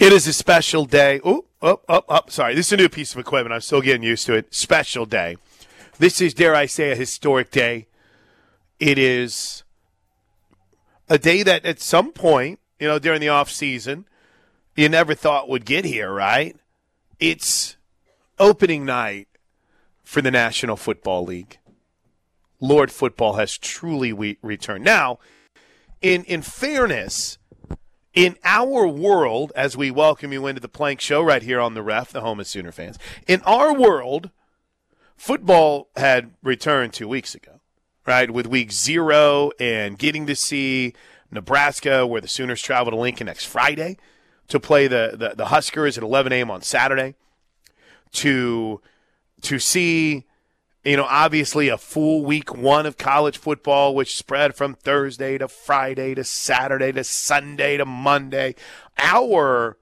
It is a special day. Oh, oh, oh, oh, sorry. This is a new piece of equipment. I'm still getting used to it. Special day. This is, dare I say, a historic day. It is a day that at some point, you know, during the off season, you never thought would get here, right? It's opening night for the National Football League. Lord Football has truly we- returned. Now, in in fairness, in our world, as we welcome you into the Plank Show right here on the Ref, the home of Sooner fans, in our world, football had returned two weeks ago, right? With week zero and getting to see Nebraska, where the Sooners travel to Lincoln next Friday to play the, the, the Huskers at 11 a.m. on Saturday, to to see you know, obviously a full week one of college football, which spread from Thursday to Friday to Saturday to Sunday to Monday. Our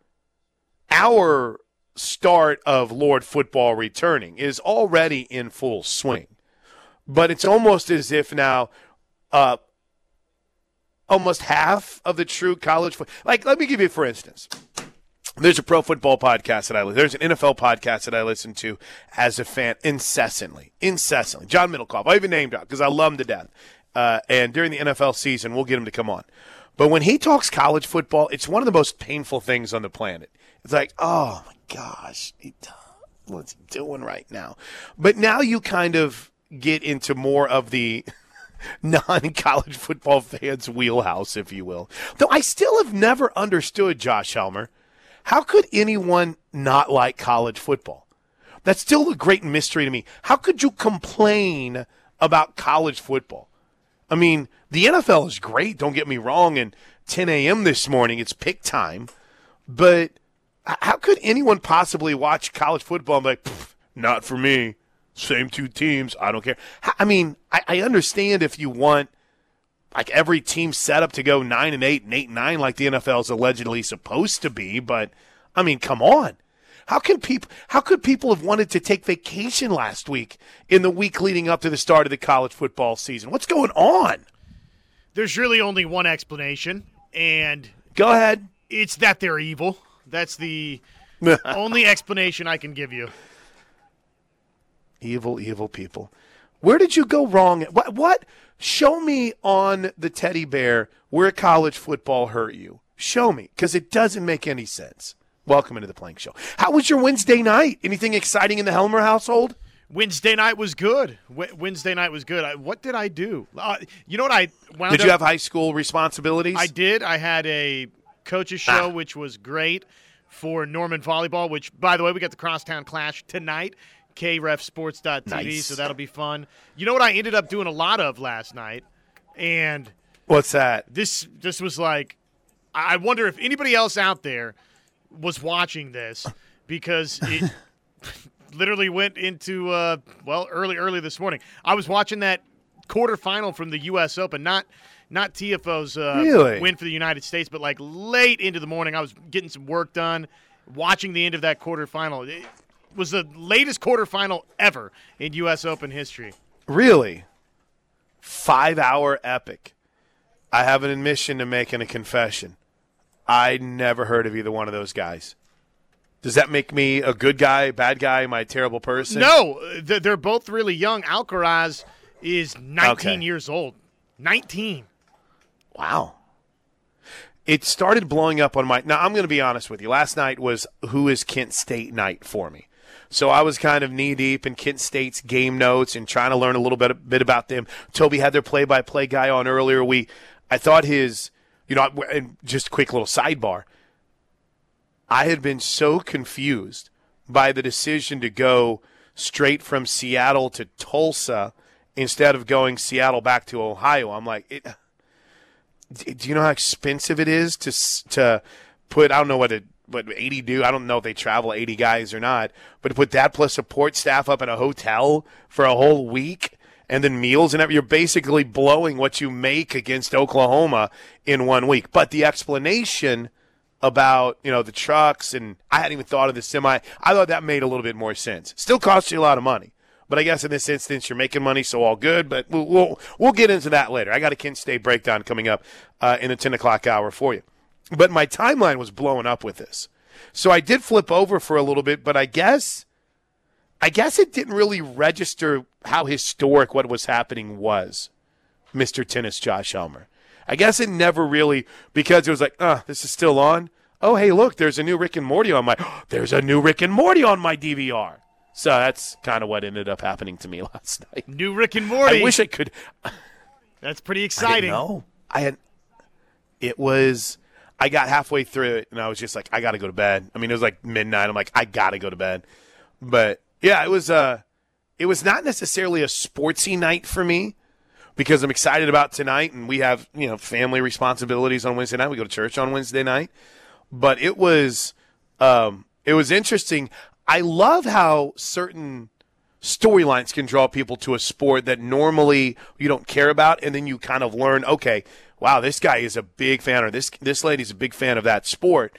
our start of Lord football returning is already in full swing. But it's almost as if now uh, almost half of the true college football. Like, let me give you, for instance, there's a pro football podcast that I there's an NFL podcast that I listen to as a fan incessantly, incessantly. John Middlekauff, I even named out because I love him to death. Uh, and during the NFL season, we'll get him to come on. But when he talks college football, it's one of the most painful things on the planet. It's like, oh my gosh, what's he doing right now? But now you kind of get into more of the non college football fans' wheelhouse, if you will. Though I still have never understood Josh Helmer how could anyone not like college football? That's still a great mystery to me. How could you complain about college football? I mean, the NFL is great, don't get me wrong, and 10 a.m. this morning, it's pick time. But how could anyone possibly watch college football and be like, not for me? Same two teams. I don't care. I mean, I, I understand if you want like every team set up to go nine and eight and eight and nine like the NFL is allegedly supposed to be. But I mean, come on. How can people how could people have wanted to take vacation last week in the week leading up to the start of the college football season? What's going on? There's really only one explanation, and go ahead. It's that they're evil. That's the only explanation I can give you. Evil, evil people. Where did you go wrong? What? What? Show me on the teddy bear where college football hurt you. Show me, because it doesn't make any sense. Welcome into the Plank Show. How was your Wednesday night? Anything exciting in the Helmer household? Wednesday night was good. Wednesday night was good. I, what did I do? Uh, you know what I did? You have high school responsibilities? I did. I had a coaches show, ah. which was great for Norman volleyball. Which, by the way, we got the Crosstown Clash tonight krefsports.tv, nice. so that'll be fun. You know what I ended up doing a lot of last night? And what's that? This this was like I wonder if anybody else out there was watching this because it literally went into uh, well early early this morning. I was watching that quarterfinal from the US Open, not not Tiafoe's uh, really? win for the United States, but like late into the morning I was getting some work done watching the end of that quarterfinal. It, was the latest quarterfinal ever in U.S. Open history. Really? Five hour epic. I have an admission to make and a confession. I never heard of either one of those guys. Does that make me a good guy, bad guy, am I a terrible person? No, uh, they're both really young. Alcaraz is 19 okay. years old. 19. Wow. It started blowing up on my. Now, I'm going to be honest with you. Last night was who is Kent State night for me. So I was kind of knee deep in Kent State's game notes and trying to learn a little bit, bit about them. Toby had their play by play guy on earlier. We, I thought his, you know, and just a quick little sidebar. I had been so confused by the decision to go straight from Seattle to Tulsa instead of going Seattle back to Ohio. I'm like, it, do you know how expensive it is to to put? I don't know what it what 80 do. I don't know if they travel 80 guys or not, but to put that plus support staff up in a hotel for a whole week and then meals and everything, you're basically blowing what you make against Oklahoma in one week. But the explanation about, you know, the trucks and I hadn't even thought of the semi, I thought that made a little bit more sense. Still costs you a lot of money. But I guess in this instance, you're making money, so all good. But we'll we'll, we'll get into that later. I got a Kent State breakdown coming up uh, in the 10 o'clock hour for you. But my timeline was blowing up with this. So I did flip over for a little bit, but I guess I guess it didn't really register how historic what was happening was, Mr. Tennis Josh Helmer. I guess it never really because it was like, uh, this is still on. Oh, hey, look, there's a new Rick and Morty on my there's a new Rick and Morty on my DVR. So that's kind of what ended up happening to me last night. New Rick and Morty. I wish I could That's pretty exciting. No, I had. It was. I got halfway through it, and I was just like, I got to go to bed. I mean, it was like midnight. I'm like, I got to go to bed. But yeah, it was. Uh, it was not necessarily a sportsy night for me because I'm excited about tonight, and we have you know family responsibilities on Wednesday night. We go to church on Wednesday night, but it was. Um, it was interesting. I love how certain storylines can draw people to a sport that normally you don't care about, and then you kind of learn, okay, wow, this guy is a big fan, or this this lady's a big fan of that sport.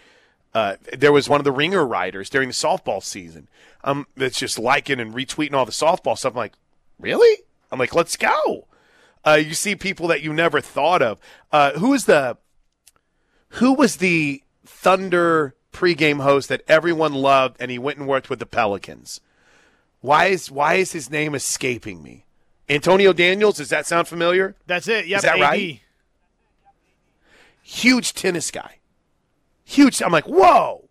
Uh, there was one of the ringer riders during the softball season um, that's just liking and retweeting all the softball stuff. I'm like, really? I'm like, let's go. Uh, you see people that you never thought of. Uh, who is the who was the Thunder pregame host that everyone loved, and he went and worked with the Pelicans? Why is why is his name escaping me? Antonio Daniels. Does that sound familiar? That's it. Yep, Is that AD. right? Huge tennis guy. Huge. I'm like, whoa.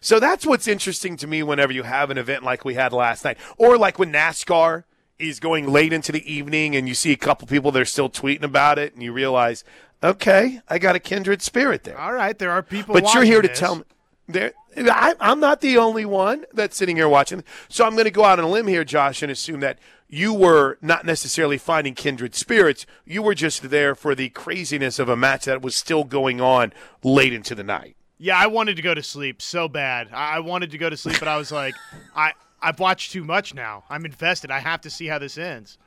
So that's what's interesting to me whenever you have an event like we had last night, or like when NASCAR is going late into the evening and you see a couple people that are still tweeting about it, and you realize, okay, I got a kindred spirit there. All right, there are people. But you're here to this. tell me. There, I, I'm not the only one that's sitting here watching. So I'm going to go out on a limb here, Josh, and assume that you were not necessarily finding kindred spirits. You were just there for the craziness of a match that was still going on late into the night. Yeah, I wanted to go to sleep so bad. I I wanted to go to sleep, but I was like, I I've watched too much now. I'm invested. I have to see how this ends.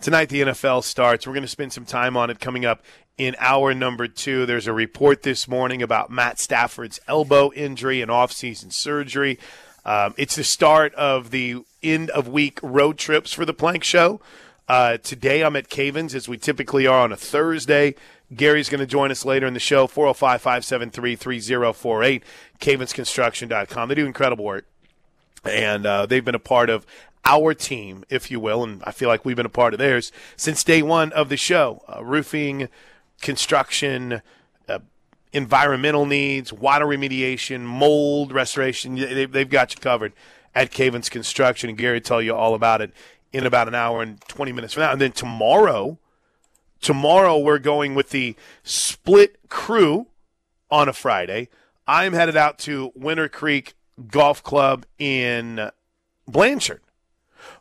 Tonight, the NFL starts. We're going to spend some time on it coming up in hour number two. There's a report this morning about Matt Stafford's elbow injury and offseason surgery. Um, it's the start of the end of week road trips for the Plank Show. Uh, today, I'm at Cavens, as we typically are on a Thursday. Gary's going to join us later in the show, 405 573 3048, cavensconstruction.com. They do incredible work and uh, they've been a part of our team, if you will, and I feel like we've been a part of theirs since day one of the show. Uh, roofing, construction, uh, environmental needs, water remediation, mold restoration. They, they've got you covered at Cavens Construction, and Gary will tell you all about it in about an hour and 20 minutes from now. And then tomorrow, tomorrow we're going with the split crew on a Friday. I'm headed out to Winter Creek Golf Club in Blanchard.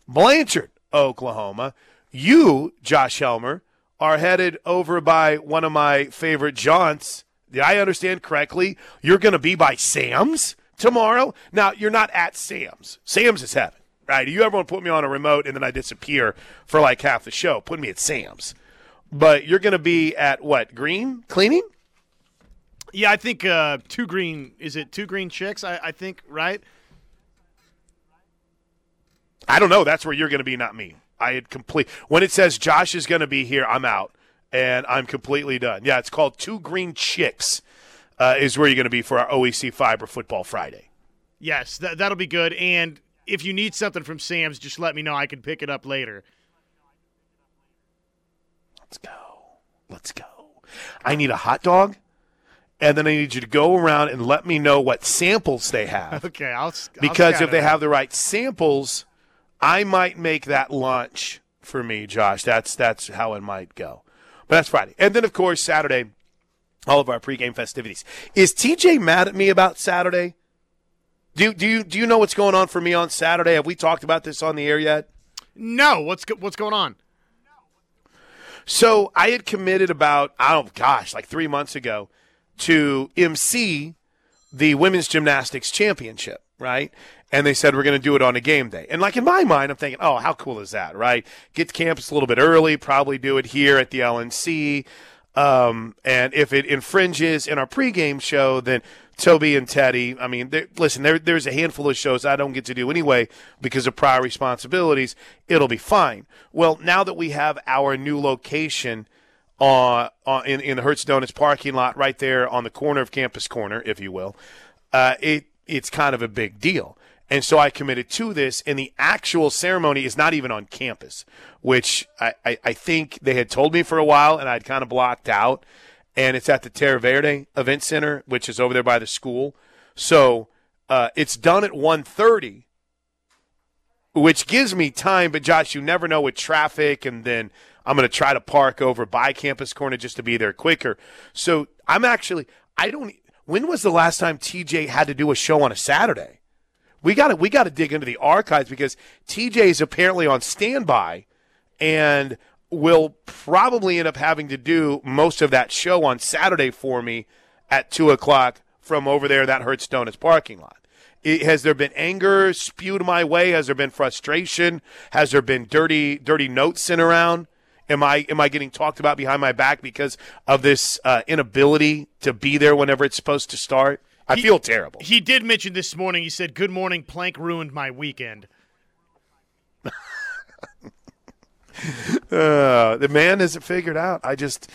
Blanchard, Oklahoma. You, Josh Helmer, are headed over by one of my favorite jaunts. Did I understand correctly? You're going to be by Sam's tomorrow? Now, you're not at Sam's. Sam's is heaven, right? Do you ever want to put me on a remote and then I disappear for like half the show? Put me at Sam's. But you're going to be at what? Green cleaning? Yeah, I think uh, two green. Is it two green chicks? I, I think right. I don't know. That's where you're going to be, not me. I had complete. When it says Josh is going to be here, I'm out, and I'm completely done. Yeah, it's called Two Green Chicks. Uh, is where you're going to be for our OEC Fiber Football Friday. Yes, that that'll be good. And if you need something from Sam's, just let me know. I can pick it up later. Let's go. Let's go. I need a hot dog, and then I need you to go around and let me know what samples they have. Okay, I'll I'll because if they out. have the right samples, I might make that lunch for me, Josh. That's that's how it might go. But that's Friday, and then of course Saturday, all of our pregame festivities. Is TJ mad at me about Saturday? Do you, do you do you know what's going on for me on Saturday? Have we talked about this on the air yet? no, what's go- what's going on? So I had committed about I don't gosh like three months ago to MC the women's gymnastics championship, right? And they said we're going to do it on a game day. And like in my mind, I'm thinking, oh, how cool is that, right? Get to campus a little bit early, probably do it here at the LNC. Um, and if it infringes in our pregame show, then Toby and Teddy, I mean, listen, there, there's a handful of shows I don't get to do anyway because of prior responsibilities. It'll be fine. Well, now that we have our new location uh, uh, in, in the Hurts Donuts parking lot right there on the corner of Campus Corner, if you will, uh, it it's kind of a big deal. And so I committed to this, and the actual ceremony is not even on campus, which I, I, I think they had told me for a while, and I'd kind of blocked out. And it's at the Terra Verde Event Center, which is over there by the school. So uh, it's done at 1.30, which gives me time. But, Josh, you never know with traffic, and then I'm going to try to park over by Campus Corner just to be there quicker. So I'm actually – I don't – when was the last time TJ had to do a show on a Saturday? We got to we got to dig into the archives because TJ is apparently on standby and will probably end up having to do most of that show on Saturday for me at two o'clock from over there that Hurts Donuts parking lot. It, has there been anger spewed my way? Has there been frustration? Has there been dirty dirty notes sent around? Am I am I getting talked about behind my back because of this uh, inability to be there whenever it's supposed to start? I he, feel terrible. He did mention this morning. He said, "Good morning, Plank ruined my weekend." uh, the man hasn't figured out. I just,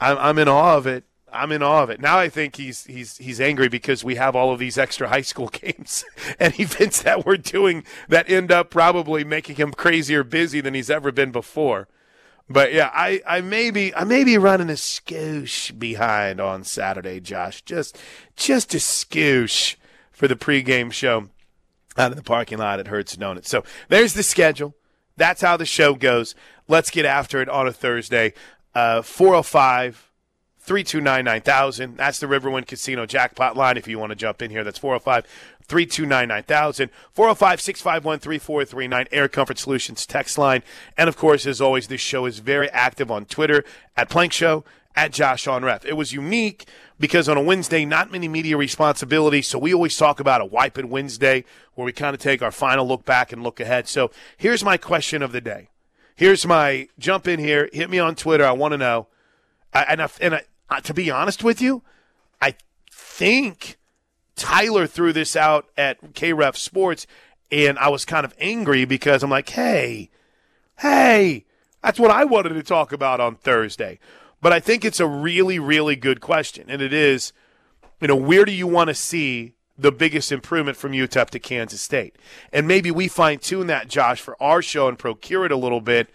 I'm, I'm in awe of it. I'm in awe of it. Now I think he's he's he's angry because we have all of these extra high school games and events that we're doing that end up probably making him crazier busy than he's ever been before. But yeah, I, I may be I may be running a scoosh behind on Saturday, Josh. Just just a scoosh for the pregame show out in the parking lot at Hurts Donuts. So there's the schedule. That's how the show goes. Let's get after it on a Thursday. Uh, 405 329 9000. That's the Riverwind Casino jackpot line if you want to jump in here. That's 405 329 9000. 405 651 3439. Air Comfort Solutions text line. And of course, as always, this show is very active on Twitter at Plank Show, at Josh on Ref. It was unique because on a Wednesday, not many media responsibilities. So we always talk about a wipe it Wednesday where we kind of take our final look back and look ahead. So here's my question of the day. Here's my jump in here. Hit me on Twitter. I want to know. I, and I, and I, uh, to be honest with you, I think Tyler threw this out at KREF Sports, and I was kind of angry because I'm like, hey, hey, that's what I wanted to talk about on Thursday. But I think it's a really, really good question, and it is, you know, where do you want to see the biggest improvement from UTEP to Kansas State? And maybe we fine tune that, Josh, for our show and procure it a little bit.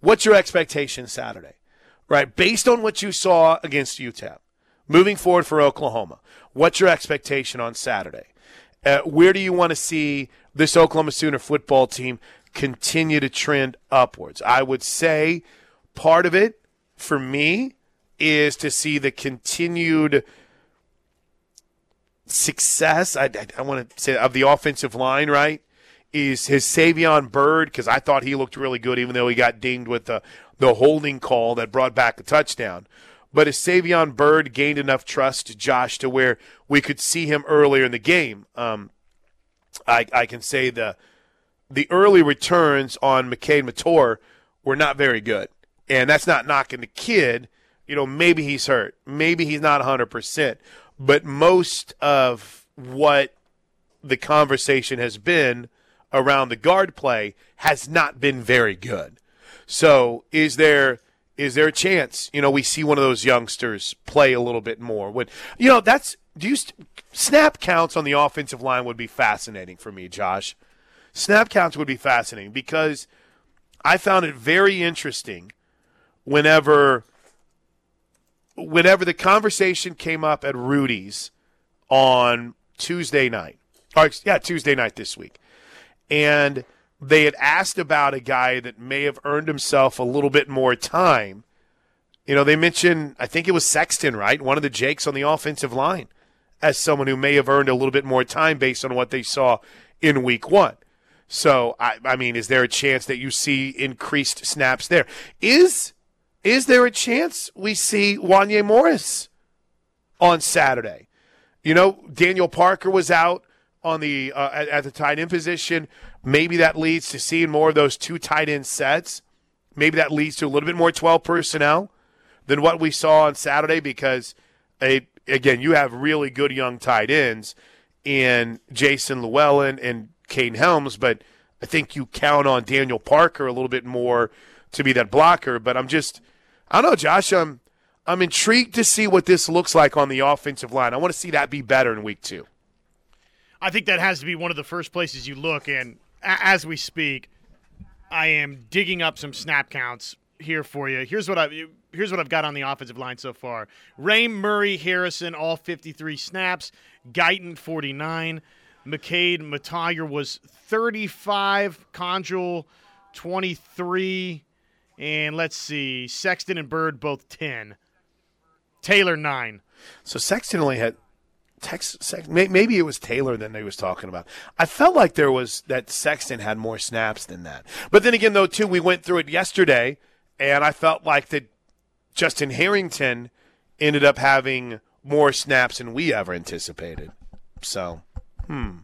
What's your expectation Saturday? Right? Based on what you saw against UTEP, moving forward for Oklahoma, what's your expectation on Saturday? Uh, where do you want to see this Oklahoma Sooner football team continue to trend upwards? I would say part of it for me is to see the continued success. I, I, I want to say of the offensive line, right? Is his Savion Byrd because I thought he looked really good, even though he got dinged with the the holding call that brought back a touchdown. But as Savion Byrd gained enough trust, Josh, to where we could see him earlier in the game, um, I, I can say the the early returns on McKade Mettauer were not very good. And that's not knocking the kid. You know, maybe he's hurt. Maybe he's not 100%. But most of what the conversation has been around the guard play has not been very good. So is there is there a chance you know we see one of those youngsters play a little bit more? Would you know that's do you snap counts on the offensive line would be fascinating for me, Josh. Snap counts would be fascinating because I found it very interesting whenever whenever the conversation came up at Rudy's on Tuesday night. Or yeah, Tuesday night this week. And they had asked about a guy that may have earned himself a little bit more time. You know, they mentioned, I think it was Sexton, right? One of the Jakes on the offensive line as someone who may have earned a little bit more time based on what they saw in week one. So, I, I mean, is there a chance that you see increased snaps there? Is is there a chance we see Wanya Morris on Saturday? You know, Daniel Parker was out on the uh, at, at the tight end position. Maybe that leads to seeing more of those two tight end sets. Maybe that leads to a little bit more 12 personnel than what we saw on Saturday because, a, again, you have really good young tight ends in Jason Llewellyn and Kaden Helms, but I think you count on Daniel Parker a little bit more to be that blocker. But I'm just, I don't know, Josh. I'm I'm intrigued to see what this looks like on the offensive line. I want to see that be better in week two. I think that has to be one of the first places you look. And as we speak, I am digging up some snap counts here for you. Here's what I here's what I've got on the offensive line so far. Ray Murray Harrison all 53 snaps. Guyton 49. McKade Mettauer was 35. Conjul 23. And let's see, Sexton and Byrd both 10. Taylor 9. So Sexton only had Tex, Sex, maybe it was Taylor than they was talking about. I felt like there was that Sexton had more snaps than that. But then again, though, too, we went through it yesterday, and I felt like that Justin Harrington ended up having more snaps than we ever anticipated. So, hmm.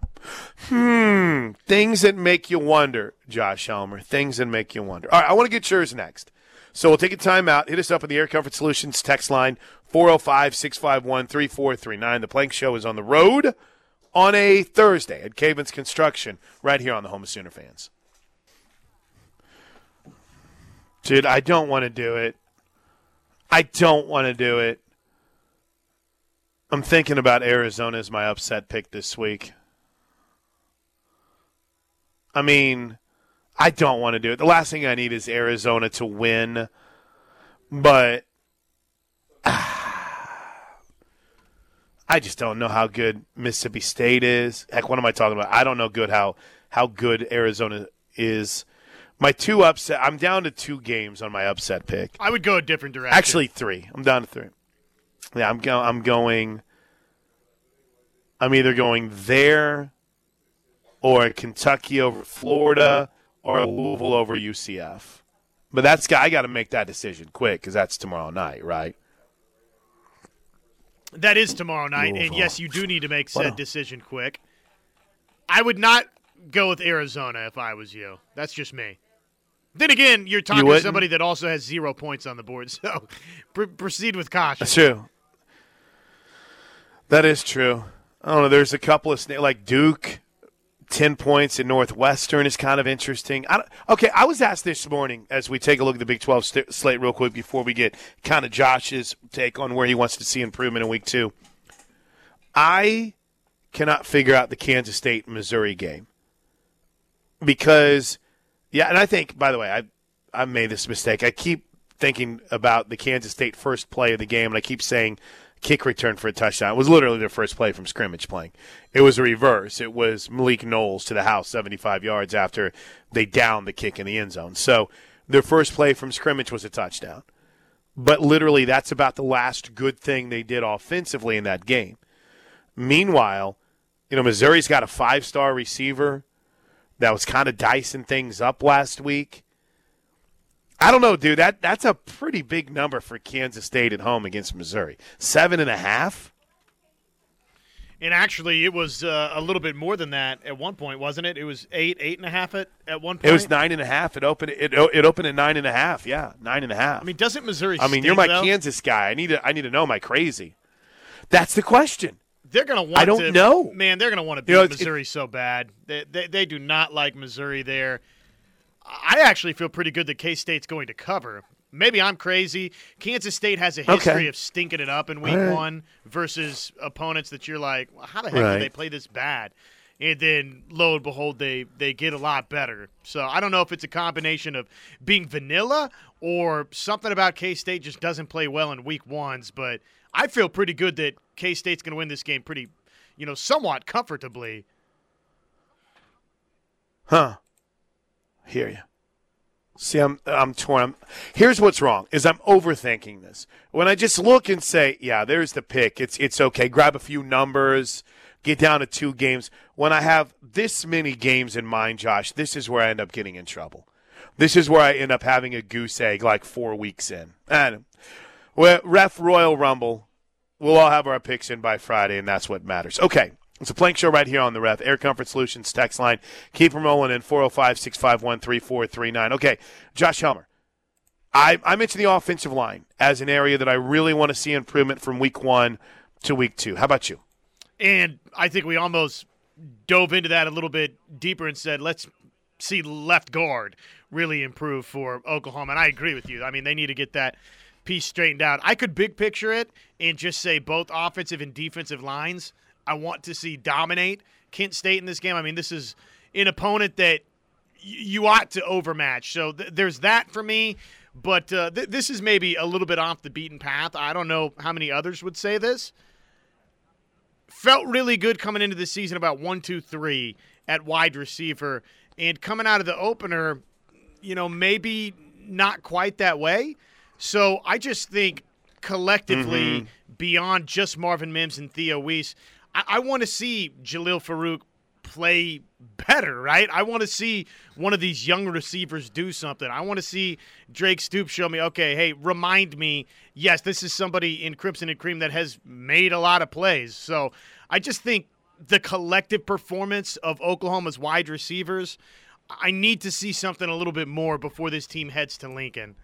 Hmm. Things that make you wonder, Josh Helmer. Things that make you wonder. All right, I want to get yours next. So we'll take a timeout. Hit us up on the Air Comfort Solutions text line 405 651 3439. The Plank Show is on the road on a Thursday at Cavens Construction right here on the Home of Sooner fans. Dude, I don't want to do it. I don't want to do it. I'm thinking about Arizona as my upset pick this week. I mean, I don't want to do it. The last thing I need is Arizona to win, but I just don't know how good Mississippi State is. Heck, what am I talking about? I don't know good how how good Arizona is. My two upset. I'm down to two games on my upset pick. I would go a different direction. Actually, three. I'm down to three. Yeah, I'm go- I'm going. I'm either going there, or Kentucky over Florida, or Louisville over UCF. But that's I got to make that decision quick because that's tomorrow night, right? That is tomorrow night, and yes, you do need to make said Wow. decision quick. I would not go with Arizona if I was you. That's just me. Then again, you're talking to somebody that also has zero points on the board, so pr- proceed with caution. That's true. That is true. I don't know. There's a couple of like Duke, ten points in Northwestern is kind of interesting. I okay, I was asked this morning as we take a look at the Big Twelve st- slate real quick before we get kind of Josh's take on where he wants to see improvement in Week Two. I cannot figure out the Kansas State Missouri game because, yeah, and I think by the way, I I made this mistake. I keep thinking about the Kansas State first play of the game, and I keep saying kick return for a touchdown. It was literally their first play from scrimmage playing. It was a reverse. It was Malik Knowles to the house 75 yards after they downed the kick in the end zone. So their first play from scrimmage was a touchdown. But literally, that's about the last good thing they did offensively in that game. Meanwhile, you know, Missouri's got a five star receiver that was kind of dicing things up last week. I don't know, dude. That that's a pretty big number for Kansas State at home against Missouri. Seven and a half. And actually, it was uh, a little bit more than that at one point, wasn't it? It was eight, eight and a half at, at one point. It was nine and a half. It opened. It it opened at nine and a half. Yeah, nine and a half. I mean, doesn't Missouri? I mean, stink, you're my though? Kansas guy. I need to. I need to know. Am I crazy? That's the question. They're going to want. I don't to, know. man. They're to want to beat You know, Missouri so bad. They, they they do not like Missouri there. I actually feel pretty good that K State's going to cover. Maybe I'm crazy. Kansas State has a history Okay. of stinking it up in week right. one versus opponents that you're like, well, how the heck Right. did they play this bad? And then lo and behold, they they get a lot better. So I don't know if it's a combination of being vanilla or something about K State just doesn't play well in week ones. But I feel pretty good that K State's going to win this game pretty, you know, somewhat comfortably. Huh. Hear you. See, I'm I'm torn. I'm, here's what's wrong: is I'm overthinking this. When I just look and say, "Yeah, there's the pick. It's it's okay. Grab a few numbers, get down to two games." When I have this many games in mind, Josh, this is where I end up getting in trouble. This is where I end up having a goose egg like four weeks in. And ref Royal Rumble. We'll all have our picks in by Friday, and that's what matters. Okay. It's a plank show right here on the ref. Air Comfort Solutions text line. Keep them rolling in 405 651 3439. Okay, Josh Helmer. I, I mentioned the offensive line as an area that I really want to see improvement from week one to week two. How about you? And I think we almost dove into that a little bit deeper and said, let's see left guard really improve for Oklahoma. And I agree with you. I mean, they need to get that piece straightened out. I could big picture it and just say both offensive and defensive lines. I want to see dominate Kent State in this game. I mean, this is an opponent that you ought to overmatch. So th- there's that for me. But uh, th- this is maybe a little bit off the beaten path. I don't know how many others would say this. Felt really good coming into the season about one, two, three at wide receiver. And coming out of the opener, you know, maybe not quite that way. So I just think collectively, mm-hmm. beyond just Marvin Mims and Theo Wease, I, I want to see Jalil Farooq play better, right? I want to see one of these young receivers do something. I want to see Drake Stoops show me, okay, hey, remind me, yes, this is somebody in Crimson and Cream that has made a lot of plays. So I just think the collective performance of Oklahoma's wide receivers, I need to see something a little bit more before this team heads to Lincoln.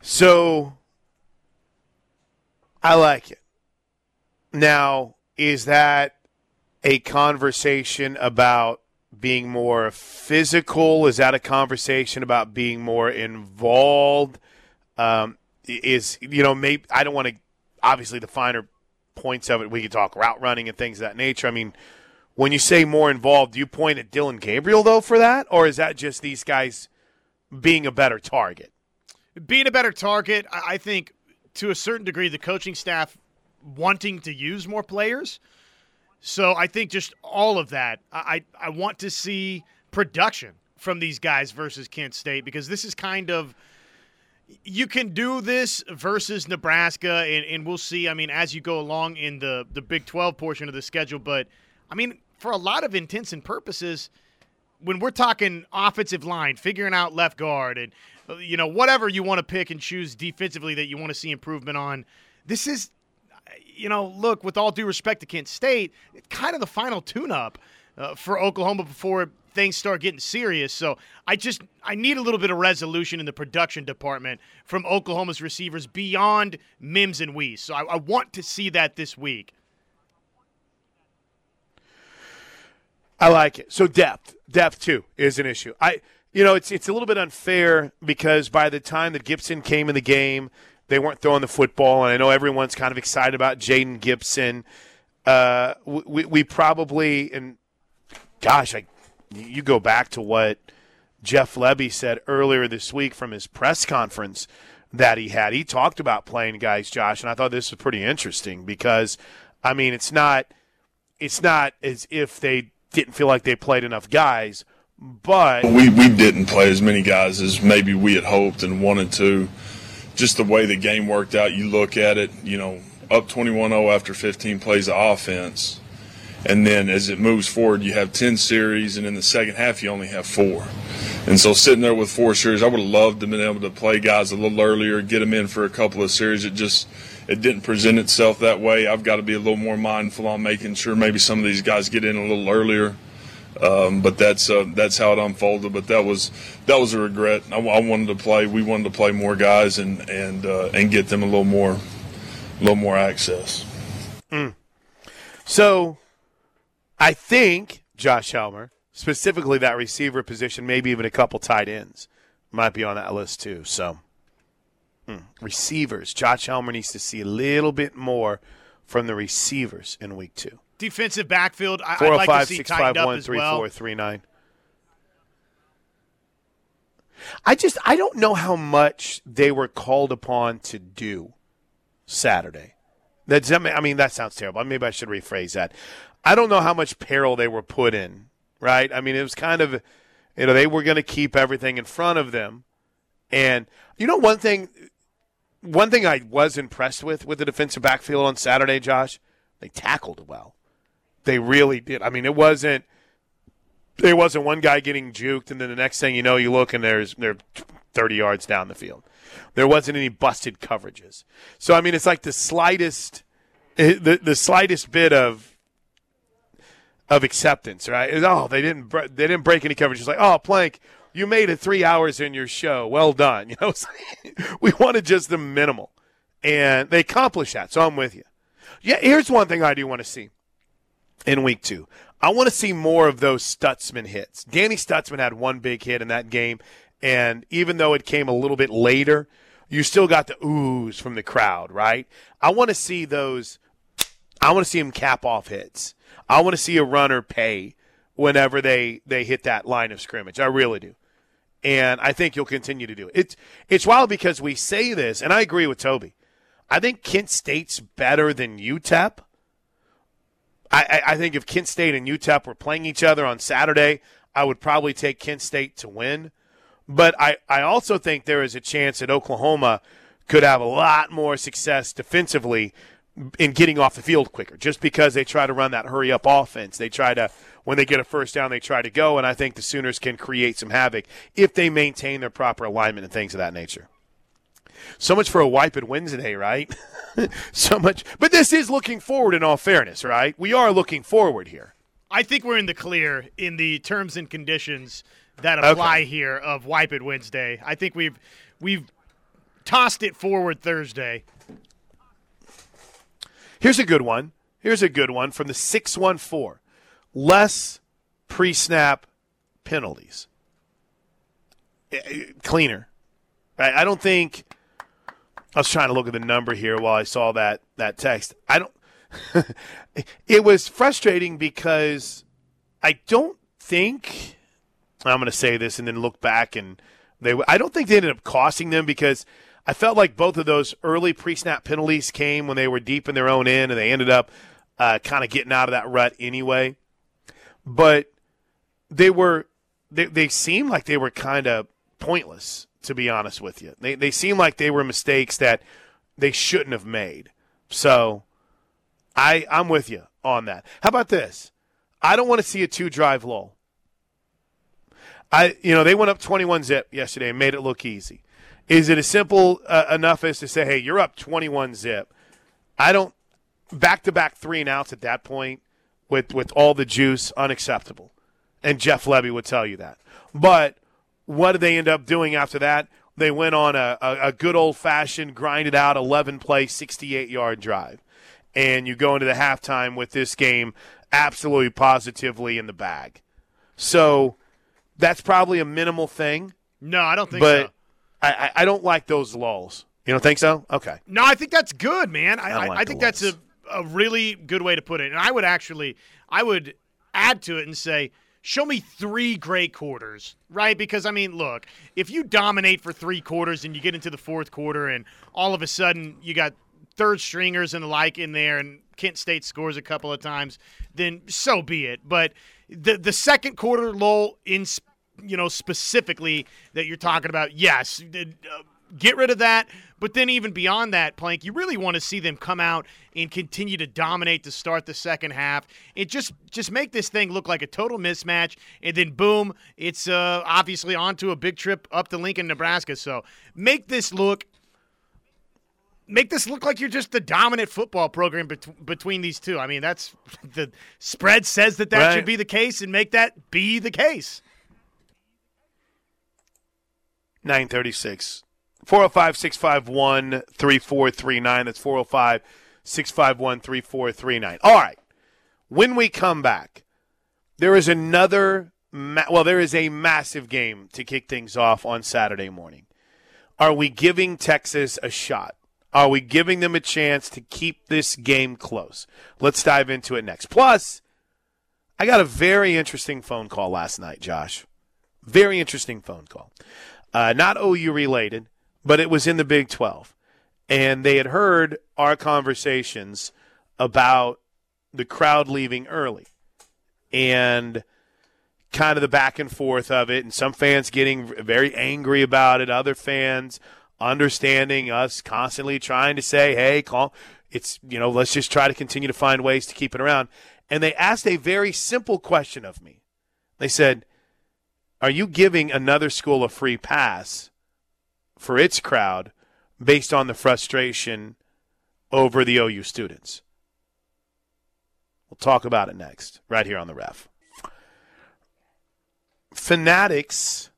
So I like it. Now, is that a conversation about being more physical? Is that a conversation about being more involved? Um, is you know maybe I don't want to obviously the finer points of it. We could talk route running and things of that nature. I mean, when you say more involved, do you point at Dillon Gabriel though for that, or is that just these guys being a better target? Being a better target, I think to a certain degree, the coaching staff wanting to use more players. So I think just all of that. I I want to see production from these guys versus Kent State because this is kind of you can do this versus Nebraska and, and we'll see. I mean, as you go along in the the Big Twelve portion of the schedule, but I mean, for a lot of intents and purposes, when we're talking offensive line, figuring out left guard and you know whatever you want to pick and choose defensively that you want to see improvement on, this is you know, look, with all due respect to Kent State, kind of the final tune-up uh, for Oklahoma before things start getting serious. So I just I need a little bit of resolution in the production department from Oklahoma's receivers beyond Mims and Wease. So I, I want to see that this week. I like it. So depth, depth too is an issue. I, you know, it's it's a little bit unfair because by the time that Gibson came in the game, they weren't throwing the football, and I know everyone's kind of excited about Jayden Gibson. Uh, we, we probably and gosh, I you go back to what Jeff Lebby said earlier this week from his press conference that he had. He talked about playing guys, Josh, and I thought this was pretty interesting because I mean it's not it's not as if they didn't feel like they played enough guys, but we we didn't play as many guys as maybe we had hoped and wanted to just the way the game worked out, you look at it, you know, up 21-0 after 15 plays of offense. And then as it moves forward, you have 10 series, and in the second half, you only have four. And so sitting there with four series, I would have loved to have been able to play guys a little earlier, get them in for a couple of series. It just it didn't present itself that way. I've got to be a little more mindful on making sure maybe some of these guys get in a little earlier. Um, but that's uh, that's how it unfolded. But that was that was a regret. I, I wanted to play. We wanted to play more guys and and uh, and get them a little more, a little more access. Mm. So, I think Josh Helmer, specifically that receiver position, maybe even a couple tight ends, might be on that list too. So, mm. receivers, Josh Helmer needs to see a little bit more from the receivers in week two defensive backfield. I, would like to see tightened up as well. I just I don't know how much they were called upon to do Saturday. That's I mean that sounds terrible. Maybe I should rephrase that. I don't know how much peril they were put in. Right? I mean it was kind of you know they were going to keep everything in front of them, and you know one thing. One thing I was impressed with with the defensive backfield on Saturday, Josh, they tackled well. They really did. I mean, it wasn't there wasn't one guy getting juked, and then the next thing you know, you look and there's they're 30 yards down the field. There wasn't any busted coverages. So I mean, it's like the slightest eh, the the slightest bit of of acceptance, right? oh, they didn't they didn't break any coverage. It's like, oh, Plank, you made it three hours in your show. Well done. You know, we wanted just the minimal, and they accomplished that. So I'm with you. Yeah, here's one thing I do want to see in week two. I want to see more of those Stutzman hits. Danny Stutzman had one big hit in that game, And even though it came a little bit later, you still got the oohs from the crowd, right? I want to see those. I want to see him cap off hits. I want to see a runner pay whenever they they hit that line of scrimmage. I really do. And I think you'll continue to do it. It's it's wild because we say this, and I agree with Toby. I think Kent State's better than UTEP. I, I, think if Kent State and UTEP were playing each other on Saturday, I would probably take Kent State to win. But I, I also think there is a chance that Oklahoma could have a lot more success defensively in getting off the field quicker just because they try to run that hurry up offense. They try to, when they get a first down, they try to go. And I think the Sooners can create some havoc if they maintain their proper alignment and things of that nature. So much for a wipe it Wednesday, right? so much. But this is looking forward in all fairness, right? We are looking forward here. I think we're in the clear in the terms and conditions that apply okay. here of Wipe It Wednesday. I think we've we've tossed it forward Thursday. Here's a good one. Here's a good one from the 614. Less pre snap penalties. Eh, eh, cleaner. I don't think. I was trying to look at the number here while I saw that, that text. I don't. it was frustrating because I don't think I'm going to say this and then look back and they. I don't think they ended up costing them because I felt like both of those early pre-snap penalties came when they were deep in their own end and they ended up uh, kind of getting out of that rut anyway. But they were they they seemed like they were kind of pointless to be honest with you. They they seemed like they were mistakes that they shouldn't have made. So I I'm with you on that. How about this? I don't want to see a two drive lull. I, you know, they went up 21 zip yesterday and made it look easy. Is it as simple uh, enough as to say, hey, you're up 21 zip? I don't. Back to back three and outs at that point with, with all the juice, unacceptable. And Jeff Lebby would tell you that. But what did they end up doing after that? They went on a, a, a good old fashioned, grinded out 11 play, 68 yard drive. And you go into the halftime with this game absolutely positively in the bag. So that's probably a minimal thing. No, I don't think but so. I, I don't like those lulls. You don't think so? Okay. No, I think that's good, man. I, I, like I think that's a, a really good way to put it. And I would actually, I would add to it and say, show me three great quarters, right? Because, I mean, look, if you dominate for three quarters and you get into the fourth quarter and all of a sudden you got third stringers and the like in there and Kent State scores a couple of times, then so be it. But the the second quarter lull in you know specifically that you're talking about, yes, uh, get rid of that. But then even beyond that, Plank, you really want to see them come out and continue to dominate to start the second half. It just just make this thing look like a total mismatch, and then boom, it's uh, obviously onto a big trip up to Lincoln, Nebraska. So make this look make this look like you're just the dominant football program bet- between these two. I mean, that's the spread says that that right. should be the case, and make that be the case. 936. 405 651 3439. That's 405 651 3439. All right. When we come back, there is another, ma- well, there is a massive game to kick things off on Saturday morning. Are we giving Texas a shot? Are we giving them a chance to keep this game close? Let's dive into it next. Plus, I got a very interesting phone call last night, Josh. Very interesting phone call. Uh, not OU related, but it was in the Big 12. And they had heard our conversations about the crowd leaving early and kind of the back and forth of it, and some fans getting very angry about it, other fans understanding us constantly trying to say, hey, call. It's, you know, let's just try to continue to find ways to keep it around. And they asked a very simple question of me. They said, Are you giving another school a free pass for its crowd based on the frustration over the OU students? We'll talk about it next, right here on the ref. Fanatics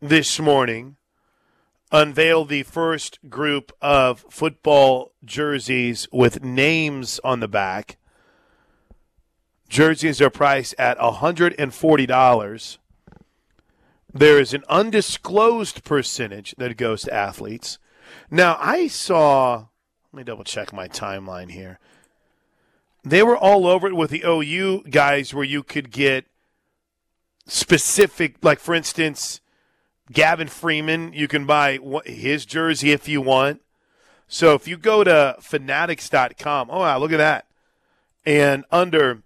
this morning unveiled the first group of football jerseys with names on the back. Jerseys are priced at $140. There is an undisclosed percentage that goes to athletes. Now, I saw, let me double check my timeline here. They were all over it with the OU guys where you could get specific, like for instance, Gavin Freeman, you can buy his jersey if you want. So if you go to fanatics.com, oh wow, look at that. And under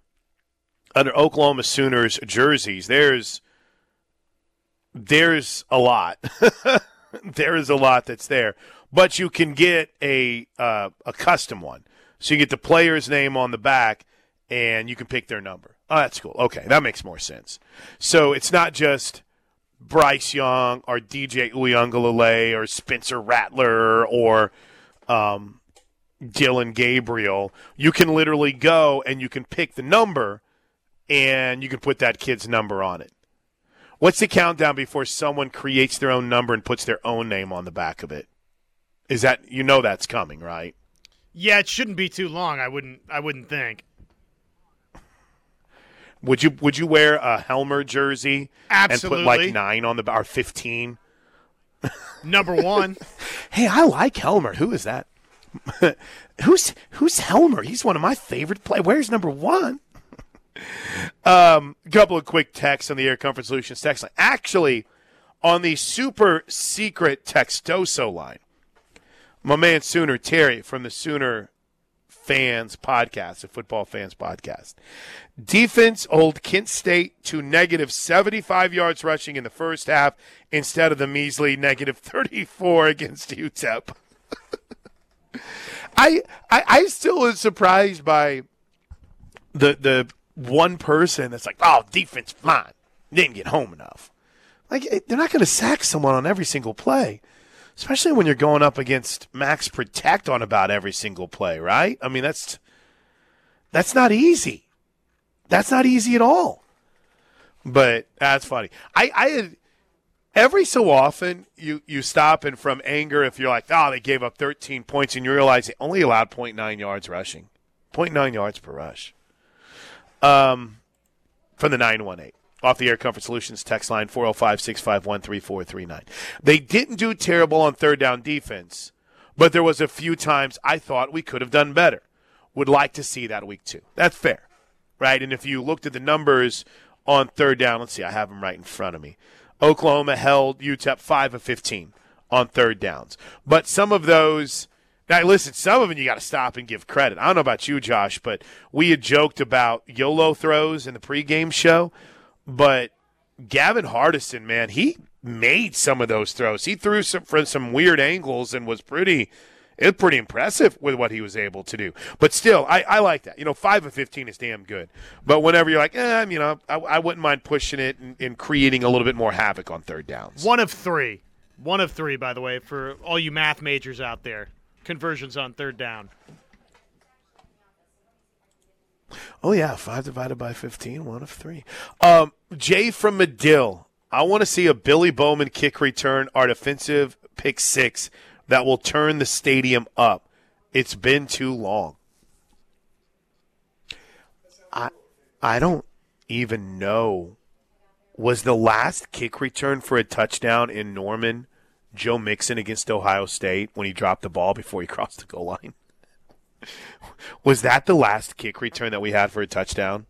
under Oklahoma Sooners jerseys, there's there's a lot. there is a lot that's there, but you can get a uh, a custom one. So you get the player's name on the back, and you can pick their number. Oh, that's cool. Okay, that makes more sense. So it's not just Bryce Young or DJ Uiagalelei or Spencer Rattler or um, Dillon Gabriel. You can literally go and you can pick the number, and you can put that kid's number on it. What's the countdown before someone creates their own number and puts their own name on the back of it? Is that you know that's coming, right? Yeah, it shouldn't be too long. I wouldn't. I wouldn't think. Would you Would you wear a Helmer jersey Absolutely. and put like nine on the or fifteen? Number one. hey, I like Helmer. Who is that? who's Who's Helmer? He's one of my favorite players. Where's number one? Um, couple of quick texts on the Air Comfort Solutions text line. Actually, on the super secret Textoso line, my man Sooner Terry from the Sooner Fans podcast, the Football Fans podcast. Defense hold Kent State to negative 75 yards rushing in the first half instead of the measly negative 34 against UTEP. I, I I still am surprised by the the one person that's like, oh, defense fine, didn't get home enough. Like eh, they're not going to sack someone on every single play, especially when you're going up against max protect on about every single play, right? I mean that's that's not easy. That's not easy at all. But that's funny. I I had every so often you you stop and from anger if you're like, oh, they gave up 13 points and you realize they only allowed 0.9 yards rushing, 0.9 yards per rush um, from the 918 off the Air Comfort Solutions text line 405 651 3439. They didn't do terrible on third down defense, but there was a few times I thought we could have done better. Would like to see that week two. That's fair, right? And if you looked at the numbers on third down, let's see, I have them right in front of me. Oklahoma held UTEP 5 of 15 on third downs. But some of those now, listen, some of them you got to stop and give credit. I don't know about you, Josh, but we had joked about YOLO throws in the pregame show. But Gavin Hardison, man, he made some of those throws. He threw some from some weird angles and was pretty it's pretty impressive with what he was able to do. But still, I, I like that. You know, five of fifteen is damn good. But whenever you're like, eh, you know, I, I wouldn't mind pushing it and, and, creating a little bit more havoc on third downs. One of three. One of three, by the way, for all you math majors out there conversions on third down. Oh yeah, five divided by fifteen, one of three. Um, Jay from Medill. I want to see a Billy Bowman kick return our defensive pick six that will turn the stadium up. It's been too long. I I don't even know. Was the last kick return for a touchdown in Norman Joe Mixon against Ohio State when he dropped the ball before he crossed the goal line? Was that the last kick return that we had for a touchdown?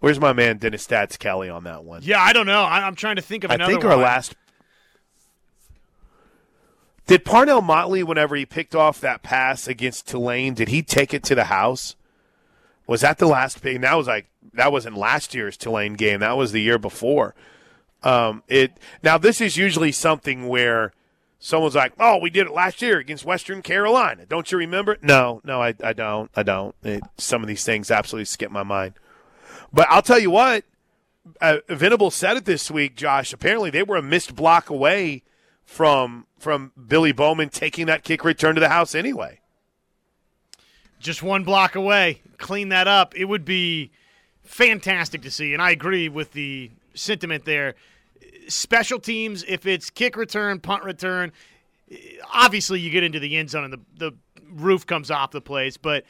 Where's my man Dennis Stats Kelly on that one? Yeah, I don't know. I, am trying to think of another. I think our one. last. Did Parnell Motley, whenever he picked off that pass against Tulane, did he take it to the house? Was that the last pick? That was like that wasn't last year's Tulane game. That was the year before. Um, it now this is usually something where someone's like, "Oh, we did it last year against Western Carolina. Don't you remember?" No, no, I, I don't. I don't. It, some of these things absolutely skip my mind. But I'll tell you what, uh, Venable said it this week, Josh. Apparently, they were a missed block away from from Billy Bowman taking that kick return to the house anyway. Just one block away. Clean that up. It would be fantastic to see, and I agree with the sentiment there special teams, if it's kick return, punt return, obviously you get into the end zone and the, the roof comes off the place. But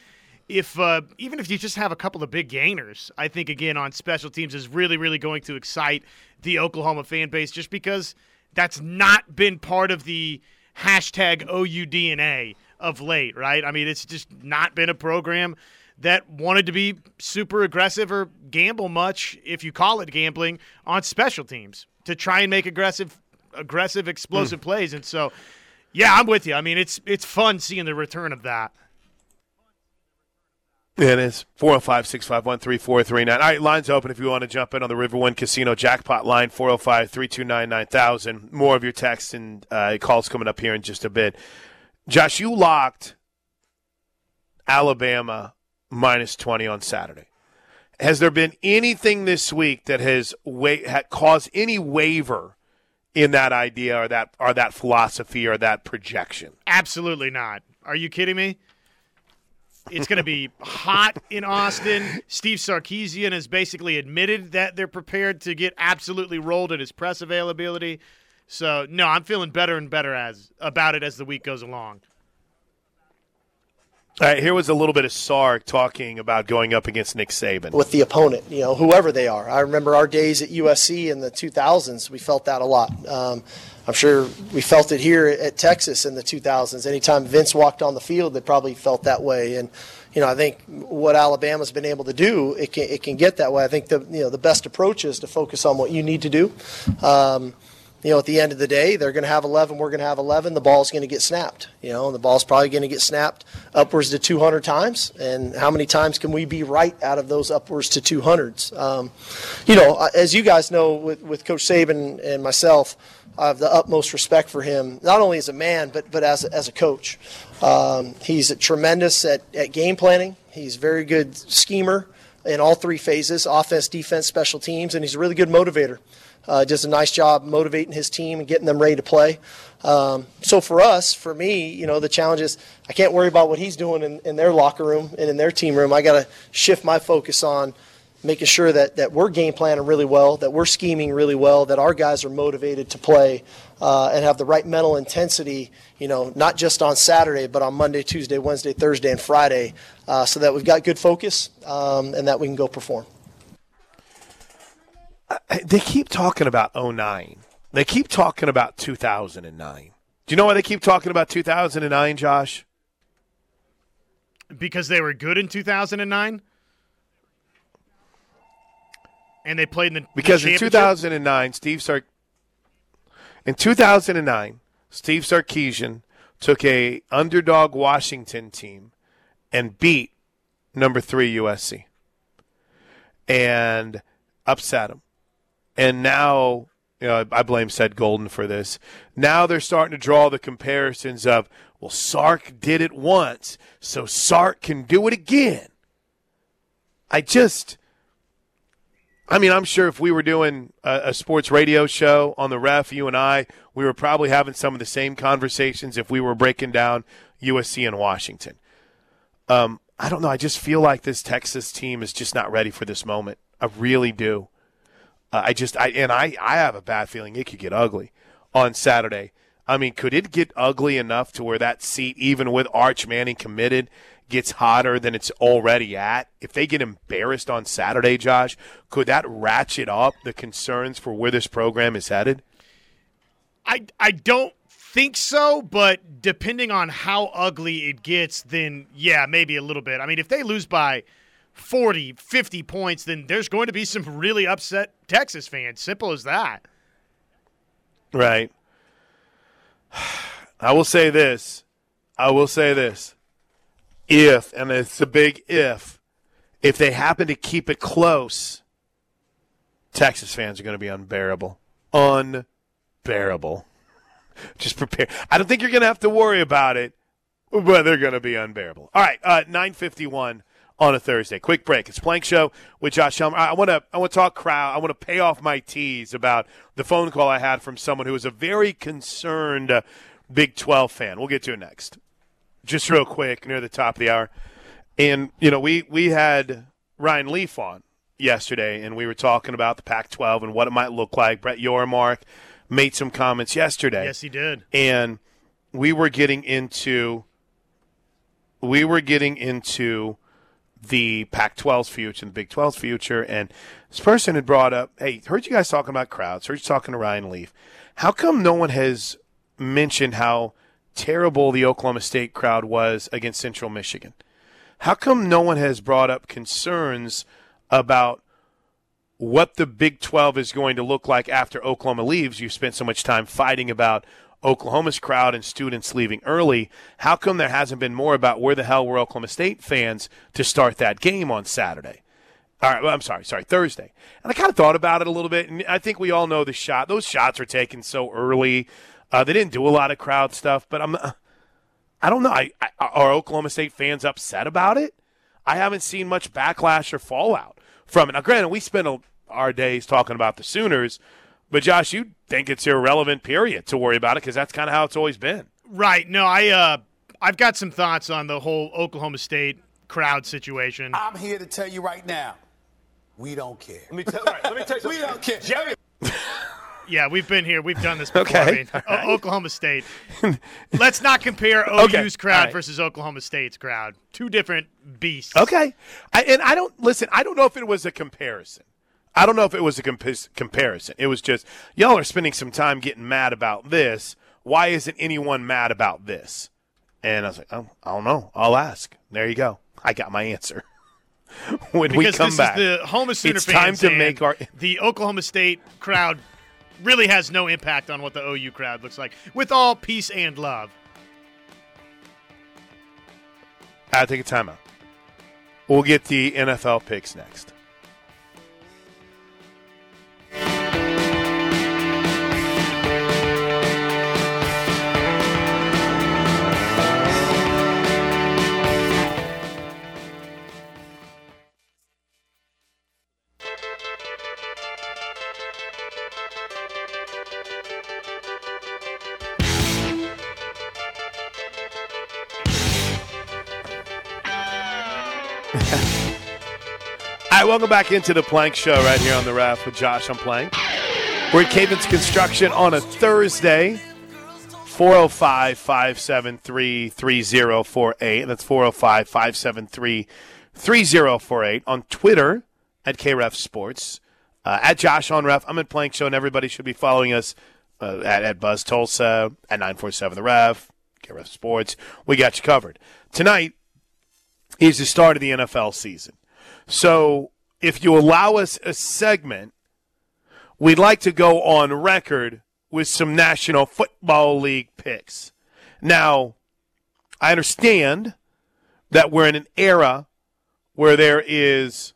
if uh, even if you just have a couple of big gainers, I think again on special teams is really really going to excite the Oklahoma fan base just because that's not been part of the hashtag OU DNA of late, right? I mean, it's just not been a program that wanted to be super aggressive or gamble much, if you call it gambling, on special teams to try and make aggressive, aggressive, explosive mm. plays. And so, yeah, I'm with you. I mean, it's it's fun seeing the return of that. It is 405 651 3439. All right, line's open if you want to jump in on the Riverwind Casino jackpot line 405 329 9000. More of your texts and uh, calls coming up here in just a bit. Josh, you locked Alabama minus 20 on Saturday. Has there been anything this week that has wa- caused any waiver in that idea or that or that philosophy or that projection? Absolutely not. Are you kidding me? It's going to be hot in Austin. Steve Sarkisian has basically admitted that they're prepared to get absolutely rolled at his press availability. So no, I'm feeling better and better as about it as the week goes along. All right, here was a little bit of Sark talking about going up against Nick Saban. With the opponent, you know, whoever they are. I remember our days at USC in the 2000s, we felt that a lot. Um, I'm sure we felt it here at Texas in the 2000s. Anytime Vince walked on the field, they probably felt that way. And, you know, I think what Alabama's been able to do, it can, it can get that way. I think the, you know, the best approach is to focus on what you need to do. Um, you know, at the end of the day, they're going to have 11, we're going to have 11, the ball's going to get snapped, you know, and the ball's probably going to get snapped upwards to 200 times. And how many times can we be right out of those upwards to 200s? Um, you know, as you guys know with, with Coach Saban and myself, I have the utmost respect for him, not only as a man, but, but as, a, as a coach. Um, he's tremendous at, at game planning. He's a very good schemer in all three phases offense, defense, special teams, and he's a really good motivator uh, does a nice job motivating his team and getting them ready to play. Um, so for us, for me, you know, the challenge is I can't worry about what he's doing in, in their locker room and in their team room. I got to shift my focus on making sure that, that we're game planning really well, that we're scheming really well, that our guys are motivated to play uh, and have the right mental intensity, you know, not just on Saturday, but on Monday, Tuesday, Wednesday, Thursday, and Friday, uh, so that we've got good focus um, and that we can go perform they keep talking about 09. They keep talking about 2009. Do you know why they keep talking about 2009, Josh? Because they were good in 2009? And they played in the Because the in 2009, Steve Sark In 2009, Steve Sarkisian took a underdog Washington team and beat number 3 USC. And upset them. And now, you know, I blame Ced Golden for this. Now they're starting to draw the comparisons of, well, Sark did it once, so Sark can do it again. I just, I mean, I'm sure if we were doing a, a, sports radio show on the ref, you and I, we were probably having some of the same conversations if we were breaking down USC and Washington. Um, I don't know. I just feel like this Texas team is just not ready for this moment. I really do. Uh, I just I and I I have a bad feeling it could get ugly on Saturday. I mean, could it get ugly enough to where that seat, even with Arch Manning committed, gets hotter than it's already at? If they get embarrassed on Saturday, Josh, could that ratchet up the concerns for where this program is headed? I I don't think so, but depending on how ugly it gets, then yeah, maybe a little bit. I mean, if they lose by 40, 50 points, then there's going to be some really upset Texas fans. Simple as that. Right. I will say this. I will say this. If, and it's a big if, if they happen to keep it close, Texas fans are going to be unbearable. Unbearable. Just prepare. I don't think you're going to have to worry about it, but they're going to be unbearable. All right, uh, 951 on a Thursday. Quick break. It's Plank Show with Josh Helmer. I want to I want to talk crowd. I want to pay off my tease about the phone call I had from someone who is a very concerned uh, Big 12 fan. We'll get to it next. Just real quick, near the top of the hour. And you know, we we had Ryan Leaf on yesterday and we were talking about the Pac-12 and what it might look like. Brett Yormark made some comments yesterday. Yes, he did. And we were getting into we were getting into the Pac-12's future and the Big 12's future. And this person had brought up, hey, heard you guys talking about crowds. Heard you talking to Ryan Leaf. How come no one has mentioned how terrible the Oklahoma State crowd was against Central Michigan? How come no one has brought up concerns about what the Big 12 is going to look like after Oklahoma leaves? You've spent so much time fighting about Oklahoma's crowd and students leaving early. How come there hasn't been more about where the hell were Oklahoma State fans to start that game on Saturday? All right, well, I'm sorry, sorry, Thursday. And I kind of thought about it a little bit, and I think we all know the shot. Those shots were taken so early. Uh, they didn't do a lot of crowd stuff, but I'm, uh, I don't know. I, I, are Oklahoma State fans upset about it? I haven't seen much backlash or fallout from it. Now, granted, we spent a, our days talking about the Sooners, but Josh, you think it's irrelevant, period, to worry about it because that's kind of how it's always been. Right. No, I uh, I've got some thoughts on the whole Oklahoma State crowd situation. I'm here to tell you right now, we don't care. Let me tell, right, let me tell you We don't care. Jerry. Yeah, we've been here. We've done this before. Okay. I mean, O- Oklahoma State. Let's not compare OU's Okay. crowd All right. versus Oklahoma State's crowd. Two different beasts. Okay. I, and I don't listen. I don't know if it was a comparison. I don't know if it was a compis- comparison. It was just y'all are spending some time getting mad about this. Why isn't anyone mad about this? And I was like, oh, I don't know. I'll ask. There you go. I got my answer. when we Because come this back, is the home of Sooner it's time to make our. the Oklahoma State crowd really has no impact on what the OU crowd looks like. With all peace and love. I take a timeout. We'll get the NFL picks next. Welcome back into the Plank Show right here on the Ref with Josh on Plank. We're at Cavens Construction on a Thursday. 405 573 3048. That's 405 573 3048. On Twitter at KREF Sports. Uh, at Josh on Ref. I'm at Plank Show, and everybody should be following us uh, at, at Buzz Tulsa, at 947 The Ref, KREF Sports. We got you covered. Tonight is the start of the NFL season. So if you allow us a segment, we'd like to go on record with some National Football League picks. Now, I understand that we're in an era where there is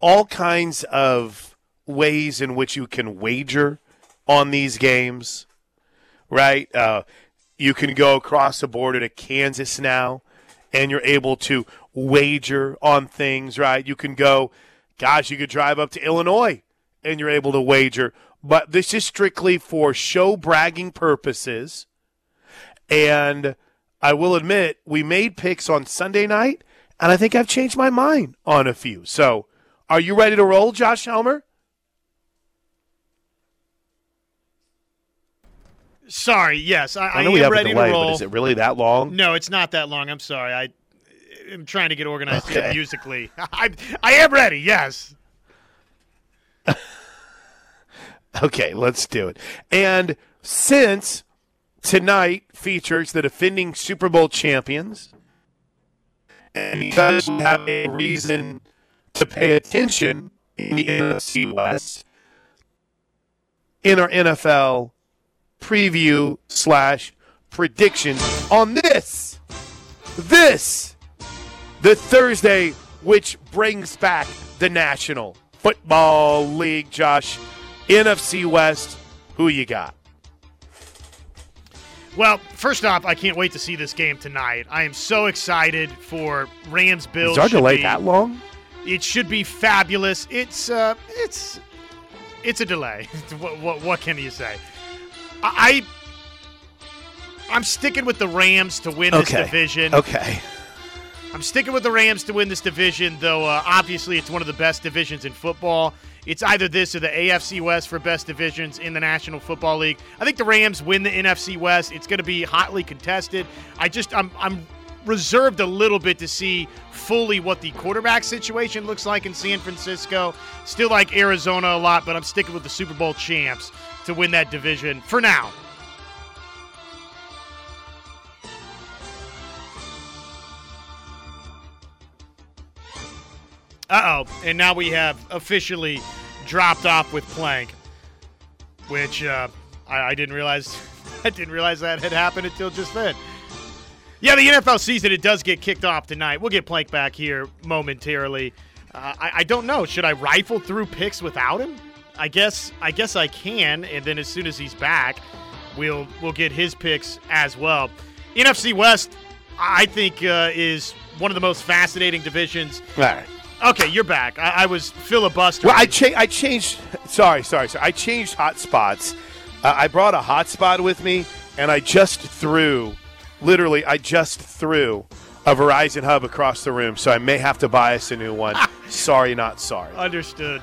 all kinds of ways in which you can wager on these games, right? Uh, you can go across the border to Kansas now and you're able to wager on things, right? You can go, gosh, you could drive up to Illinois and you're able to wager. But this is strictly for show bragging purposes. And I will admit, we made picks on Sunday night, and I think I've changed my mind on a few. So, are you ready to roll, Josh Helmer? Sorry, yes, I, I I know we am have a ready delay, to roll. but is it really that long? No, it's not that long. I'm sorry. I am trying to get organized Okay. musically. I, I am ready. Yes. Okay, let's do it. And since tonight features the defending Super Bowl champions, and because we have a reason to pay attention in the NFC West, in our NFL preview slash predictions on this, this, the Thursday, which brings back the National Football League, Josh. NFC West, who you got? Well, first off, I can't wait to see this game tonight. I am so excited for Rams Bills. Is our delay be- that long? It should be fabulous. It's uh, it's it's a delay. what, what what can you say? I. I I'm sticking with the Rams to win this Okay. division. Okay. I'm sticking with the Rams to win this division, though uh, obviously it's one of the best divisions in football. It's either this or the AFC West for best divisions in the National Football League. I think the Rams win the NFC West. It's going to be hotly contested. I just I'm I'm reserved a little bit to see fully what the quarterback situation looks like in San Francisco. Still like Arizona a lot, but I'm sticking with the Super Bowl champs to win that division for now. Uh oh, and now we have officially dropped off with Plank, which uh, I, I didn't realize. I didn't realize that had happened until just then. Yeah, the NFL season it does get kicked off tonight. We'll get Plank back here momentarily. Uh, I, I don't know. Should I rifle through picks without him? I guess I guess I can, and then as soon as he's back, we'll we'll get his picks as well. NFC West, I think, uh, is one of the most fascinating divisions. Right. Okay, you're back. I, I was filibustering. Well, I, cha- I changed. Sorry, sorry, sorry. I changed hotspots. Uh, I brought a hotspot with me, and I just threw, literally, I just threw a Verizon hub across the room. So I may have to buy us a new one. sorry, not sorry. Understood.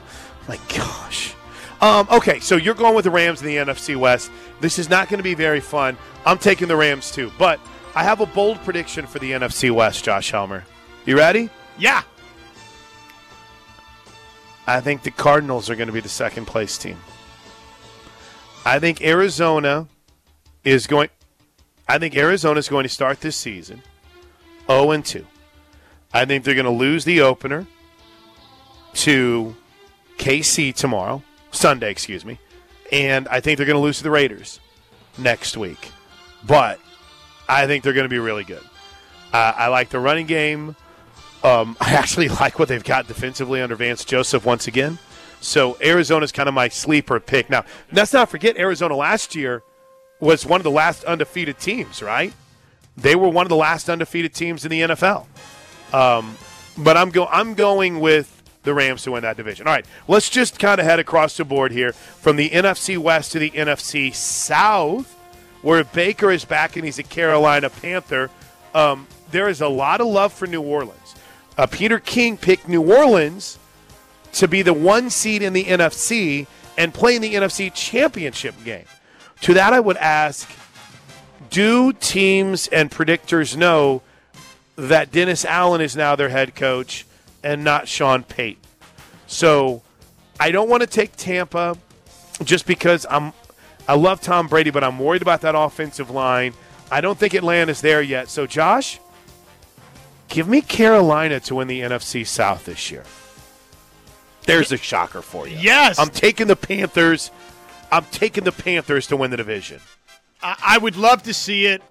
My gosh. Um, okay, so you're going with the Rams in the NFC West. This is not going to be very fun. I'm taking the Rams too, but I have a bold prediction for the NFC West, Josh Helmer. You ready? Yeah. I think the Cardinals are going to be the second place team. I think Arizona is going. I think Arizona is going to start this season 0 and 2. I think they're going to lose the opener to KC tomorrow, Sunday, excuse me, and I think they're going to lose to the Raiders next week. But I think they're going to be really good. Uh, I like the running game. Um, I actually like what they've got defensively under Vance Joseph once again. So Arizona's kind of my sleeper pick. Now, let's not forget Arizona last year was one of the last undefeated teams, right? They were one of the last undefeated teams in the NFL. Um, but I'm go I'm going with the Rams to win that division. All right, let's just kind of head across the board here from the NFC West to the NFC South, where Baker is back and he's a Carolina Panther. Um, there is a lot of love for New Orleans. Uh, Peter King picked New Orleans to be the one seed in the NFC and play in the NFC championship game. To that, I would ask do teams and predictors know that Dennis Allen is now their head coach and not Sean Payton? So I don't want to take Tampa just because I'm I love Tom Brady, but I'm worried about that offensive line. I don't think Atlanta's there yet. So Josh, give me Carolina to win the NFC South this year. There's a shocker for you. Yes. I'm taking the Panthers. I'm taking the Panthers to win the division. I, I would love to see it.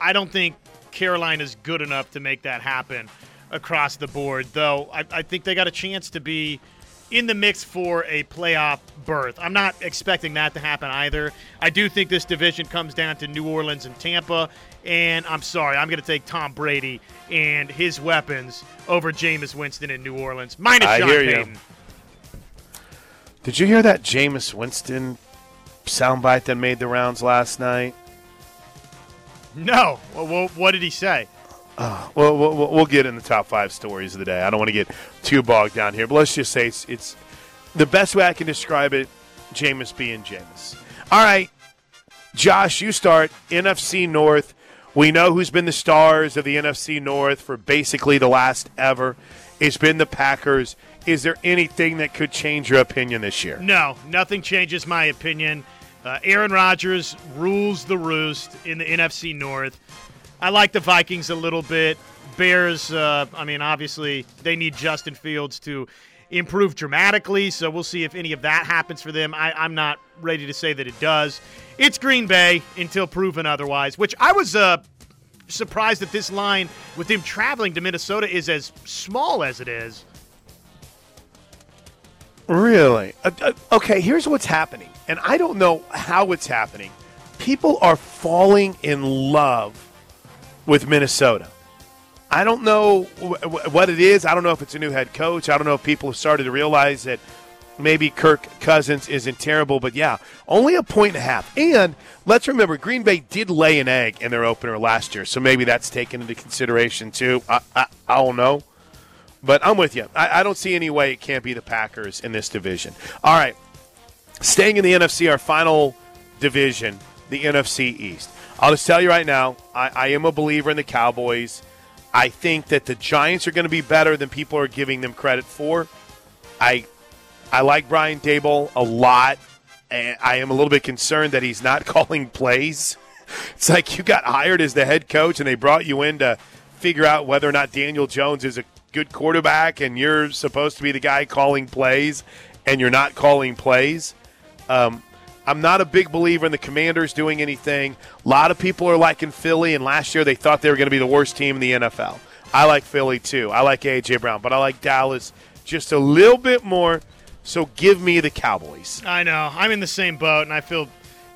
I don't think Carolina's good enough to make that happen across the board, though. I, I think they got a chance to be in the mix for a playoff berth. I'm not expecting that to happen either. I do think this division comes down to New Orleans and Tampa, and I'm sorry, I'm going to take Tom Brady and his weapons over Jameis Winston in New Orleans, minus I Sean hear you. Did you hear that Jameis Winston soundbite that made the rounds last night? No. Well, what did he say? Well, we'll, we'll- we'll get in the top five stories of the day. I don't want to get too bogged down here, but let's just say it's, it's the best way I can describe it Jameis being Jameis. All right, Josh, you start. NFC North. We know who's been the stars of the NFC North for basically the last ever. It's been the Packers. Is there anything that could change your opinion this year? No, nothing changes my opinion. Uh, Aaron Rodgers rules the roost in the NFC North. I like the Vikings a little bit. Bears, uh, I mean, obviously, they need Justin Fields to improve dramatically, so we'll see if any of that happens for them. I, I'm not ready to say that it does. It's Green Bay until proven otherwise, which I was uh, surprised that this line with him traveling to Minnesota is as small as it is. Really? Uh, uh, okay, here's what's happening. And I don't know how it's happening. People are falling in love with Minnesota. I don't know wh- wh- what it is. I don't know if it's a new head coach. I don't know if people have started to realize that maybe Kirk Cousins isn't terrible, but yeah, only a point and a half. And let's remember, Green Bay did lay an egg in their opener last year, so maybe that's taken into consideration too. I, I, I don't know. But I'm with you. I, I don't see any way it can't be the Packers in this division. All right. Staying in the NFC, our final division, the NFC East. I'll just tell you right now, I, I am a believer in the Cowboys. I think that the Giants are going to be better than people are giving them credit for. I I like Brian Daboll a lot, and I am a little bit concerned that he's not calling plays. It's like you got hired as the head coach, and they brought you in to figure out whether or not Daniel Jones is a good quarterback, and you're supposed to be the guy calling plays, and you're not calling plays. Um, I'm not a big believer in the Commanders doing anything. A lot of people are liking Philly, and last year they thought they were going to be the worst team in the NFL. I like Philly too. I like A.J. Brown, but I like Dallas just a little bit more. So give me the Cowboys. I know. I'm in the same boat, and I feel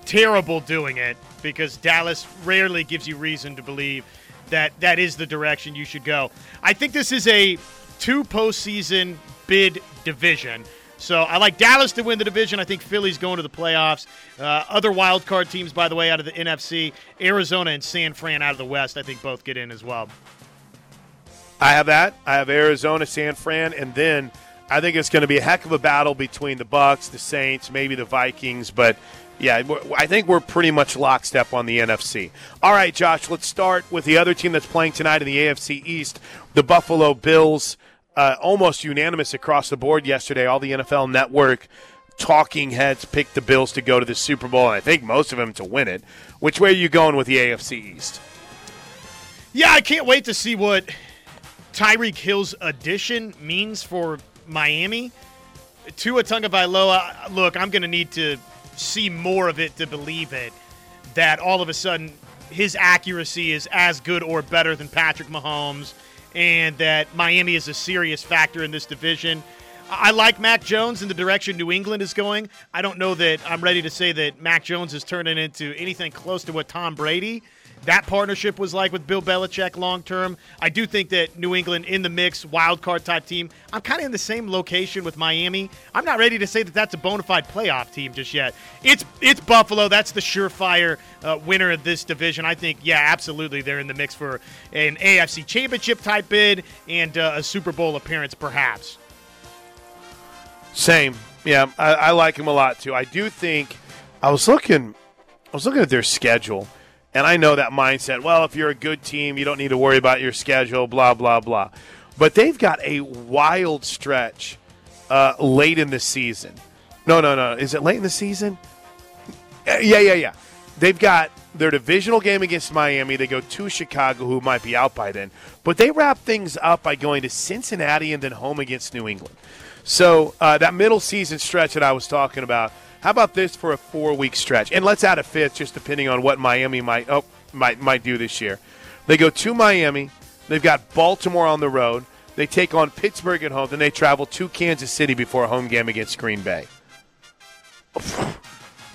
terrible doing it because Dallas rarely gives you reason to believe that that is the direction you should go. I think this is a two postseason bid division. So I like Dallas to win the division. I think Philly's going to the playoffs. Uh, other wild card teams, by the way, out of the NFC, Arizona and San Fran out of the West, I think both get in as well. I have that. I have Arizona, San Fran, and then I think it's going to be a heck of a battle between the Bucs, the Saints, maybe the Vikings, but yeah, I think we're pretty much lockstep on the NFC. All right, Josh, let's start with the other team that's playing tonight in the AFC East, the Buffalo Bills. Uh, almost unanimous across the board yesterday. All the NFL Network talking heads picked the Bills to go to the Super Bowl, and I think most of them to win it. Which way are you going with the AFC East? Yeah, I can't wait to see what Tyreek Hill's addition means for Miami. Tua Tagovailoa, look, I'm going to need to see more of it to believe it. That all of a sudden his accuracy is as good or better than Patrick Mahomes, and that Miami is a serious factor in this division. I like Mac Jones in the direction New England is going. I don't know that I'm ready to say that Mac Jones is turning into anything close to what Tom Brady that partnership was like with Bill Belichick long term. I do think that New England in the mix, wild card type team. I'm kind of in the same location with Miami. I'm not ready to say that that's a bona fide playoff team just yet. It's it's Buffalo. That's the surefire uh, winner of this division. I think, yeah, absolutely, they're in the mix for an AFC Championship type bid and uh, a Super Bowl appearance, perhaps. Same, yeah, I, I like him a lot too. I do think I was looking, I was looking at their schedule and I know that mindset. Well, if you're a good team, you don't need to worry about your schedule, blah, blah, blah. But they've got a wild stretch uh, late in the season. No, no, no. Is it late in the season? Uh, yeah, yeah, yeah. They've got their divisional game against Miami. They go to Chicago, who might be out by then. But they wrap things up by going to Cincinnati and then home against New England. So uh, that middle season stretch that I was talking about – how about this for a four week stretch? And let's add a fifth, just depending on what Miami might oh might might do this year. They go to Miami. They've got Baltimore on the road. They take on Pittsburgh at home. Then they travel to Kansas City before a home game against Green Bay.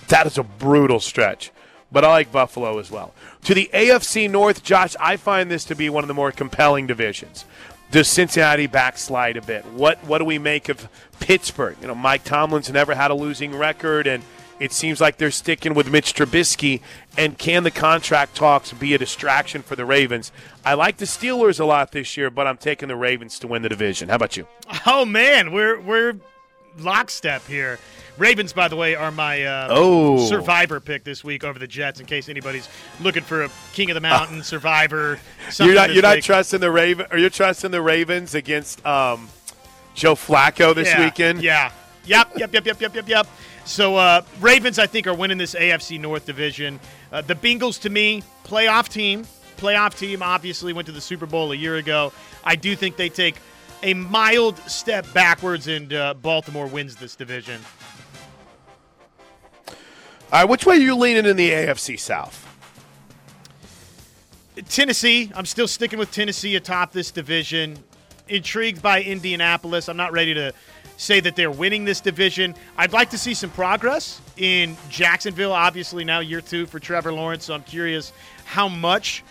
That is a brutal stretch. But I like Buffalo as well. To the AFC North, Josh, I find this to be one of the more compelling divisions. Does Cincinnati backslide a bit? What what do we make of Pittsburgh? You know, Mike Tomlin's never had a losing record, and it seems like they're sticking with Mitch Trubisky. And can the contract talks be a distraction for the Ravens? I like the Steelers a lot this year, but I'm taking the Ravens to win the division. How about you? Oh man, we're we're lockstep here. Ravens, by the way, are my uh, oh. survivor pick this week over the Jets. In case anybody's looking for a King of the Mountain uh, survivor, you're not you're week. not trusting the Raven, or you're trusting the Ravens against um, Joe Flacco this yeah, weekend. Yeah. Yep. Yep. Yep. Yep. Yep. Yep. Yep. So uh, Ravens, I think, are winning this AFC North division. Uh, the Bengals, to me, playoff team. Playoff team. Obviously, went to the Super Bowl a year ago. I do think they take a mild step backwards, and uh, Baltimore wins this division. All right, which way are you leaning in the AFC South? Tennessee. I'm still sticking with Tennessee atop this division. Intrigued by Indianapolis. I'm not ready to say that they're winning this division. I'd like to see some progress in Jacksonville. Obviously, now year two for Trevor Lawrence. So I'm curious how much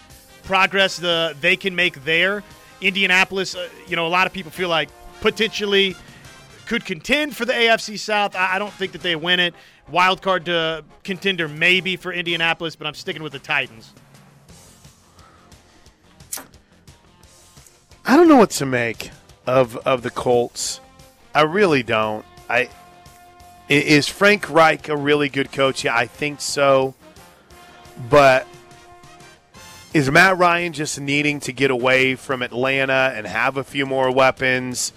progress the they can make there. Indianapolis, uh, you know, a lot of people feel like potentially could contend for the AFC South. I, I don't think that they win it. Wild card uh, contender maybe for Indianapolis, but I'm sticking with the Titans. I don't know what to make of of the Colts. I really don't. I is Frank Reich a really good coach? Yeah, I think so. But is Matt Ryan just needing to get away from Atlanta and have a few more weapons?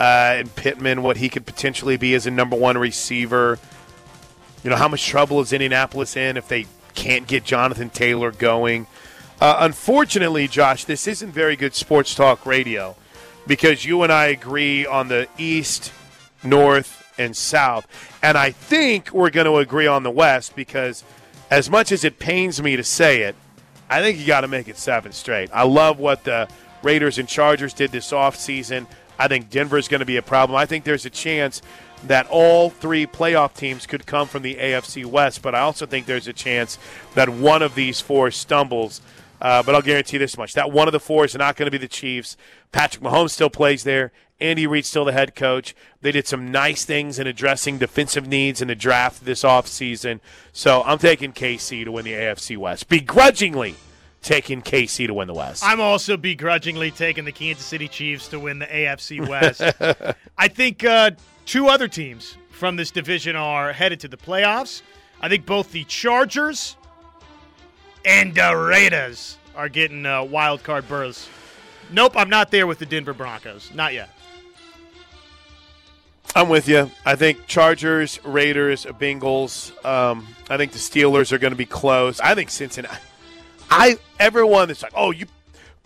Uh, and Pittman, what he could potentially be as a number one receiver. You know, how much trouble is Indianapolis in if they can't get Jonathan Taylor going? Uh, unfortunately, Josh, this isn't very good sports talk radio because you and I agree on the East, North, and South. And I think we're going to agree on the West because, as much as it pains me to say it, I think you got to make it seven straight. I love what the Raiders and Chargers did this offseason. I think Denver is going to be a problem. I think there's a chance that all three playoff teams could come from the AFC West, but I also think there's a chance that one of these four stumbles. Uh, but I'll guarantee this much: that one of the four is not going to be the Chiefs. Patrick Mahomes still plays there. Andy Reid's still the head coach. They did some nice things in addressing defensive needs in the draft this offseason. So I'm taking KC to win the AFC West. Begrudgingly taking KC to win the West. I'm also begrudgingly taking the Kansas City Chiefs to win the AFC West. I think uh, two other teams from this division are headed to the playoffs. I think both the Chargers and the Raiders are getting uh, wild card berths. Nope, I'm not there with the Denver Broncos. Not yet. I'm with you. I think Chargers, Raiders, Bengals. Um, I think the Steelers are going to be close. I think Cincinnati. I everyone that's like, oh, you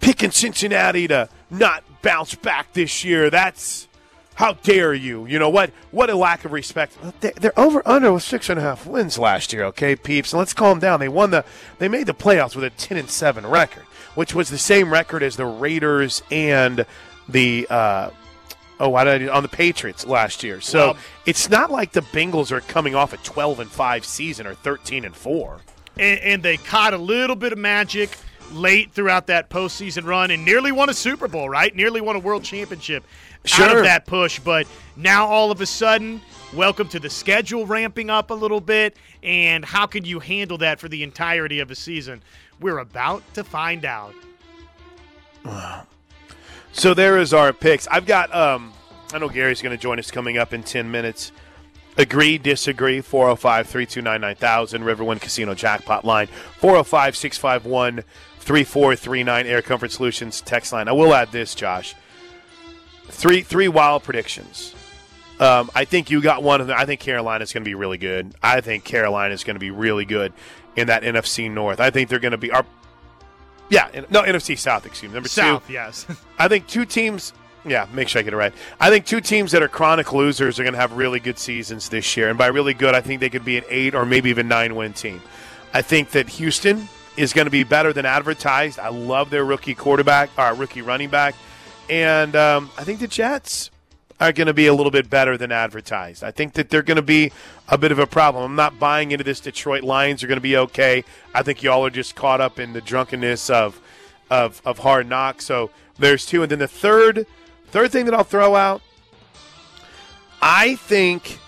picking Cincinnati to not bounce back this year. That's how dare you? You know what? What a lack of respect. They're over under with six and a half wins last year. Okay, peeps. And let's calm down. They won the. They made the playoffs with a ten and seven record, which was the same record as the Raiders and the. Uh, Oh, why did I, on the Patriots last year? So well, it's not like the Bengals are coming off a twelve and five season or thirteen and four. And, and they caught a little bit of magic late throughout that postseason run and nearly won a Super Bowl, right? Nearly won a world championship sure. out of that push. But now all of a sudden, welcome to the schedule ramping up a little bit. And how can you handle that for the entirety of a season? We're about to find out. So there is our picks. I've got. Um, I know Gary's going to join us coming up in ten minutes. Agree, disagree. 405 329 9000. Riverwind Casino Jackpot line. 405 651 3439. Air Comfort Solutions text line. I will add this, Josh. Three three wild predictions. Um, I think you got one of them. I think Carolina is going to be really good. I think Carolina is going to be really good in that NFC North. I think they're going to be our yeah, no NFC South. Excuse me. Number South, two. yes. I think two teams. Yeah, make sure I get it right. I think two teams that are chronic losers are going to have really good seasons this year, and by really good, I think they could be an eight or maybe even nine win team. I think that Houston is going to be better than advertised. I love their rookie quarterback, our uh, rookie running back, and um, I think the Jets are going to be a little bit better than advertised. I think that they're going to be a bit of a problem. I'm not buying into this Detroit Lions are going to be okay. I think y'all are just caught up in the drunkenness of of of hard knocks. So there's two, and then the third third thing that I'll throw out. I think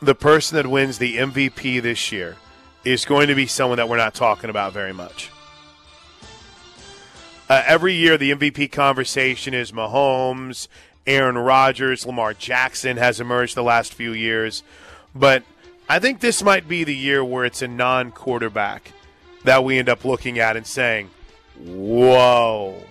the person that wins the MVP this year is going to be someone that we're not talking about very much. Uh, every year, the MVP conversation is Mahomes Aaron Rodgers, Lamar Jackson has emerged the last few years. But I think this might be the year where it's a non quarterback that we end up looking at and saying, Whoa.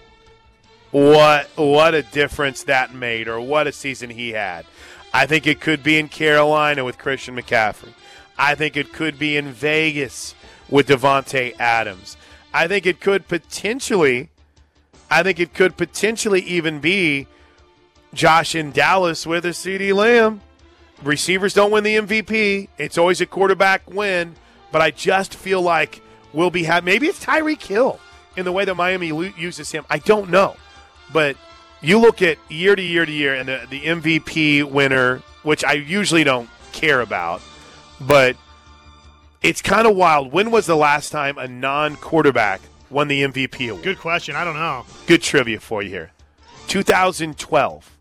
What what a difference that made, or what a season he had. I think it could be in Carolina with Christian McCaffrey. I think it could be in Vegas with Davante Adams. I think it could potentially I think it could potentially even be Josh in Dallas with a CeeDee Lamb. Receivers don't win the MVP. It's always a quarterback win, but I just feel like we'll be having maybe it's Tyreek Hill in the way that Miami uses him. I don't know, but you look at year to year to year, and the, the MVP winner, which I usually don't care about, but it's kind of wild. When was the last time a non-quarterback won the MVP award? Good question. I don't know. Good trivia for you here. 2012.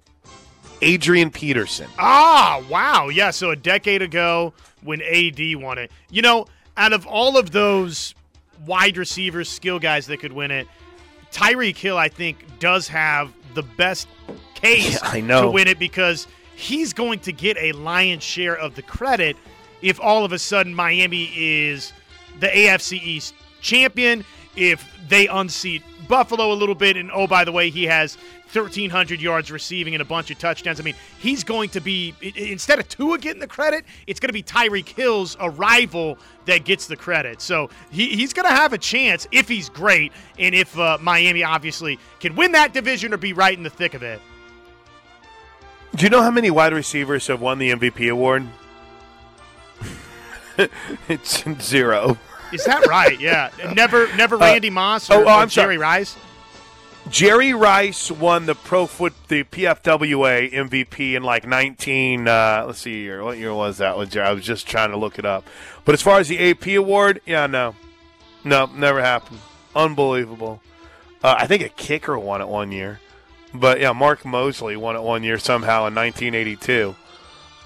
Adrian Peterson. Ah, wow. Yeah, so a decade ago when AD won it. You know, out of all of those wide receivers, skill guys that could win it, Tyreek Hill, I think, does have the best case yeah, I know. to win it because he's going to get a lion's share of the credit if all of a sudden Miami is the AFC East champion if they unseat Buffalo a little bit, and oh, by the way, he has 1,300 yards receiving and a bunch of touchdowns. I mean, he's going to be, instead of Tua getting the credit, it's going to be Tyreek Hill's a rival that gets the credit. So he, he's going to have a chance if he's great, and if uh, Miami obviously can win that division or be right in the thick of it. Do you know how many wide receivers have won the MVP award? it's zero. Is that right? Yeah. Never, never uh, Randy Moss or, oh, oh, I'm Jerry sorry. Rice. Jerry Rice won the Pro Foot the PFWA MVP in like 19. Uh, let's see here. What year was that? Was I was just trying to look it up. But as far as the AP award, yeah, no, no, never happened. Unbelievable. Uh, I think a kicker won it one year, but yeah, Mark Moseley won it one year somehow in 1982.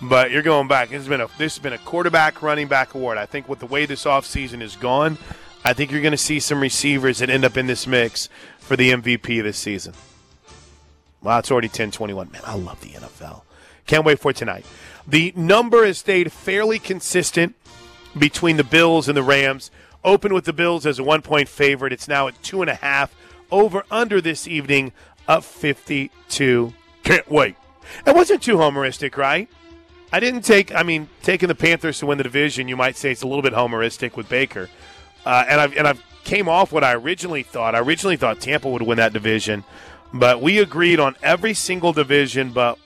But you're going back. This has been a this has been a quarterback running back award. I think with the way this offseason is gone, I think you're going to see some receivers that end up in this mix for the MVP this season. Well, it's already 10-21. Man, I love the NFL. Can't wait for tonight. The number has stayed fairly consistent between the Bills and the Rams. Open with the Bills as a one point favorite. It's now at two and a half. Over under this evening up 52. Can't wait. It wasn't too homeristic, right? I didn't take. I mean, taking the Panthers to win the division, you might say it's a little bit homeristic with Baker, uh, and I've and I've came off what I originally thought. I originally thought Tampa would win that division, but we agreed on every single division but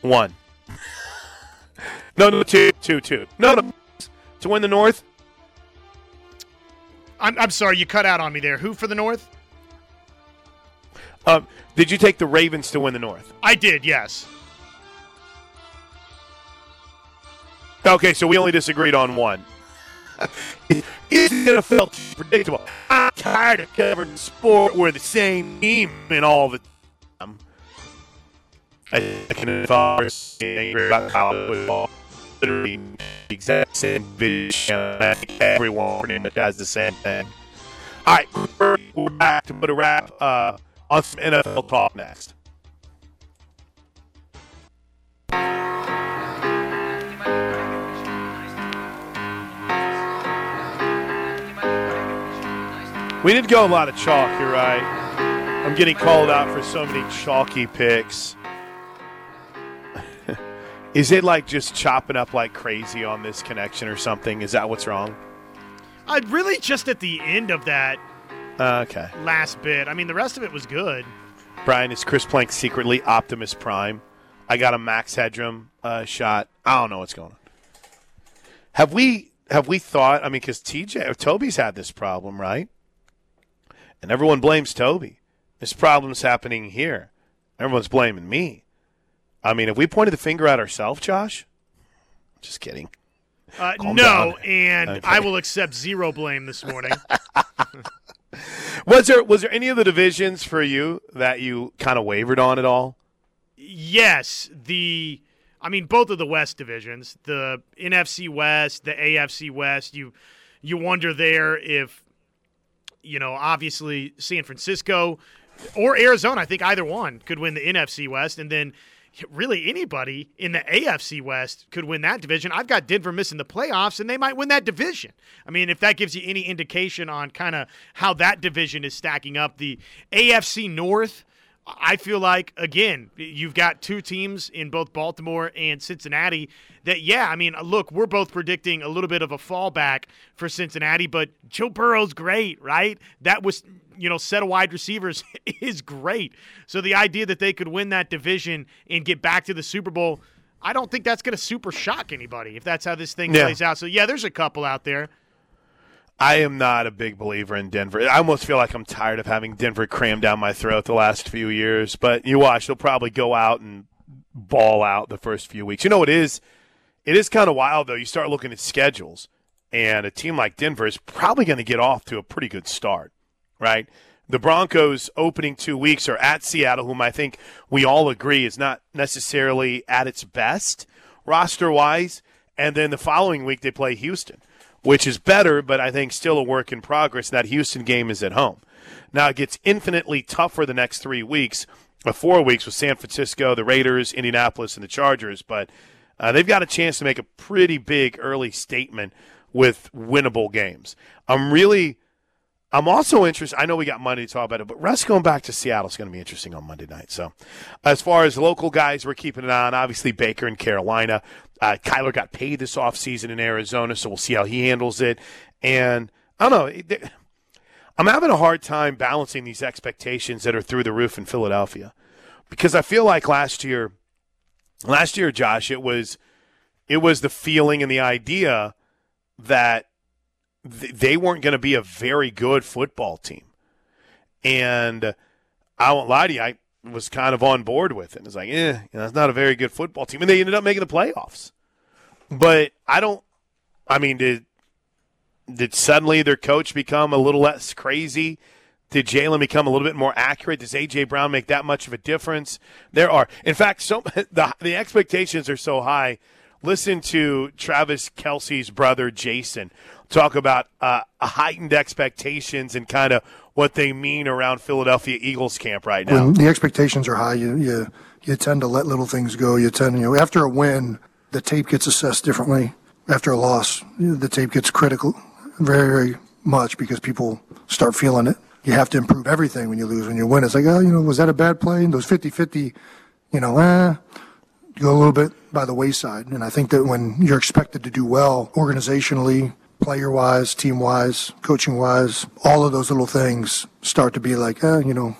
one. no, no, two, two, two. No, no, to win the North. I'm, I'm sorry, you cut out on me there. Who for the North? Um, did you take the Ravens to win the North? I did, yes. Okay, so we only disagreed on one. It's gonna feel predictable. I'm tired of covering sport where the same team in all the time. I can advise about college football. Literally the exact same vision. I think everyone does the same thing. All right, we're back to put a wrap uh, on some NFL talk next. We did go a lot of chalk, you're right. I'm getting called out for so many chalky picks. Is it like just chopping up like crazy on this connection or something? Is that what's wrong? I really just at the end of that uh, okay. last bit. I mean, the rest of it was good. Brian, is Chris Plank secretly Optimus Prime? I got a Max Headroom uh, shot. I don't know what's going on. Have we have we thought? I mean, because TJ or Toby's had this problem, right? And everyone blames Toby. This problem's happening here. Everyone's blaming me. I mean, have we pointed the finger at ourselves, Josh? Just kidding. Uh, no, down. and okay. I will accept zero blame this morning. was there was there any of the divisions for you that you kind of wavered on at all? Yes, the I mean both of the West divisions, the NFC West, the AFC West. You you wonder there if you know, obviously San Francisco or Arizona. I think either one could win the NFC West, and then really anybody in the AFC West could win that division. I've got Denver missing the playoffs, and they might win that division. I mean, if that gives you any indication on kind of how that division is stacking up, the AFC North. I feel like again, you've got two teams in both Baltimore and Cincinnati that yeah, I mean, look, we're both predicting a little bit of a fallback for Cincinnati, but Joe Burrow's great, right? That was you know, set of wide receivers is great. So the idea that they could win that division and get back to the Super Bowl, I don't think that's going to super shock anybody if that's how this thing yeah. plays out. So yeah, there's a couple out there. I am not a big believer in Denver. I almost feel like I'm tired of having Denver crammed down my throat the last few years. But you watch, they'll probably go out and ball out the first few weeks. You know, it is it is kind of wild though. You start looking at schedules, and a team like Denver is probably going to get off to a pretty good start, right? The Broncos opening two weeks are at Seattle, whom I think we all agree is not necessarily at its best roster wise. And then the following week they play Houston which is better, but I think still a work in progress. That Houston game is at home. Now it gets infinitely tougher the next three weeks, or uh, four weeks with San Francisco, the Raiders, Indianapolis, and the Chargers. But uh, they've got a chance to make a pretty big early statement with winnable games. I'm really I'm also interested. I know we got Monday to talk about it, but Russ going back to Seattle is going to be interesting on Monday night. So, as far as local guys, we're keeping an eye on. Obviously, Baker in Carolina. Uh, Kyler got paid this offseason in Arizona, so we'll see how he handles it. And I don't know. I'm having a hard time balancing these expectations that are through the roof in Philadelphia because I feel like last year, last year, Josh, it was it was the feeling and the idea that they weren't going to be a very good football team. And I won't lie to you, I was kind of on board with it. It's like, eh, you know, it's not a very good football team. And they ended up making the playoffs. But I don't, I mean, did, did suddenly their coach become a little less crazy? Did Jalen become a little bit more accurate? Does AJ Brown make that much of a difference? There are, in fact, so the the expectations are so high. Listen to Travis Kelce's brother Jason talk about uh, heightened expectations and kind of what they mean around Philadelphia Eagles camp right now. When the expectations are high, you you you tend to let little things go. You tend, you know, after a win, the tape gets assessed differently. After a loss, the tape gets critical very very much because people start feeling it. You have to improve everything when you lose. When you win, it's like, oh, you know, was that a bad play? And those 50-50, you know, eh, go a little bit by the wayside. And I think that when you're expected to do well organizationally, player wise, team wise, coaching wise, all of those little things start to be like, eh, you know,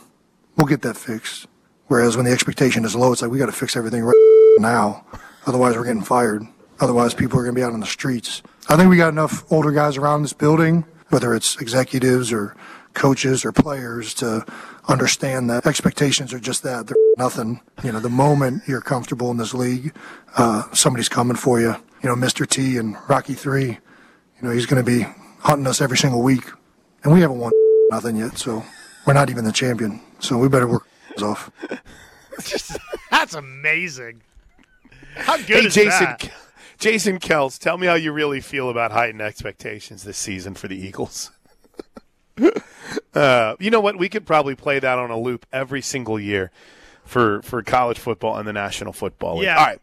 we'll get that fixed. Whereas when the expectation is low, it's like we got to fix everything right now. Otherwise, we're getting fired. Otherwise, people are going to be out on the streets. I think we got enough older guys around this building, whether it's executives or coaches or players, to understand that expectations are just that. They're nothing. You know, the moment you're comfortable in this league, uh, somebody's coming for you. You know, Mr. T and Rocky 3 you know, he's going to be hunting us every single week. And we haven't won nothing yet, so we're not even the champion. So we better work off. That's amazing. How good hey, is Jason, that? Jason Kels, tell me how you really feel about heightened expectations this season for the Eagles. uh, you know what? We could probably play that on a loop every single year for for college football and the National Football League. Yeah. All right.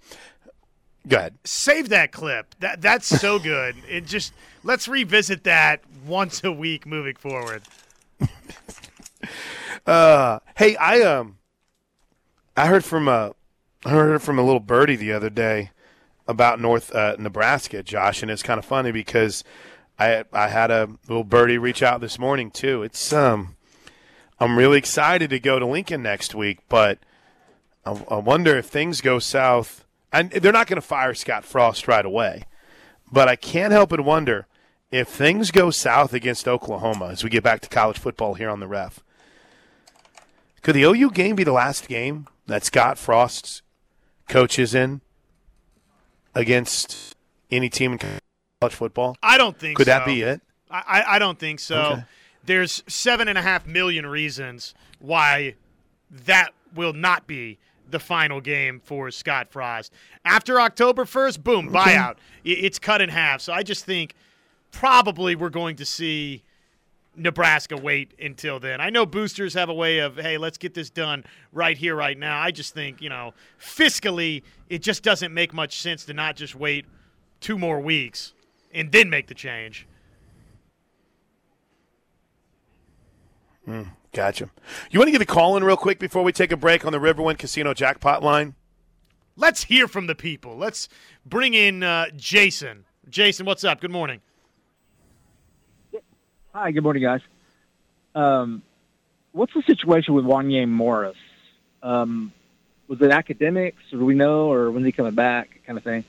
Go ahead. Save that clip. That that's so good. it just let's revisit that once a week moving forward. Uh, hey, I um, I heard from a, I heard from a little birdie the other day about North uh, Nebraska, Josh, and it's kind of funny because I I had a little birdie reach out this morning too. It's um, I'm really excited to go to Lincoln next week, but I, I wonder if things go south and they're not going to fire Scott Frost right away. But I can't help but wonder if things go south against Oklahoma as we get back to college football here on the ref. Could the OU game be the last game that Scott Frost's coaches in against any team in college football? I don't think. Could so. that be it? I, I don't think so. Okay. There's seven and a half million reasons why that will not be the final game for Scott Frost. After October 1st, boom, buyout. It's cut in half. So I just think probably we're going to see Nebraska wait until then. I know boosters have a way of, hey, let's get this done right here, right now. I just think, you know, fiscally, it just doesn't make much sense to not just wait two more weeks and then make the change. Gotcha. You want to get a call in real quick before we take a break on the Riverwind Casino jackpot line? Let's hear from the people. Let's bring in uh, Jason. Jason, what's up? Good morning. Hi, good morning, guys. Um, what's the situation with Wanya Morris? Um, was it academics, or do we know, or when's he coming back, kind of thing?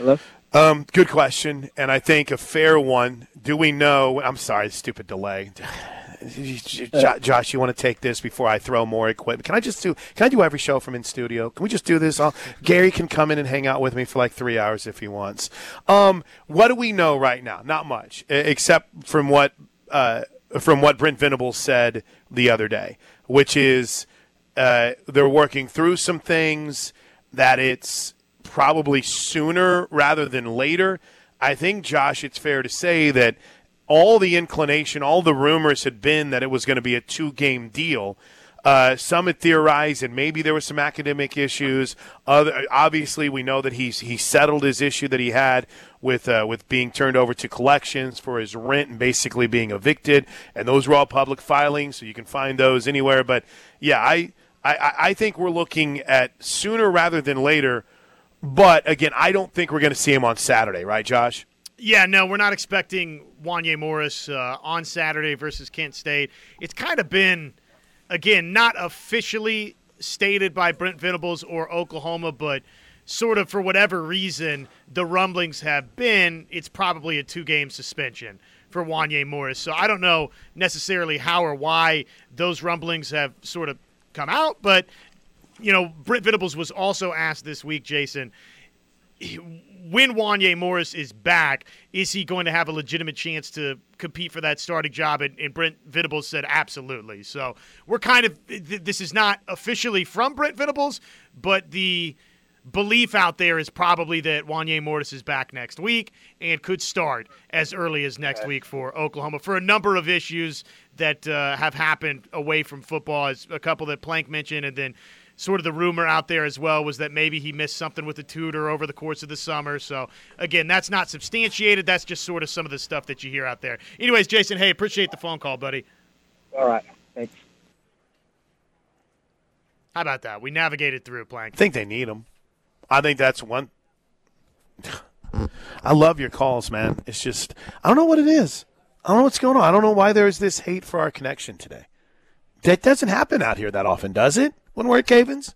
Hello. Um, good question, and I think a fair one. Do we know? I'm sorry, stupid delay. Josh, you want to take this before I throw more equipment? Can I just do? Can I do every show from in studio? Can we just do this? I'll, Gary can come in and hang out with me for like three hours if he wants. Um, what do we know right now? Not much, except from what uh, from what Brent Venables said the other day, which is uh, they're working through some things that it's probably sooner rather than later. I think, Josh, it's fair to say that all the inclination, all the rumors had been that it was going to be a two game deal. Uh, some had theorized, and maybe there were some academic issues. Other, obviously, we know that he's he settled his issue that he had with uh, with being turned over to collections for his rent and basically being evicted, and those were all public filings, so you can find those anywhere. But yeah, I I, I think we're looking at sooner rather than later. But again, I don't think we're going to see him on Saturday, right, Josh? Yeah, no, we're not expecting Wanya Morris uh, on Saturday versus Kent State. It's kind of been, again, not officially stated by Brent Venables or Oklahoma, but sort of for whatever reason, the rumblings have been it's probably a two game suspension for Wanya Morris. So I don't know necessarily how or why those rumblings have sort of come out, but you know, Brent Venables was also asked this week, Jason, when Wanya Morris is back, is he going to have a legitimate chance to compete for that starting job? And, and Brent Venables said absolutely. So we're kind of this is not officially from Brent Venables, but the belief out there is probably that Wanya Morris is back next week and could start as early as next week for Oklahoma for a number of issues that uh, have happened away from football, as a couple that Plank mentioned, and then sort of the rumor out there as well was that maybe he missed something with the tutor over the course of the summer. So again, that's not substantiated. That's just sort of some of the stuff that you hear out there. Anyways, Jason, hey, appreciate the phone call, buddy. All right, thanks. How about that? We navigated through Plank. I think they need him. I think that's one. I love your calls, man. It's just I don't know what it is. I don't know what's going on. I don't know why there's this hate for our connection today. That doesn't happen out here that often, does it? When we're at Cavens?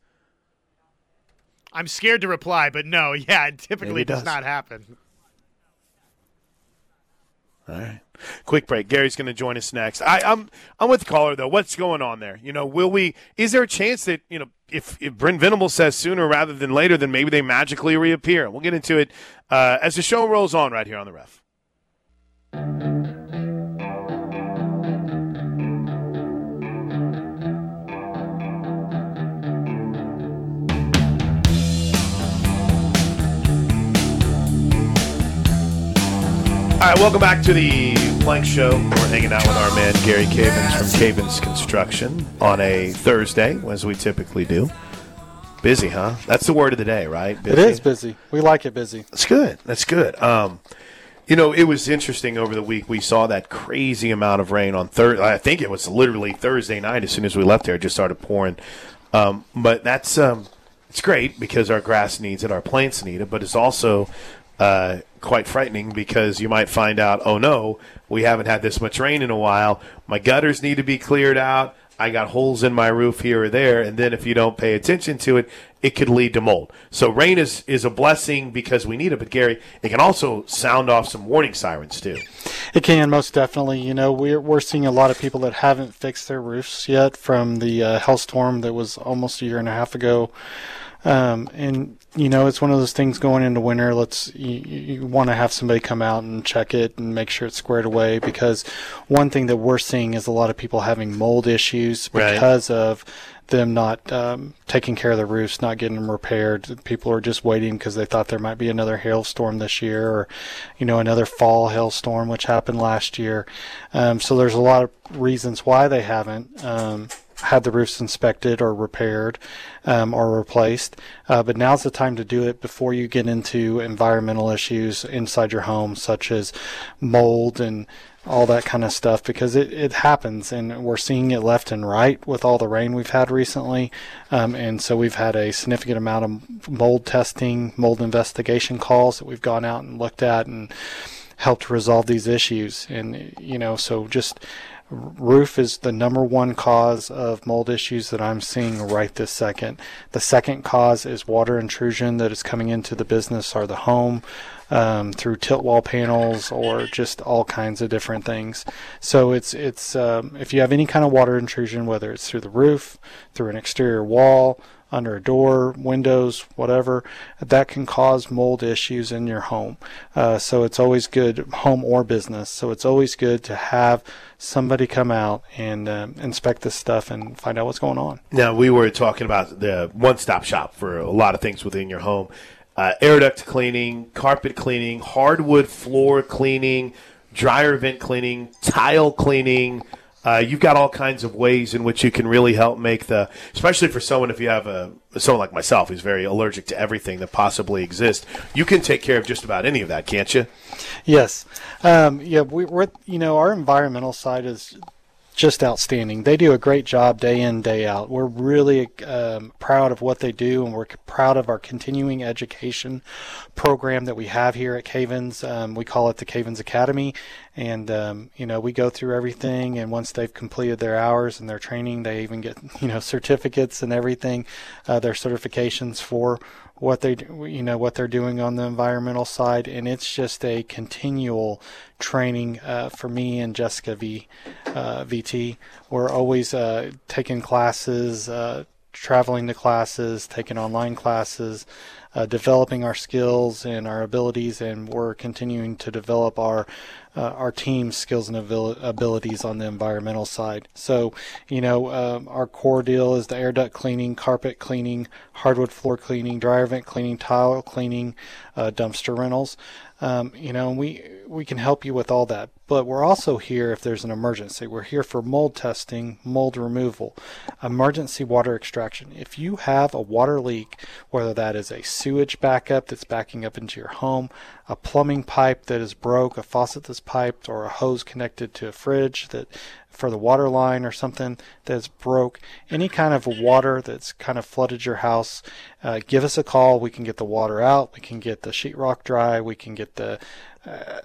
I'm scared to reply, but no, yeah, it typically it does. does. not happen. All right. Quick break. Gary's going to join us next. I, am I'm, I'm with the caller though. What's going on there? You know, will we? Is there a chance that you know if if Brent Venable says sooner rather than later, then maybe they magically reappear? We'll get into it uh, as the show rolls on right here on the Ref. All right, welcome back to the Plank Show. We're hanging out with our man Gary Cavens from Cavens Construction on a Thursday, as we typically do. Busy, huh? That's the word of the day, right? Busy. It is busy. We like it busy. That's good. That's good. Um, you know, it was interesting over the week. We saw that crazy amount of rain on Thursday. I think it was literally Thursday night. As soon as we left there, it just started pouring. Um, but that's um, it's great because our grass needs it, our plants need it. But it's also uh, quite frightening because you might find out, oh no, we haven't had this much rain in a while. My gutters need to be cleared out. I got holes in my roof here or there, and then if you don't pay attention to it, it could lead to mold. So rain is, is a blessing because we need it, but Gary, it can also sound off some warning sirens too. It can most definitely. You know, we're we're seeing a lot of people that haven't fixed their roofs yet from the uh, hailstorm that was almost a year and a half ago. Um, and you know, it's one of those things going into winter. Let's you, you want to have somebody come out and check it and make sure it's squared away because one thing that we're seeing is a lot of people having mold issues because right. of them not um, taking care of the roofs, not getting them repaired. People are just waiting because they thought there might be another hailstorm this year, or you know another fall hailstorm, which happened last year. Um, so there's a lot of reasons why they haven't. Um, had the roofs inspected or repaired um, or replaced. Uh, but now's the time to do it before you get into environmental issues inside your home, such as mold and all that kind of stuff, because it, it happens and we're seeing it left and right with all the rain we've had recently. Um, and so we've had a significant amount of mold testing, mold investigation calls that we've gone out and looked at and helped resolve these issues. And, you know, so just Roof is the number one cause of mold issues that I'm seeing right this second. The second cause is water intrusion that is coming into the business or the home um, through tilt wall panels or just all kinds of different things. So it's it's um, if you have any kind of water intrusion, whether it's through the roof, through an exterior wall, under a door, windows, whatever, that can cause mold issues in your home. Uh, so it's always good, home or business. So it's always good to have somebody come out and uh, inspect this stuff and find out what's going on. Now, we were talking about the one stop shop for a lot of things within your home uh, air duct cleaning, carpet cleaning, hardwood floor cleaning, dryer vent cleaning, tile cleaning Uh, you've got all kinds of ways in which you can really help make the, especially for someone if you have a someone like myself who's very allergic to everything that possibly exists. You can take care of just about any of that, can't you? Yes. Um, yeah, we, we're you know our environmental side is just outstanding. They do a great job day in, day out. We're really um, proud of what they do, and we're proud of our continuing education program that we have here at Cavens. Um, we call it the Cavens Academy, and um, you know we go through everything. And once they've completed their hours and their training, they even get you know certificates and everything, uh, their certifications for what they you know what they're doing on the environmental side and it's just a continual training uh, for me and Jessica V uh, VT we're always uh, taking classes uh, traveling to classes taking online classes uh, developing our skills and our abilities and we're continuing to develop our uh, our team's skills and abil- abilities on the environmental side. So, you know, um, our core deal is the air duct cleaning, carpet cleaning, hardwood floor cleaning, dryer vent cleaning, tile cleaning, uh, dumpster rentals. Um, you know, we we can help you with all that. But we're also here if there's an emergency. We're here for mold testing, mold removal, emergency water extraction. If you have a water leak, whether that is a sewage backup that's backing up into your home, a plumbing pipe that is broke, a faucet that's piped, or a hose connected to a fridge that for the water line or something that's broke, any kind of water that's kind of flooded your house, uh, give us a call. We can get the water out. We can get the sheetrock dry. We can get the uh,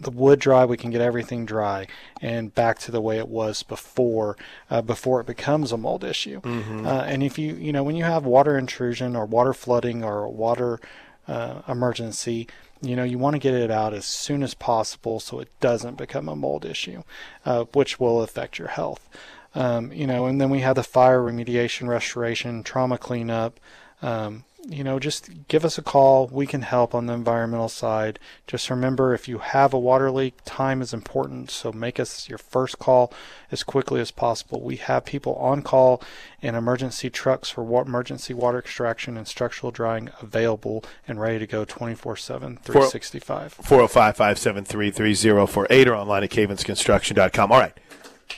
the wood dry. We can get everything dry and back to the way it was before uh, before it becomes a mold issue. Mm-hmm. Uh, and if you you know when you have water intrusion or water flooding or water uh, emergency, you know, you want to get it out as soon as possible so it doesn't become a mold issue, uh, which will affect your health. Um, you know, and then we have the fire remediation, restoration, trauma cleanup. Um, you know, just give us a call. We can help on the environmental side. Just remember if you have a water leak, time is important. So make us your first call as quickly as possible. We have people on call and emergency trucks for wa- emergency water extraction and structural drying available and ready to go 24 7, 365. 405 573 3048 or online at cavensconstruction.com. All right.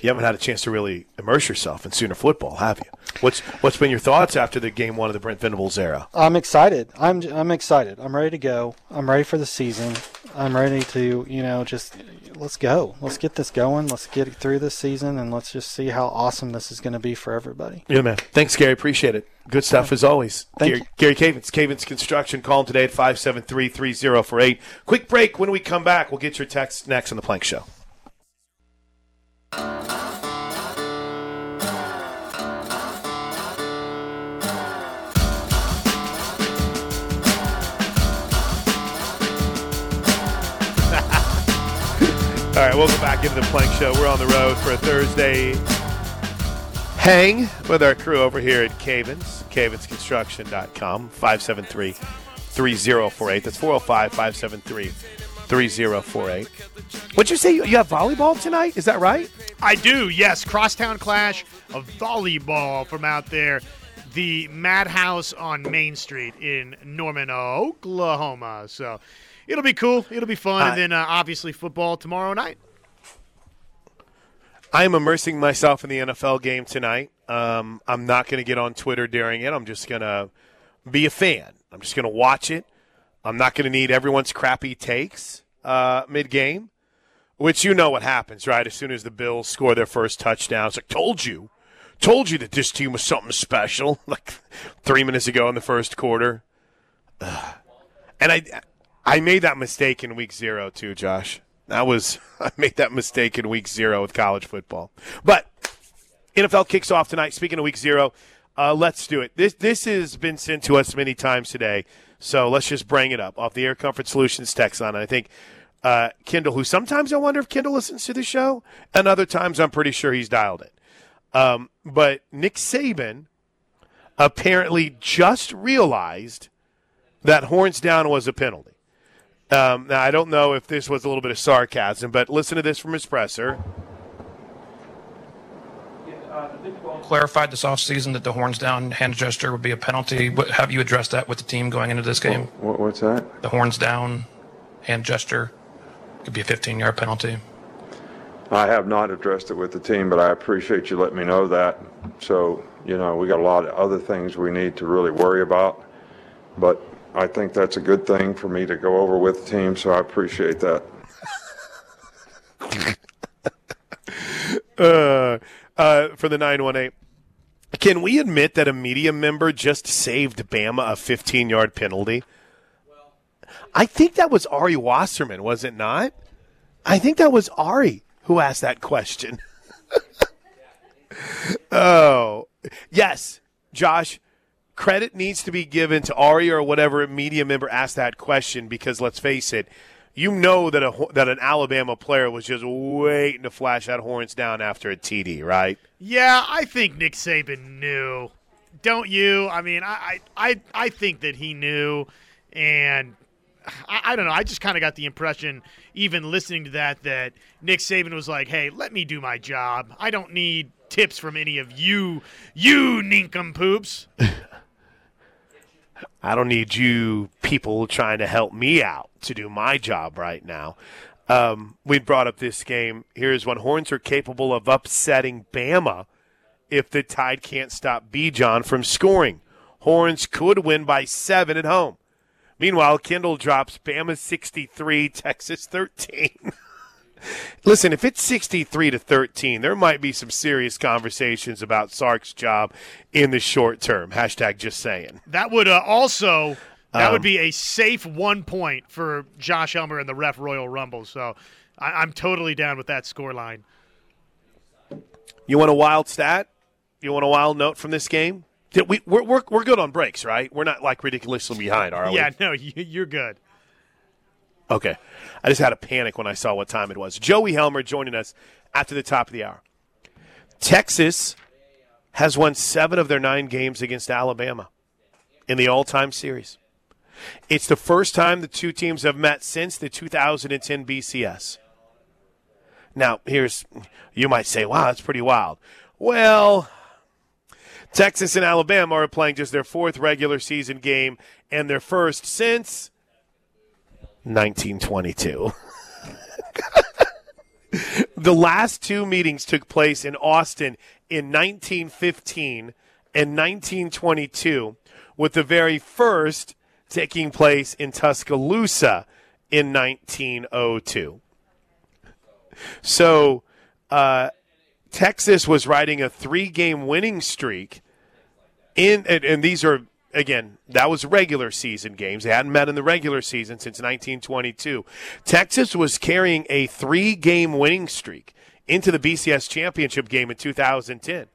You haven't had a chance to really immerse yourself in Sooner football, have you? What's What's been your thoughts after the game one of the Brent Venables era? I'm excited. I'm I'm excited. I'm ready to go. I'm ready for the season. I'm ready to you know just let's go. Let's get this going. Let's get through this season and let's just see how awesome this is going to be for everybody. Yeah, man. Thanks, Gary. Appreciate it. Good stuff as always. Thank Gary, you. Gary Cavens, Cavens Construction. Call him today at 573 3048. Quick break. When we come back, we'll get your text next on The Plank Show. All right, welcome back into the Plank Show. We're on the road for a Thursday hang with our crew over here at Cavens, cavensconstruction.com, 573 3048. That's 405 573 3048. What'd you say? You you have volleyball tonight? Is that right? I do, yes. Crosstown Clash of volleyball from out there. The Madhouse on Main Street in Norman, Oklahoma. So it'll be cool. It'll be fun. And then uh, obviously football tomorrow night. I am immersing myself in the NFL game tonight. Um, I'm not going to get on Twitter during it. I'm just going to be a fan. I'm just going to watch it. I'm not going to need everyone's crappy takes uh, mid game, which you know what happens, right? As soon as the Bills score their first touchdown, it's like, told you. Told you that this team was something special, like three minutes ago in the first quarter. Ugh. And I, I made that mistake in week zero too, Josh. That was I made that mistake in week zero with college football. But NFL kicks off tonight. Speaking of week zero, uh, let's do it. This this has been sent to us many times today, so let's just bring it up off the Air Comfort Solutions text line. I think uh, Kendall, who sometimes I wonder if Kendall listens to the show, and other times I'm pretty sure he's dialed it. Um, but Nick Saban apparently just realized that horns down was a penalty. Um, now, I don't know if this was a little bit of sarcasm, but listen to this from his presser. Clarified this offseason that the horns down hand gesture would be a penalty. What, have you addressed that with the team going into this game? What, what's that? The horns down hand gesture could be a 15 yard penalty. I have not addressed it with the team, but I appreciate you letting me know that. So, you know, we got a lot of other things we need to really worry about. But I think that's a good thing for me to go over with the team, so I appreciate that. uh, uh, for the 918. Can we admit that a media member just saved Bama a 15 yard penalty? I think that was Ari Wasserman, was it not? I think that was Ari who asked that question. oh, yes, Josh. Credit needs to be given to Ari or whatever media member asked that question because let's face it, you know that a that an Alabama player was just waiting to flash that horns down after a TD, right? Yeah, I think Nick Saban knew. Don't you? I mean, I I I think that he knew, and I, I don't know. I just kind of got the impression, even listening to that, that Nick Saban was like, "Hey, let me do my job. I don't need tips from any of you, you nincompoops." I don't need you people trying to help me out to do my job right now. Um, we brought up this game. Here's one: Horns are capable of upsetting Bama if the Tide can't stop Bijan from scoring. Horns could win by seven at home. Meanwhile, Kendall drops Bama 63, Texas 13. Listen, if it's 63 to 13, there might be some serious conversations about Sark's job in the short term. Hashtag just saying. That would uh, also that um, would be a safe one point for Josh Helmer and the Ref Royal Rumble. So I, am totally down with that score line. You want a wild stat? You want a wild note from this game? Did we we're, we're, we're good on breaks, right? We're not like ridiculously behind, are we? Yeah, no, you're good. Okay. I just had a panic when I saw what time it was. Joey Helmer joining us after the top of the hour. Texas has won seven of their nine games against Alabama in the all time series. It's the first time the two teams have met since the 2010 BCS. Now, here's, you might say, wow, that's pretty wild. Well, Texas and Alabama are playing just their fourth regular season game and their first since 1922. the last two meetings took place in Austin in 1915 and 1922, with the very first taking place in Tuscaloosa in 1902. So, uh, Texas was riding a three game winning streak in, and, and these are again, that was regular season games. They hadn't met in the regular season since 1922. Texas was carrying a three game winning streak into the BCS championship game in 2010.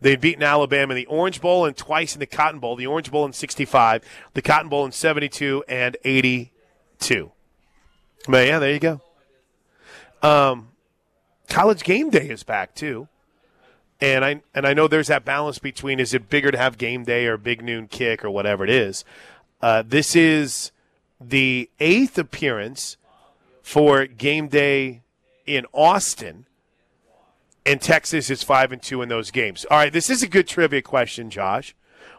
They'd beaten Alabama in the Orange Bowl and twice in the Cotton Bowl. The Orange Bowl in 65, the Cotton Bowl in 72 and 82. But yeah, there you go. Um, college game day is back too. And I and I know there's that balance between is it bigger to have game day or big noon kick or whatever it is. Uh, this is the eighth appearance for game day in Austin, and Texas is five and two in those games. All right, this is a good trivia question, Josh.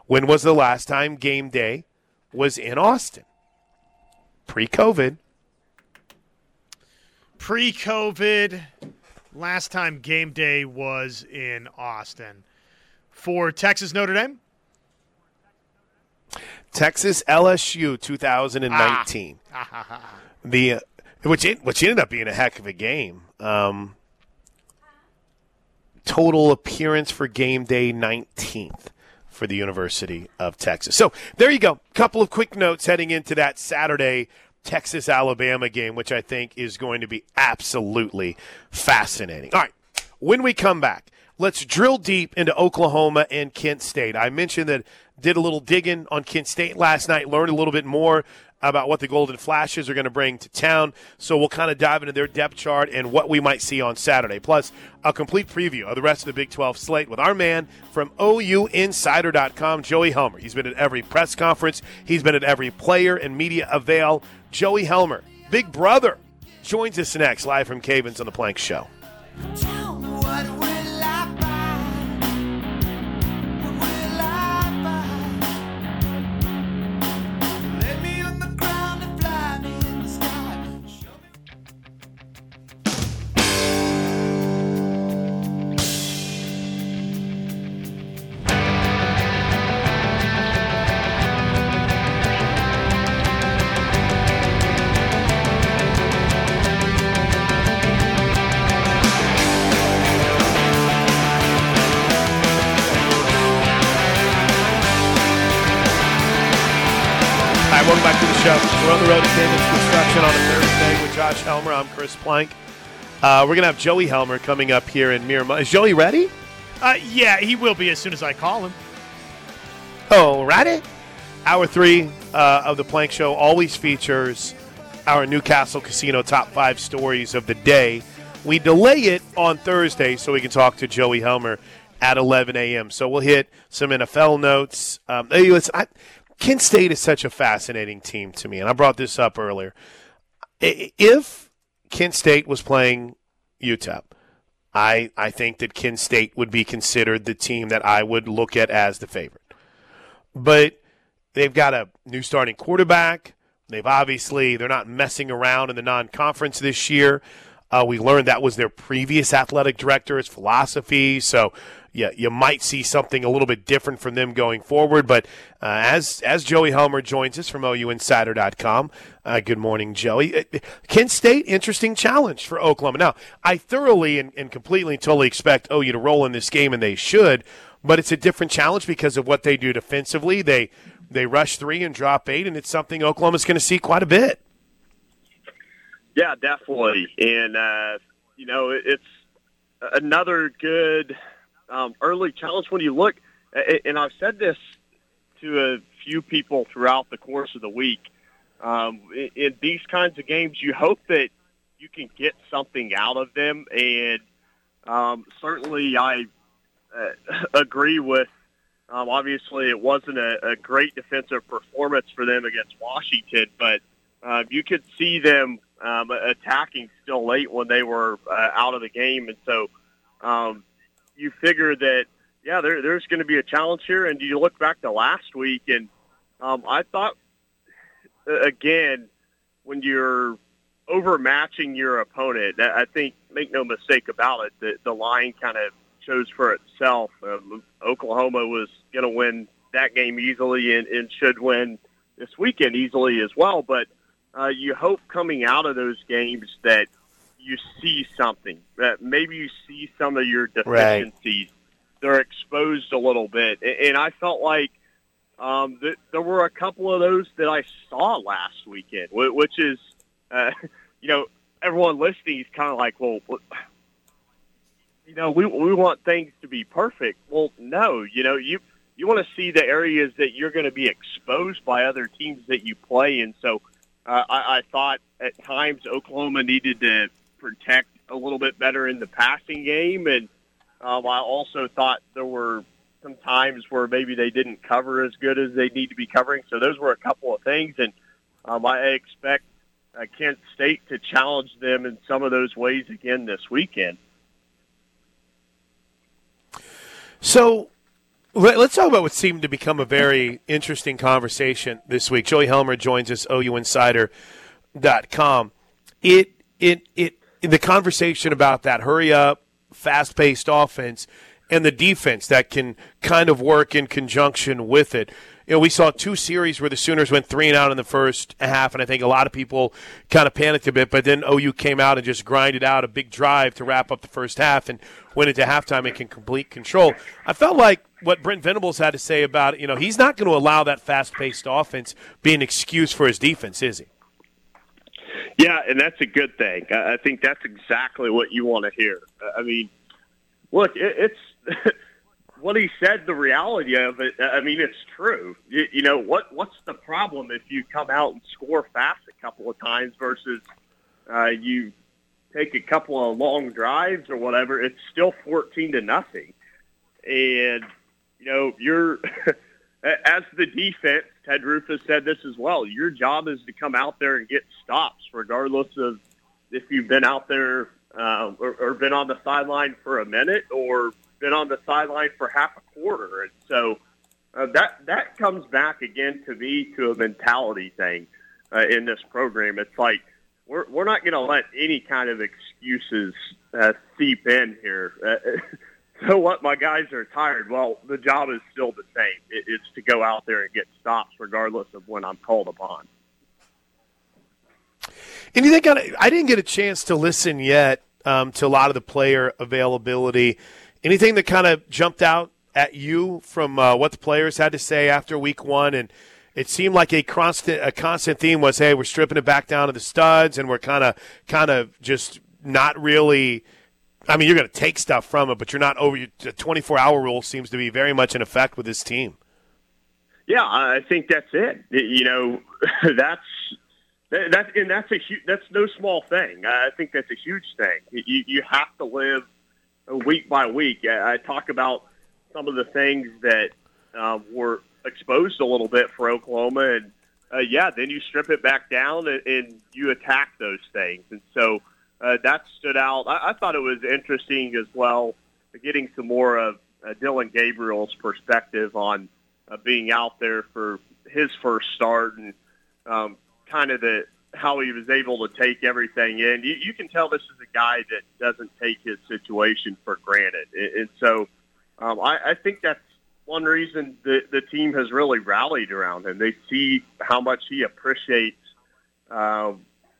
When was the last time game day was in Austin? Pre-COVID. Pre-COVID last time game day was in Austin. For Texas Notre Dame? Texas LSU 2019. Ah. the which which ended up being a heck of a game. Um, total appearance for game day 19th for the University of Texas. So there you go. Couple of quick notes heading into that Saturday Texas Alabama game, which I think is going to be absolutely fascinating. All right, when we come back, let's drill deep into Oklahoma and Kent State. I mentioned that did a little digging on Kent State last night, learned a little bit more about what the Golden Flashes are going to bring to town. So we'll kind of dive into their depth chart and what we might see on Saturday. Plus, a complete preview of the rest of the Big 12 slate with our man from OUinsider.com, Joey Helmer. He's been at every press conference, he's been at every player and media avail. Joey Helmer, Big Brother, joins us next live from Cavens on the Plank Show. Chris Plank. Uh, we're going to have Joey Helmer coming up here in Miramar. Is Joey ready? Uh, yeah, he will be as soon as I call him. Oh, ready? Hour three uh, of the Plank Show always features our Newcastle Casino top five stories of the day. We delay it on Thursday so we can talk to Joey Helmer at 11 a.m. So we'll hit some NFL notes. Um, hey, listen, I, Kent State is such a fascinating team to me, and I brought this up earlier. If Kent State was playing UTEP, I I think that Kent State would be considered the team that I would look at as the favorite. But they've got a new starting quarterback. They've obviously they're not messing around in the non-conference this year. Uh, we learned that was their previous athletic director's philosophy. So yeah, you might see something a little bit different from them going forward. But uh, as as Joey Helmer joins us from OUinsider.com, uh, good morning, Joey. Uh, Kent State, interesting challenge for Oklahoma. Now, I thoroughly and, and completely and totally expect OU to roll in this game, and they should. But it's a different challenge because of what they do defensively. They they rush three and drop eight, and it's something Oklahoma's going to see quite a bit. Yeah, definitely. And, uh, you know, it's another good um, early challenge when you look, and I've said this to a few people throughout the course of the week. Um, in, these kinds of games, you hope that you can get something out of them, and um, certainly I uh, agree with. Um, obviously, it wasn't a, a great defensive performance for them against Washington, but uh, you could see them um, attacking still late when they were uh, out of the game, and so um, you figure that yeah, there, there's going to be a challenge here. And you look back to last week, and um, I thought again when you're overmatching your opponent, I think make no mistake about it, the, the line kind of shows for itself. Um, Oklahoma was going to win that game easily and, and should win this weekend easily as well. But uh, you hope coming out of those games that you see something that maybe you see some of your deficiencies. Right. They're exposed a little bit, and I felt like um, that there were a couple of those that I saw last weekend, which is, uh, you know, everyone listening is kind of like, well, you know, we we want things to be perfect. Well, no, you know, you you want to see the areas that you're going to be exposed by other teams that you play, and so uh, I, I thought at times Oklahoma needed to protect a little bit better in the passing game, and um, I also thought there were some times where maybe they didn't cover as good as they need to be covering. So those were a couple of things, and um, I expect uh, Kent State to challenge them in some of those ways again this weekend. So let's talk about what seemed to become a very interesting conversation this week. Joey Helmer joins us, OUinsider.com. It it it the conversation about that hurry up, fast paced offense and the defense that can kind of work in conjunction with it. You know, we saw two series where the Sooners went three and out in the first half, and I think a lot of people kind of panicked a bit. But then OU came out and just grinded out a big drive to wrap up the first half and went into halftime can complete control. I felt like what Brent Venables had to say about. You know, he's not going to allow that fast-paced offense be an excuse for his defense, is he? Yeah, and that's a good thing. I think that's exactly what you want to hear. I mean, look, it, it's what he said. The reality of it. I mean, it's true. You, you know what? What's the problem if you come out and score fast a couple of times versus uh, you take a couple of long drives or whatever? It's still fourteen to nothing, and you know you're as the defense Ted Rufus said this as well. Your job is to come out there and get stops, regardless of if you've been out there uh, or, or been on the sideline for a minute or been on the sideline for half a quarter. And so uh, that that comes back again to me to a mentality thing uh, in this program. It's like we're we're not going to let any kind of excuses uh, seep in here. So what? My guys are tired. Well, the job is still the same. It, it's to go out there and get stops, regardless of when I'm called upon. And you think I didn't get a chance to listen yet um, to a lot of the player availability. Anything that kind of jumped out at you from uh, what the players had to say after week one, and it seemed like a constant a constant theme was, hey, we're stripping it back down to the studs, and we're kind of kind of just not really. I mean, you're going to take stuff from it, but you're not over. The 24 hour rule seems to be very much in effect with this team. Yeah, I think that's it. You know, that's that's and that's a huge. That's no small thing. I think that's a huge thing. You you have to live week by week. I talk about some of the things that um, were exposed a little bit for Oklahoma, and uh, yeah, then you strip it back down and, and you attack those things. And so uh, that stood out. I, I thought it was interesting as well, getting some more of uh, Dillon Gabriel's perspective on uh, being out there for his first start and um, kind of the how he was able to take everything in. You, you can tell this is a guy that doesn't take his situation for granted, and, and so um, I, I think that's one reason the the team has really rallied around him. They see how much he appreciates uh,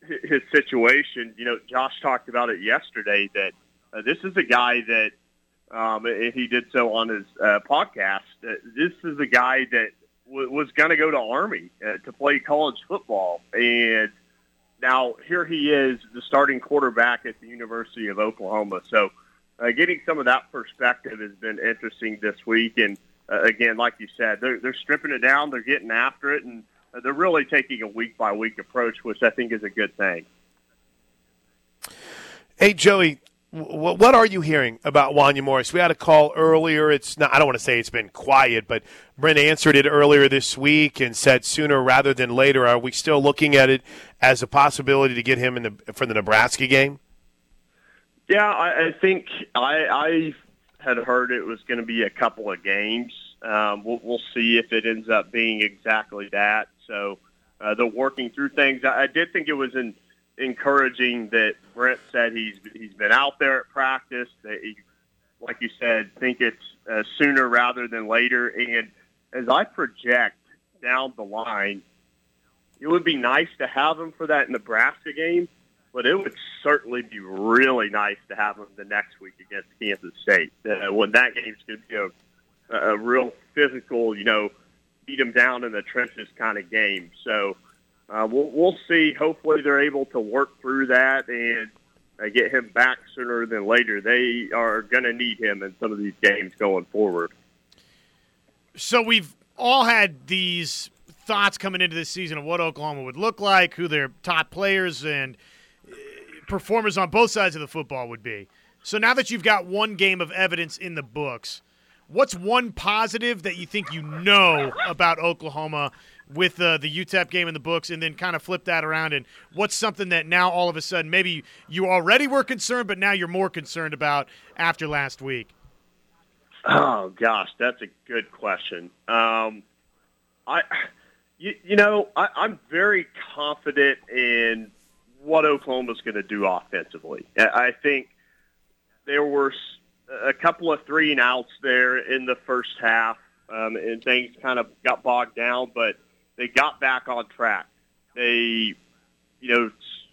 his situation. You know, Josh talked about it yesterday that uh, this is a guy that um, he did so on his uh, podcast. Uh, this is a guy that w- was going to go to Army uh, to play college football, and now here he is, the starting quarterback at the University of Oklahoma. So, uh, getting some of that perspective has been interesting this week. And uh, again, like you said, they're they're stripping it down, they're getting after it, and they're really taking a week by week approach, which I think is a good thing. Hey, Joey, what are you hearing about Wanya Morris? We had a call earlier. It's not. I don't want to say it's been quiet, but Brent answered it earlier this week and said sooner rather than later. Are we still looking at it as a possibility to get him in the for the Nebraska game? Yeah, I, I think I, I had heard it was going to be a couple of games. Um, we'll, we'll see if it ends up being exactly that. So uh, they're working through things. I, I did think it was in encouraging that Brent said he's he's been out there at practice. That he, like you said, think it's uh, sooner rather than later. And as I project down the line, it would be nice to have him for that Nebraska game, but it would certainly be really nice to have him the next week against Kansas State uh, when that game's going to be a, a real physical, you know, beat them down in the trenches kind of game. So uh, we'll, we'll see. Hopefully, they're able to work through that and uh, get him back sooner than later. They are going to need him in some of these games going forward. So we've all had these thoughts coming into this season of what Oklahoma would look like, who their top players and uh, performers on both sides of the football would be. So now that you've got one game of evidence in the books, what's one positive that you think you know about Oklahoma with uh, the UTEP game in the books, and then kind of flip that around? And what's something that now all of a sudden maybe you already were concerned, but now you're more concerned about after last week? Oh gosh, that's a good question. Um, I, you, you know, I, I'm very confident in what Oklahoma's going to do offensively. I think there were a couple of three and outs there in the first half, um, and things kind of got bogged down, but they got back on track. They, you know,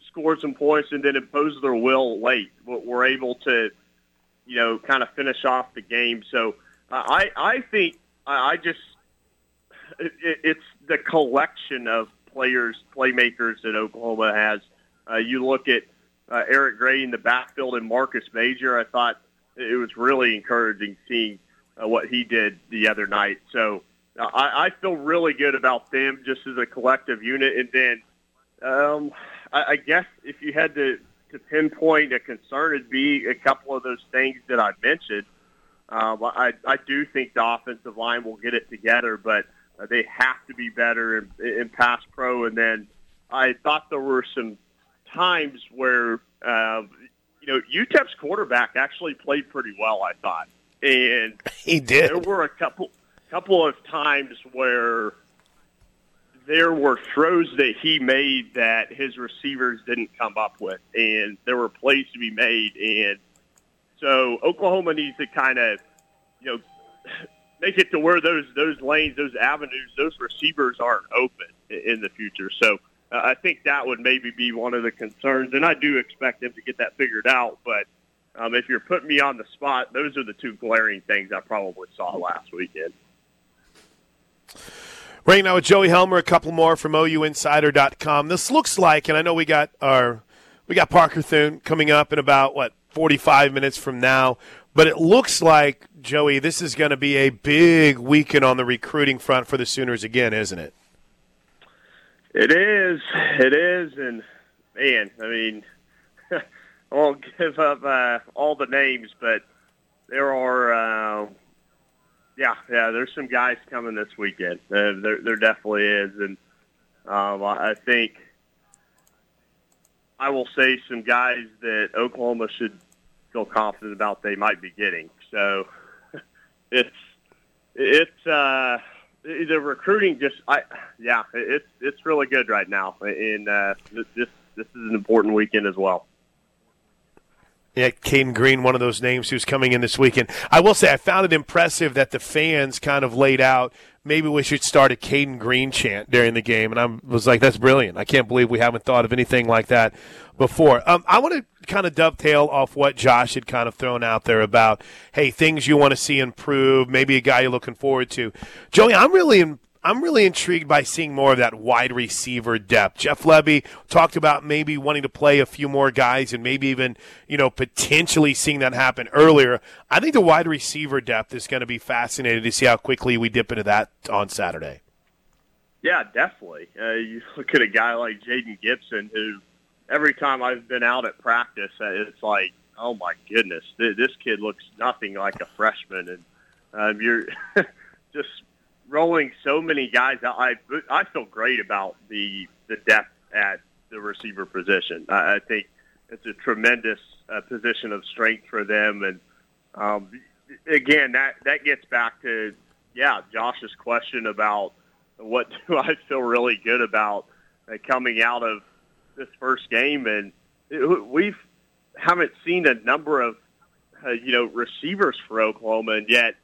scored some points and then imposed their will late. Were able to, you know, kind of finish off the game. So I, I think I just, it, it's the collection of players, playmakers that Oklahoma has. Uh, you look at uh, Eric Gray in the backfield and Marcus Major. I thought it was really encouraging seeing uh, what he did the other night. So I, I feel really good about them just as a collective unit. And then um, I, I guess if you had to, to pinpoint a concern, it'd be a couple of those things that I mentioned. Um, I, I do think the offensive line will get it together, but uh, they have to be better in, in pass pro. And then I thought there were some times where, uh, you know, UTEP's quarterback actually played pretty well, I thought. And he did. There were a couple couple of times where there were throws that he made that his receivers didn't come up with, and there were plays to be made. And so Oklahoma needs to kind of, you know, make it to where those those lanes, those avenues, those receivers aren't open in the future. So uh, I think that would maybe be one of the concerns, and I do expect them to get that figured out. But um, if you're putting me on the spot, those are the two glaring things I probably saw last weekend. Right now with Joey Helmer, a couple more from OUinsider.com. This looks like, and I know we got our we got Parker Thune coming up in about what 45 minutes from now, but it looks like Joey, this is going to be a big weekend on the recruiting front for the Sooners again, isn't it? It is. It is, and man, I mean, I won't give up uh, all the names, but there are. Uh, yeah, yeah. There's some guys coming this weekend. Uh, there, there definitely is, and um, I think I will say some guys that Oklahoma should feel confident about they might be getting. So it's it's uh, the recruiting just I yeah it's it's really good right now, and uh, this this is an important weekend as well. Yeah, Cayden Green, one of those names who's coming in this weekend. I will say I found it impressive that the fans kind of laid out. Maybe we should start a Cayden Green chant during the game, and I was like, "That's brilliant! I can't believe we haven't thought of anything like that before." Um, I want to kind of dovetail off what Josh had kind of thrown out there about, hey, things you want to see improve, maybe a guy you're looking forward to. Joey, I'm really in, I'm really intrigued by seeing more of that wide receiver depth. Jeff Lebby talked about maybe wanting to play a few more guys and maybe even, you know, potentially seeing that happen earlier. I think the wide receiver depth is going to be fascinating to see how quickly we dip into that on Saturday. Yeah, definitely. Uh, you look at a guy like Jayden Gibson, who every time I've been out at practice, uh, it's like, oh my goodness, this kid looks nothing like a freshman, and um, you're just rolling so many guys out. I I feel great about the the depth at the receiver position. I, I think it's a tremendous uh, position of strength for them, and um, again, that that gets back to yeah, Josh's question about what do I feel really good about uh, coming out of this first game, and we've haven't seen a number of uh, you know receivers for Oklahoma, and yet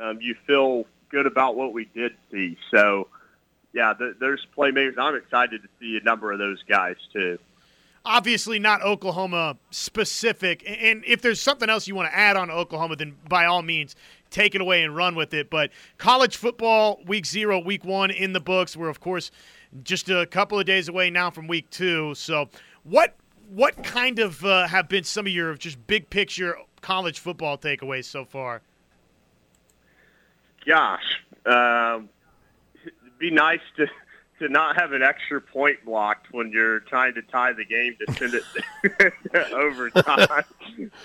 um, you feel good about what we did see. So, yeah, th- there's playmakers. I'm excited to see a number of those guys too. Obviously, not Oklahoma specific. And if there's something else you want to add on Oklahoma, then by all means, take it away and run with it. But college football, week zero, week one in the books. We're, of course, just a couple of days away now from week two. So, what what kind of uh, have been some of your just big picture college football takeaways so far? Gosh, um, it'd be nice to to not have an extra point blocked when you're trying to tie the game to send it to overtime.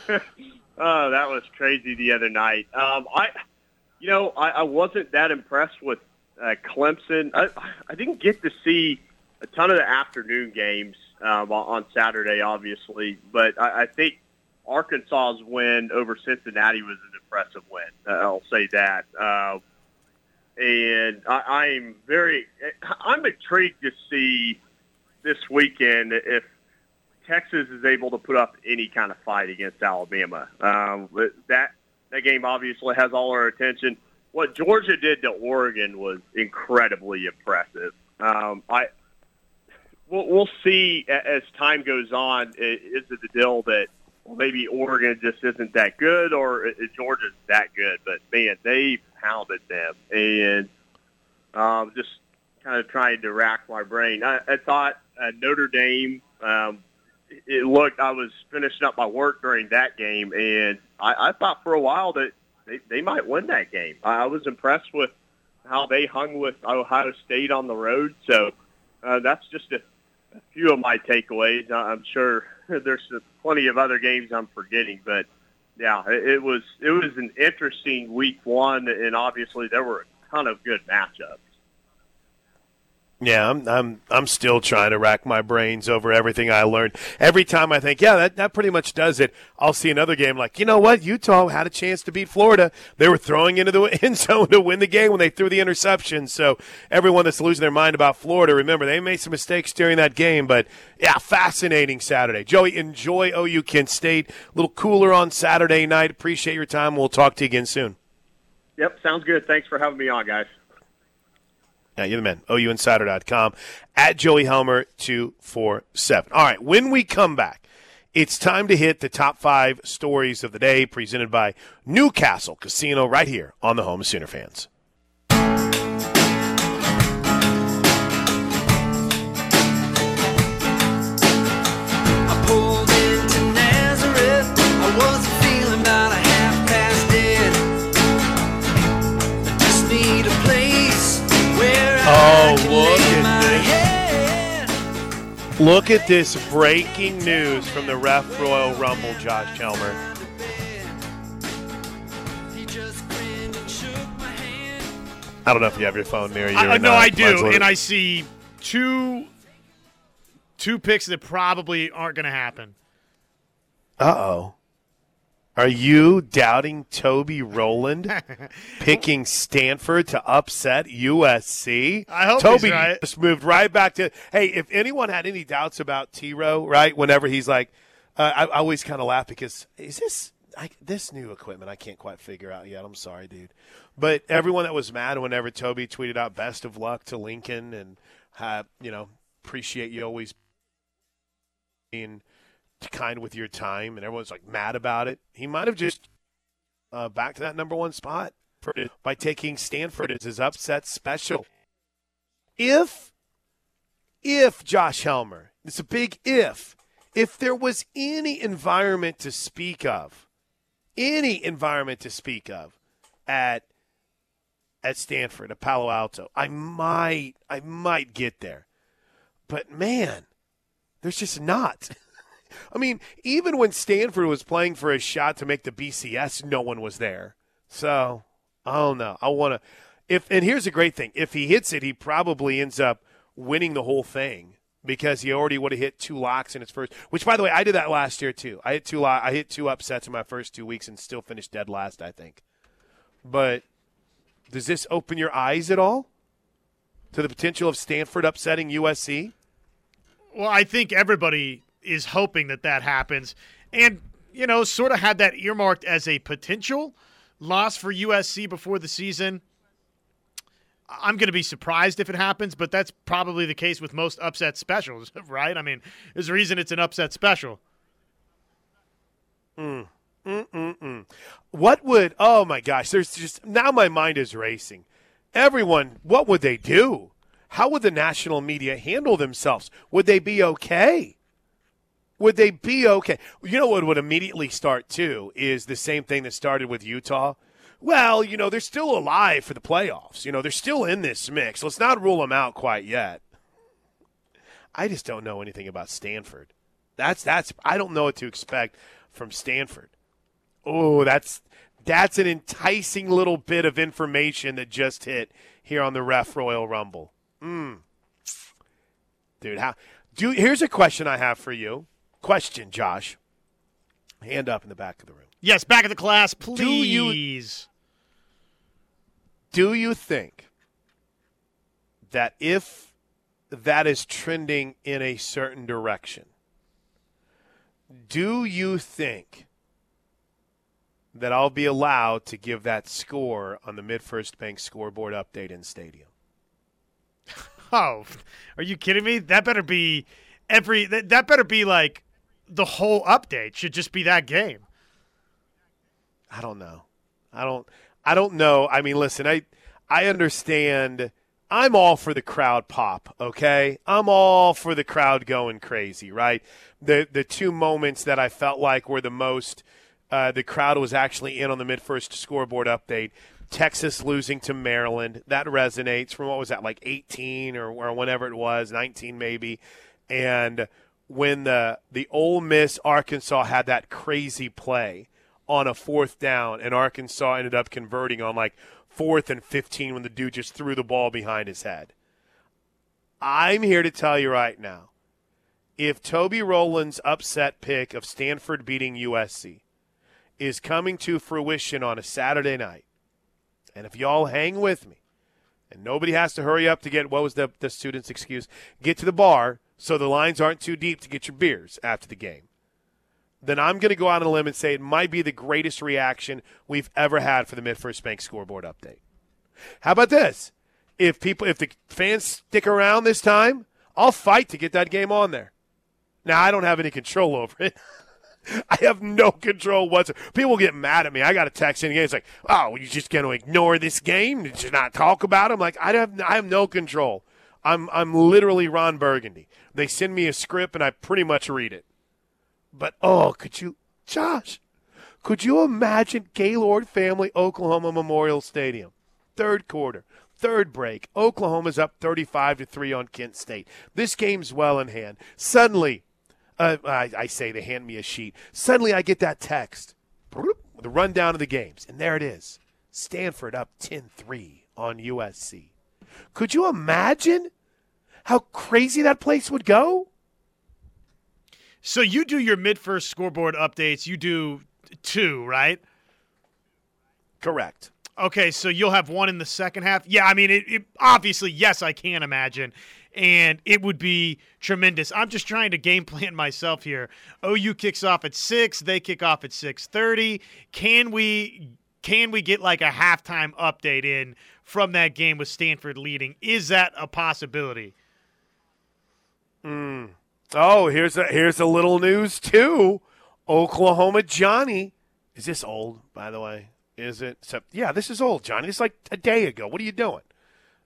oh, that was crazy the other night. Um, I, you know, I, I wasn't that impressed with uh, Clemson. I, I didn't get to see a ton of the afternoon games um, on Saturday, obviously, but I, I think Arkansas's win over Cincinnati was an impressive win. I'll say that. Uh, and I, I'm very, I'm intrigued to see this weekend if Texas is able to put up any kind of fight against Alabama. Um, that that game obviously has all our attention. What Georgia did to Oregon was incredibly impressive. Um, I we'll, we'll see as time goes on. Is it the deal that well, maybe Oregon just isn't that good, or Georgia's that good. But man, they pounded them, and um, just kind of trying to rack my brain. I, I thought uh, Notre Dame. Um, it looked. I was finishing up my work during that game, and I, I thought for a while that they, they might win that game. I was impressed with how they hung with Ohio State on the road. So uh, that's just a, a few of my takeaways. I'm sure there's plenty of other games I'm forgetting, but yeah, it, was it was an interesting week one, and obviously there were a ton of good matchups. Yeah, I'm I'm I'm still trying to rack my brains over everything I learned. Every time I think, yeah, that, that pretty much does it. I'll see another game like, you know what, Utah had a chance to beat Florida. They were throwing into the end zone to win the game when they threw the interception. So everyone that's losing their mind about Florida, remember they made some mistakes during that game. But yeah, fascinating Saturday. Joey, enjoy OU Kent State. A little cooler on Saturday night. Appreciate your time. We'll talk to you again soon. Yep, sounds good. Thanks for having me on, guys. Yeah, you're the man. OUinsider.com at Joey Helmer 247. All right, when we come back, it's time to hit the top five stories of the day presented by Newcastle Casino right here on the home of Sooner fans. Look at this breaking news from the Ref Royal Rumble, Josh Helmer. I don't know if you have your phone near you. I, no, not. I do, and I see two two picks that probably aren't going to happen. Uh oh. Are you doubting Toby Rowland picking Stanford to upset USC? I hope Toby he's right. just moved right back to. Hey, if anyone had any doubts about T Row, right? Whenever he's like, uh, I, I always kind of laugh because is this I, this new equipment? I can't quite figure out yet. I'm sorry, dude. But everyone that was mad whenever Toby tweeted out "Best of luck" to Lincoln and uh, you know appreciate you always being kind with your time, and everyone's like mad about it. He might have just uh, back to that number one spot for, by taking Stanford as his upset special. If, if Josh Helmer, it's a big if, if there was any environment to speak of, any environment to speak of at at Stanford, at Palo Alto, I might, I might get there. But man, there's just not. I mean, even when Stanford was playing for a shot to make the BCS, no one was there. So I don't know. I want to. If and here's a great thing: if he hits it, he probably ends up winning the whole thing because he already would have hit two locks in his first. Which, by the way, I did that last year too. I hit two. I hit two upsets in my first two weeks and still finished dead last. I think. But does this open your eyes at all to the potential of Stanford upsetting USC? Well, I think everybody is hoping that that happens, and you know, sort of had that earmarked as a potential loss for USC before the season. I'm going to be surprised if it happens, but that's probably the case with most upset specials, right? I mean, there's a reason it's an upset special. Mm. Mm-mm-mm. What would? Oh my gosh! There's just now my mind is racing. Everyone, what would they do? How would the national media handle themselves? Would they be okay? Would they be okay? You know what would immediately start too is the same thing that started with Utah. Well, you know they're still alive for the playoffs. You know they're still in this mix. Let's not rule them out quite yet. I just don't know anything about Stanford. That's that's I don't know what to expect from Stanford. Oh, that's that's an enticing little bit of information that just hit here on the Ref Royal Rumble. Mm. Dude, how do here's a question I have for you. Question, Josh. Hand up in the back of the room. Yes, back of the class, please. Do you do you think that if that is trending in a certain direction, do you think that I'll be allowed to give that score on the MidFirst Bank scoreboard update in stadium? Oh, are you kidding me? That better be every. That, that better be like the whole update. Should just be that game. I don't know. I don't. I don't know. I mean, listen. I I understand. I'm all for the crowd pop. Okay, I'm all for the crowd going crazy. Right. The the two moments that I felt like were the most. Uh, the crowd was actually in on the MidFirst scoreboard update. Texas losing to Maryland that resonates from what was that like 18 or, or whenever it was 19 maybe, and when the the Ole Miss Arkansas had that crazy play on a fourth down, and Arkansas ended up converting on like fourth and 15 when the dude just threw the ball behind his head. I'm here to tell you right now if Toby Rowland's upset pick of Stanford beating USC is coming to fruition on a Saturday night, and if y'all hang with me, and nobody has to hurry up to get what was the, the student's excuse get to the bar so the lines aren't too deep to get your beers after the game then i'm going to go out on a limb and say it might be the greatest reaction we've ever had for the MidFirst bank scoreboard update how about this if people if the fans stick around this time i'll fight to get that game on there now i don't have any control over it I have no control whatsoever. People get mad at me. I got a text in again. It's like, oh, you're just going to ignore this game? You not talk about it? I'm like, I have, I have no control. I'm, I'm literally Ron Burgundy. They send me a script and I pretty much read it. But oh, could you, Josh? Could you imagine Gaylord Family Oklahoma Memorial Stadium, third quarter, Third break, Oklahoma's up 35 to 3 on Kent State. This game's well in hand. Suddenly, uh, I, I, say they hand me a sheet. Suddenly, I get that text The rundown of the games, and there it is Stanford up 10 3 on USC. Could you imagine how crazy that place would go? So you do your MidFirst scoreboard updates. You do two, right? Correct. Okay, so you'll have one in the second half. Yeah, I mean, it, it, obviously, yes, I can imagine, and it would be tremendous. I'm just trying to game plan myself here. OU kicks off at six. They kick off at six thirty. Can we can we get like a halftime update in from that game with Stanford leading? Is that a possibility? Hmm. Oh, here's a here's a little news too. Oklahoma Johnny. Is this old, by the way? Is it? Yeah, this is old, Johnny. It's like a day ago. What are you doing?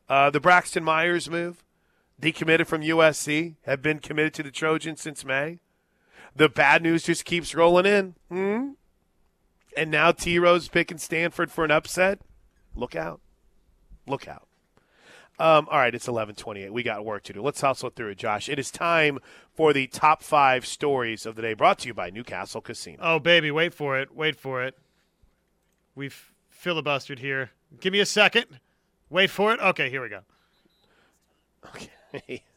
Uh, the Braxton Myers move, decommitted from USC, have been committed to the Trojans since May. The bad news just keeps rolling in. Hmm? And now T Rose picking Stanford for an upset. Look out. Look out. Um, all right, it's 11:28. We got work to do. Let's hustle through it, Josh. It is time for the top five stories of the day, brought to you by Newcastle Casino. Oh, baby, wait for it. Wait for it. We've filibustered here. Give me a second. Wait for it. Okay, here we go. Okay.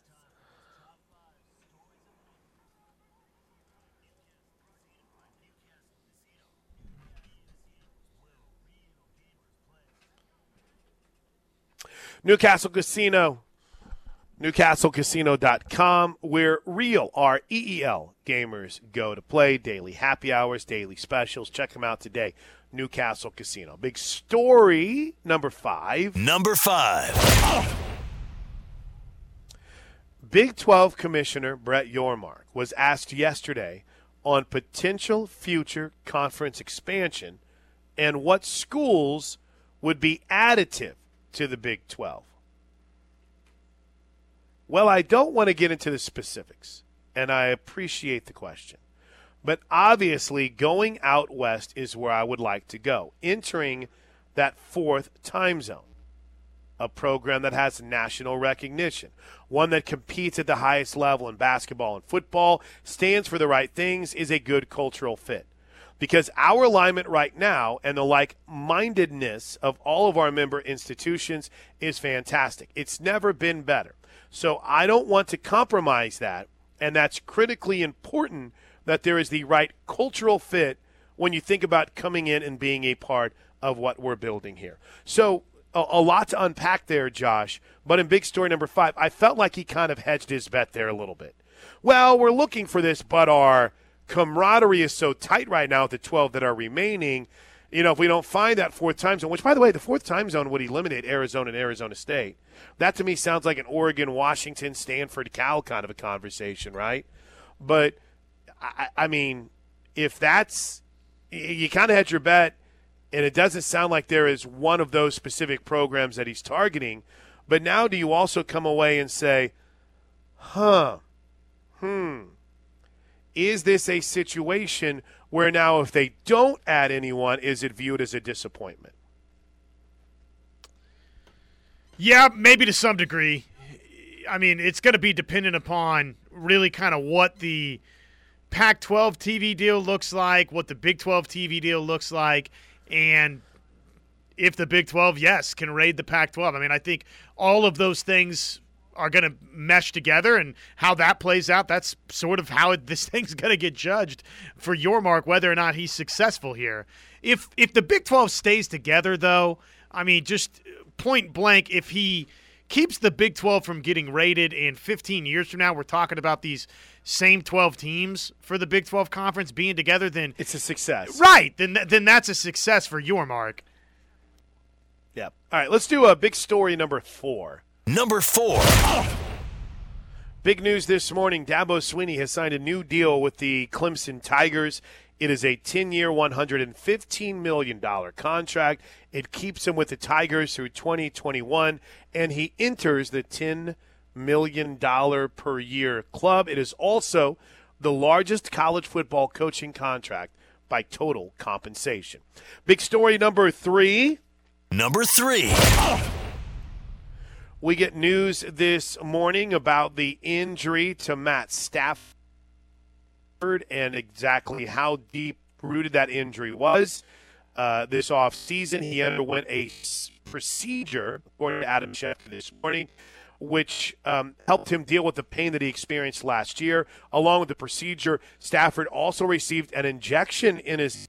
Newcastle Casino. NewcastleCasino.com, where real, R E E L, gamers go to play. Daily happy hours, daily specials. Check them out today. Newcastle Casino. Big story number five. Number five. Big 12 Commissioner Brett Yormark was asked yesterday on potential future conference expansion and what schools would be additive to the Big 12. Well, I don't want to get into the specifics, and I appreciate the question. But obviously, going out west is where I would like to go, entering that fourth time zone. A program that has national recognition, one that competes at the highest level in basketball and football, stands for the right things, is a good cultural fit. Because our alignment right now and the like mindedness of all of our member institutions is fantastic. It's never been better. So I don't want to compromise that, and that's critically important that there is the right cultural fit when you think about coming in and being a part of what we're building here. So, a, a, lot to unpack there, Josh. But in big story number five, I felt like he kind of hedged his bet there a little bit. Well, we're looking for this, but our camaraderie is so tight right now with the 12 that are remaining. You know, if we don't find that fourth time zone, which, by the way, the fourth time zone would eliminate Arizona and Arizona State. That to me sounds like an Oregon, Washington, Stanford, Cal kind of a conversation, right? But – I, I mean, if that's you kind of had your bet, and it doesn't sound like there is one of those specific programs that he's targeting. But now, do you also come away and say, "Huh, hmm, is this a situation where now, if they don't add anyone, is it viewed as a disappointment?" Yeah, maybe to some degree. I mean, it's going to be dependent upon really kind of what the Pac 12 TV deal looks like, what the Big 12 TV deal looks like, and if the Big 12, yes, can raid the Pac 12. I mean, I think all of those things are going to mesh together, and how that plays out, that's sort of how this thing's going to get judged for Yormark, whether or not he's successful here. If if the Big 12 stays together, though, I mean, just point blank, if he keeps the Big 12 from getting raided, and 15 years from now, we're talking about these same 12 teams for the Big 12 conference being together, then it's a success. Right. Then then that's a success for Yormark. Yep. All right, let's do a big story number 4. Number 4. Big news this morning. Dabo Swinney has signed a new deal with the Clemson Tigers. It is a 10 year, $115 million contract. It keeps him with the Tigers through 2021, and he enters the 10 million dollar per year club. It is also the largest college football coaching contract by total compensation. Big story number three. Number three. We get news this morning about the injury to Matt Stafford and exactly how deep rooted that injury was. Uh, this offseason, he underwent a procedure, according to Adam Schefter this morning, which um, helped him deal with the pain that he experienced last year. Along with the procedure, Stafford also received an injection in his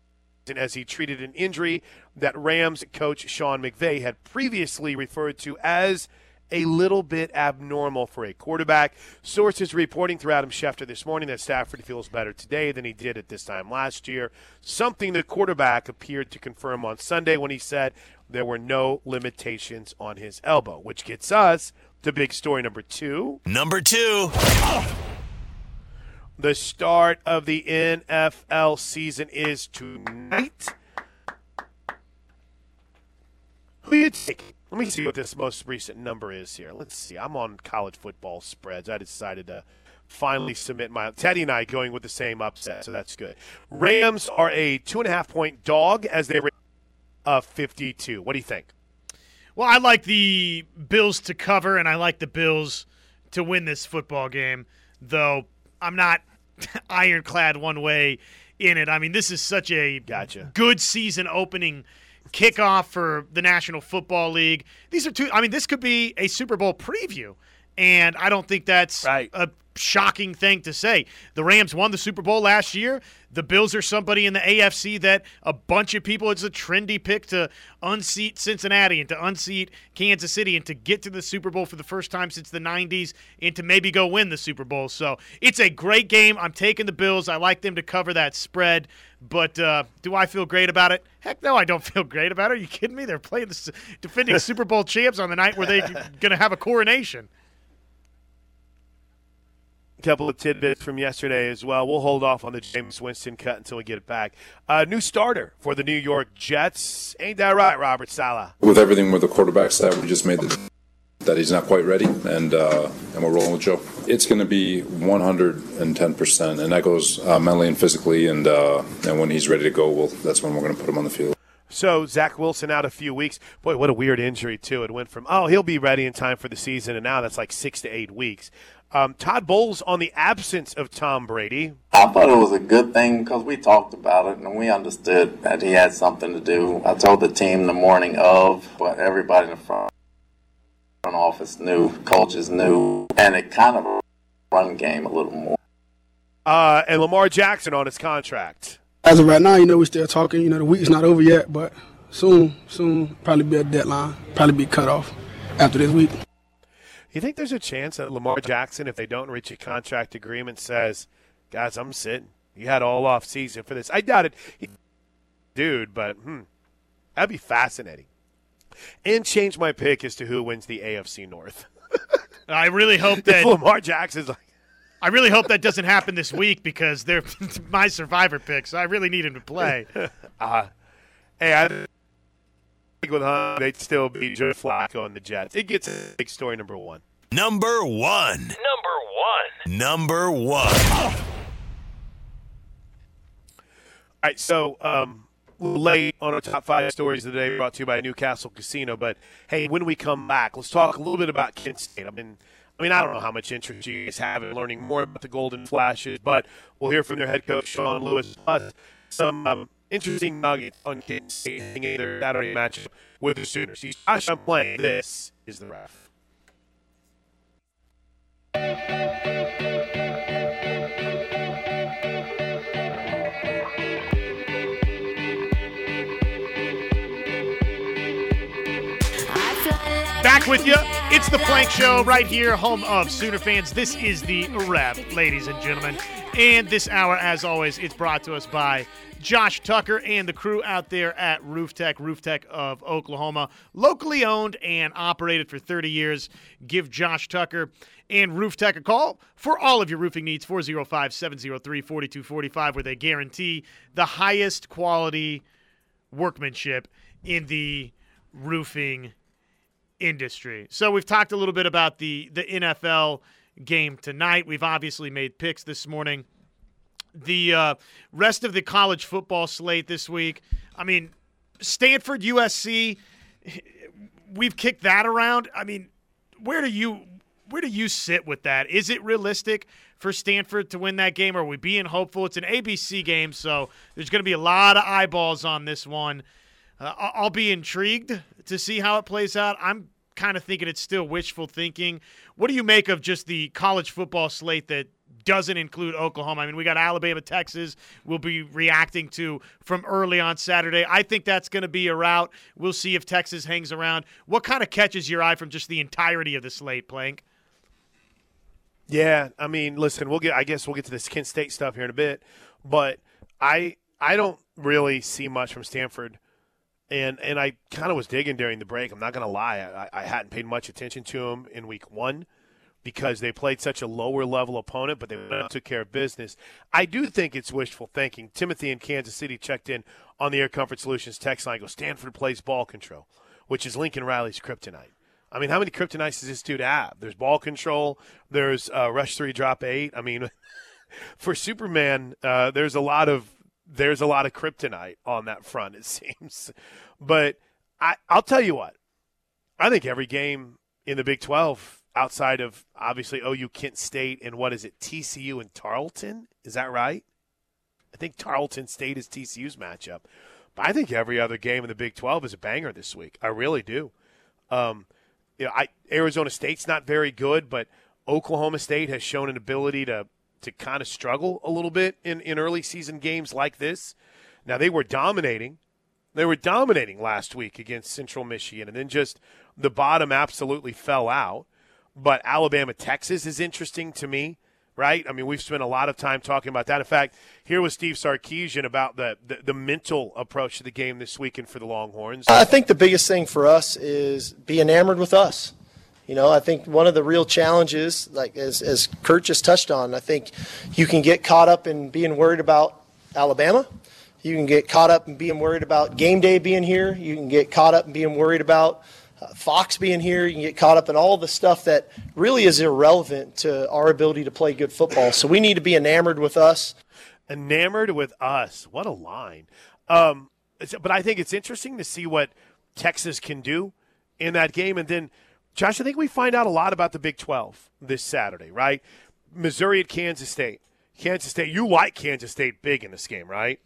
as he treated an injury that Rams coach Sean McVay had previously referred to as a little bit abnormal for a quarterback. Sources reporting through Adam Schefter this morning that Stafford feels better today than he did at this time last year, something the quarterback appeared to confirm on Sunday when he said there were no limitations on his elbow, which gets us to big story number two. Number two. The start of the NFL season is tonight. Who you take? Let me see what this most recent number is here. Let's see. I'm on college football spreads. I decided to finally submit my Teddy and I going with the same upset, so that's good. Rams are a two and a half point dog as they uh 52. What do you think? Well, I like the Bills to cover, and I like the Bills to win this football game, though I'm not ironclad one way in it. I mean, this is such a gotcha. good season opening kickoff for the National Football League. These are two, I mean, this could be a Super Bowl preview, and I don't think that's right. a shocking thing to say. The Rams won the Super Bowl last year. The Bills are somebody in the AFC that a bunch of people, it's a trendy pick to unseat Cincinnati and to unseat Kansas City and to get to the Super Bowl for the first time since the 90s and to maybe go win the Super Bowl. So it's a great game. I'm taking the Bills. I like them to cover that spread. But uh, do I feel great about it? Heck no, I don't feel great about it. Are you kidding me? They're playing the defending Super Bowl champs on the night where they're going to have a coronation couple of tidbits from yesterday as well. We'll hold off on the Jameis Winston cut until we get it back. Uh, new starter for the New York Jets. Ain't that right, Robert Saleh? With everything with the quarterback that we just made the that he's not quite ready, and uh, and we're rolling with Joe. It's going to be 110 percent, and that goes uh, mentally and physically. And uh, and when he's ready to go, well, that's when we're going to put him on the field. So Zach Wilson out a few weeks. Boy, what a weird injury too. It went from oh he'll be ready in time for the season, and now that's like six to eight weeks. Um, Todd Bowles on the absence of Tom Brady. I thought it was a good thing because we talked about it and we understood that he had something to do. I told the team the morning of, but everybody in the front office knew, coaches knew, and it kind of run game a little more. Uh, and Lamar Jackson on his contract. As of right now, you know, we're still talking. You know, the week's not over yet, but soon, soon, probably be a deadline, probably be cut off after this week. You think there's a chance that Lamar Jackson, if they don't reach a contract agreement, says, "Guys, I'm sitting. You had all off season for this." I doubt it, he, dude. But hmm, that'd be fascinating. And change my pick as to who wins the AFC North. I really hope that Lamar Jackson's like. I really hope that doesn't happen this week because they're my survivor picks. I really need him to play. uh, hey, I think with Hunt, they'd still be Joe Flacco and the Jets. It gets big story number one. Number one. Number one. Number one. All right, so um, late on our top five stories of the day brought to you by Newcastle Casino. But hey, when we come back, let's talk a little bit about Kent State. I mean, I mean, I don't know how much interest you guys have in learning more about the Golden Flashes, but we'll hear from their head coach Sean Lewis plus some um, interesting nuggets on Kent State in their Saturday matchup with the Sooners. He's Josh. I'm playing. This is the ref. Back with you. It's the Plank Show right here, home of Sooner fans. This is the ref, ladies and gentlemen. And this hour, as always, it's brought to us by Josh Tucker and the crew out there at Roof Tech, Roof Tech of Oklahoma. Locally owned and operated for 30 years. Give Josh Tucker and Roof Tech a call for all of your roofing needs, 405 703 4245, where they guarantee the highest quality workmanship in the roofing industry. So we've talked a little bit about the the NFL game tonight. We've obviously made picks this morning. The uh, rest of the college football slate this week. I mean, Stanford, USC. We've kicked that around. I mean, where do you where do you sit with that? Is it realistic for Stanford to win that game? Are we being hopeful? It's an ABC game, so there's going to be a lot of eyeballs on this one. Uh, I'll be intrigued to see how it plays out. I'm kind of thinking it's still wishful thinking. What do you make of just the college football slate that doesn't include Oklahoma? I mean, we got Alabama, Texas. We'll be reacting to from early on Saturday. I think that's going to be a route. We'll see if Texas hangs around. What kind of catches your eye from just the entirety of the slate, Plank? Yeah, I mean, listen, we'll get. I guess we'll get to this Kent State stuff here in a bit, but I I don't really see much from Stanford, and and I kind of was digging during the break. I'm not going to lie, I, I hadn't paid much attention to them in week one because they played such a lower level opponent, but they took care of business. I do think it's wishful thinking. Timothy in Kansas City checked in on the Air Comfort Solutions text line. Go Stanford plays ball control, which is Lincoln Riley's kryptonite. I mean, how many kryptonites does this dude have? There's ball control. There's uh, rush three, drop eight. I mean, for Superman, uh, there's a lot of there's a lot of kryptonite on that front. It seems, but I, I'll tell you what. I think every game in the Big Twelve, outside of obviously OU, Kent State, and what is it, TCU and Tarleton? Is that right? I think Tarleton State is TCU's matchup. But I think every other game in the Big 12 is a banger this week. I really do. Um, you know, I, Arizona State's not very good, but Oklahoma State has shown an ability to to kind of struggle a little bit in, in early season games like this. Now they were dominating. They were dominating last week against Central Michigan, and then just the bottom absolutely fell out. But Alabama Texas is interesting to me right? I mean, we've spent a lot of time talking about that. In fact, here was Steve Sarkisian about the, the, the, mental approach to the game this weekend for the Longhorns. I think the biggest thing for us is be enamored with us. You know, I think one of the real challenges, like as, as Kurt just touched on, I think you can get caught up in being worried about Alabama. You can get caught up in being worried about game day being here. You can get caught up in being worried about uh, Fox being here, you can get caught up in all the stuff that really is irrelevant to our ability to play good football. So we need to be enamored with us. Enamored with us. What a line. Um, but I think it's interesting to see what Texas can do in that game. And then, Josh, I think we find out a lot about the Big 12 this Saturday, right? Missouri at Kansas State. Kansas State, you like Kansas State big in this game, right?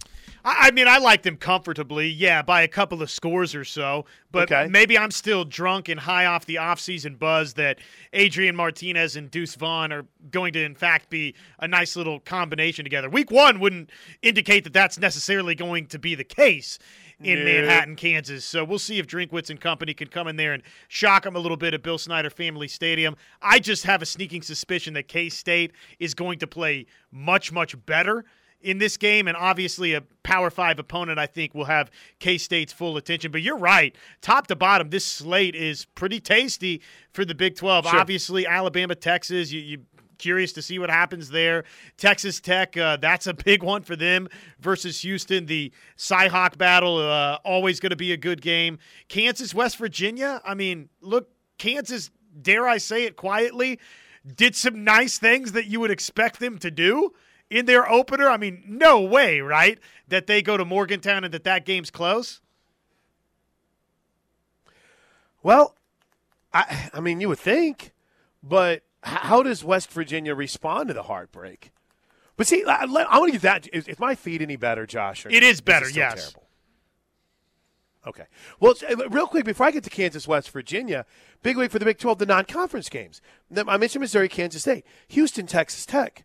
I, mean, I like them comfortably, yeah, by a couple of scores or so. But okay. maybe I'm still drunk and high off the offseason buzz that Adrian Martinez and Deuce Vaughn are going to, in fact, be a nice little combination together. Week one wouldn't indicate that that's necessarily going to be the case in Manhattan, Kansas. So we'll see if Drinkwitz and company can come in there and shock them a little bit at Bill Snyder Family Stadium. I just have a sneaking suspicion that K State is going to play much, much better in this game, and obviously a Power Five opponent, I think, will have K State's full attention. But you're right, top to bottom, this slate is pretty tasty for the Big 12. Sure. Obviously, Alabama, Texas, you, you curious to see what happens there. Texas Tech, uh, that's a big one for them versus Houston. The Cyhawk battle, uh, always going to be a good game. Kansas, West Virginia. I mean, look, Kansas, dare I say it quietly, did some nice things that you would expect them to do in their opener. I mean, no way, right? That they go to Morgantown and that that game's close. Well, I, I mean, you would think, but how does West Virginia respond to the heartbreak? But see, I, I want to get that. Is, is, my feed any better, Josh? it is better. Is yes. Terrible? Okay. Well, uh, real quick before I get to Kansas, West Virginia, big week for the Big 12, the non-conference games. I mentioned Missouri, Kansas State, Houston, Texas Tech.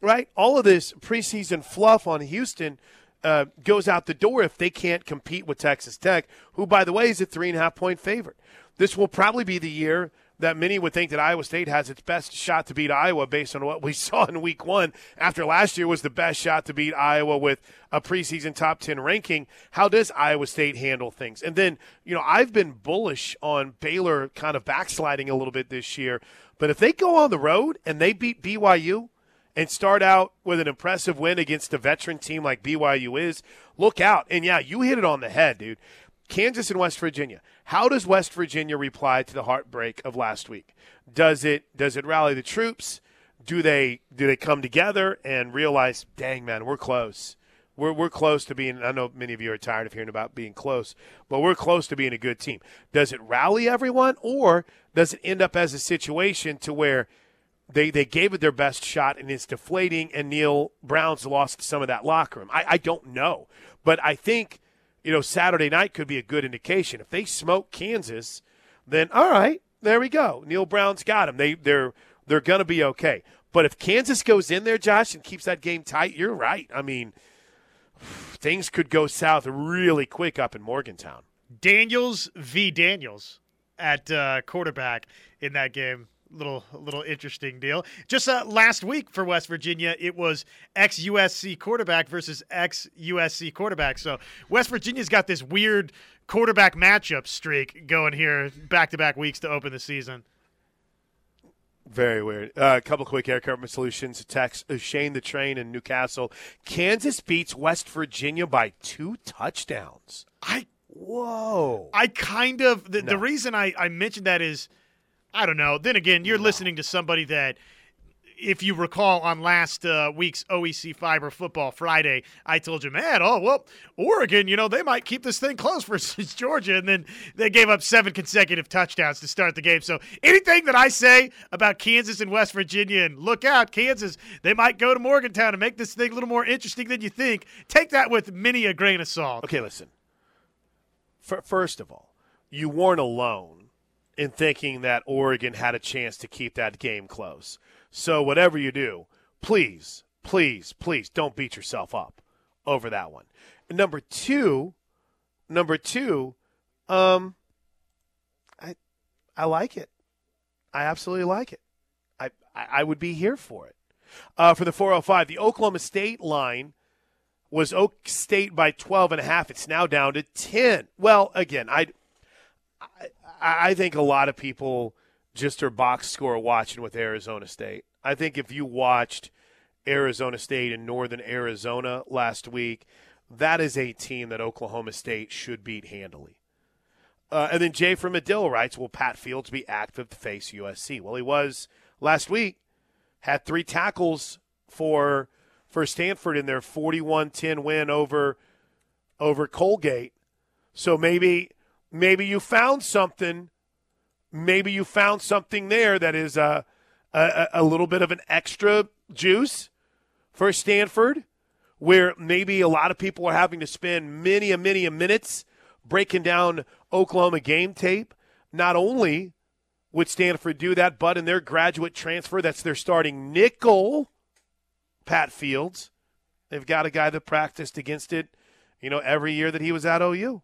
Right. All of this preseason fluff on Houston. Uh, goes out the door if they can't compete with Texas Tech, who, by the way, is a three and a half point favorite. This will probably be the year that many would think that Iowa State has its best shot to beat Iowa based on what we saw in week one after last year was the best shot to beat Iowa with a preseason top 10 ranking. How does Iowa State handle things? And then, you know, I've been bullish on Baylor kind of backsliding a little bit this year. But if they go on the road and they beat BYU and start out with an impressive win against a veteran team like BYU is, look out. And yeah, you hit it on the head, dude. Kansas and West Virginia. How does West Virginia reply to the heartbreak of last week? Does it does it rally the troops? Do they do they come together and realize, dang man, we're close. We're we're close to being I know many of you are tired of hearing about being close, but we're close to being a good team. Does it rally everyone or does it end up as a situation to where they they gave it their best shot and it's deflating, and Neal Brown's lost some of that locker room? I, I don't know, but I think you know Saturday night could be a good indication. If they smoke Kansas, then all right, there we go. Neal Brown's got them. They they're they're going to be okay. But if Kansas goes in there, Josh, and keeps that game tight, you're right. I mean, things could go south really quick up in Morgantown. Daniels v. Daniels at uh, quarterback in that game. Little little interesting deal. Just uh, last week for West Virginia, it was ex USC quarterback versus ex USC quarterback. So West Virginia's got this weird quarterback matchup streak going here back to back weeks to open the season. Very weird. Uh, a couple quick air cover solutions. Text uh, Shane the Train in Newcastle. Kansas beats West Virginia by two touchdowns. I whoa. I kind of the, No. the reason I I mentioned that is I don't know. Then again, you're listening to somebody that. If you recall on last uh, week's OEC Fiber Football Friday, I told you, man, oh, well, Oregon, you know, they might keep this thing close versus Georgia. And then they gave up seven consecutive touchdowns to start the game. So anything that I say about Kansas and West Virginia, and look out, Kansas, they might go to Morgantown and make this thing a little more interesting than you think, take that with many a grain of salt. Okay, listen. F- first of all, you weren't alone in thinking that Oregon had a chance to keep that game close. So whatever you do, please, please, please don't beat yourself up over that one. And number two, number two, um, I, I like it. I absolutely like it. I, I, would be here for it. Uh, for the 405, the Oklahoma State line was Oak State by 12 and a half. It's now down to 10. Well, again, I, I think a lot of people just are box score watching with Arizona State. I think if you watched Arizona State in Northern Arizona last week, that is a team that Oklahoma State should beat handily. Uh, and then Jay from Medill writes, "Will Pat Fields be active to face USC?" Well, he was last week. Had three tackles for for Stanford in their 41-10 win over over Colgate. So maybe maybe you found something. Maybe you found something there that is a a, a little bit of an extra juice for Stanford, where maybe a lot of people are having to spend many a many a minutes breaking down Oklahoma game tape. Not only would Stanford do that, but in their graduate transfer, that's their starting nickel, Pat Fields. They've got a guy that practiced against it, you know, every year that he was at OU.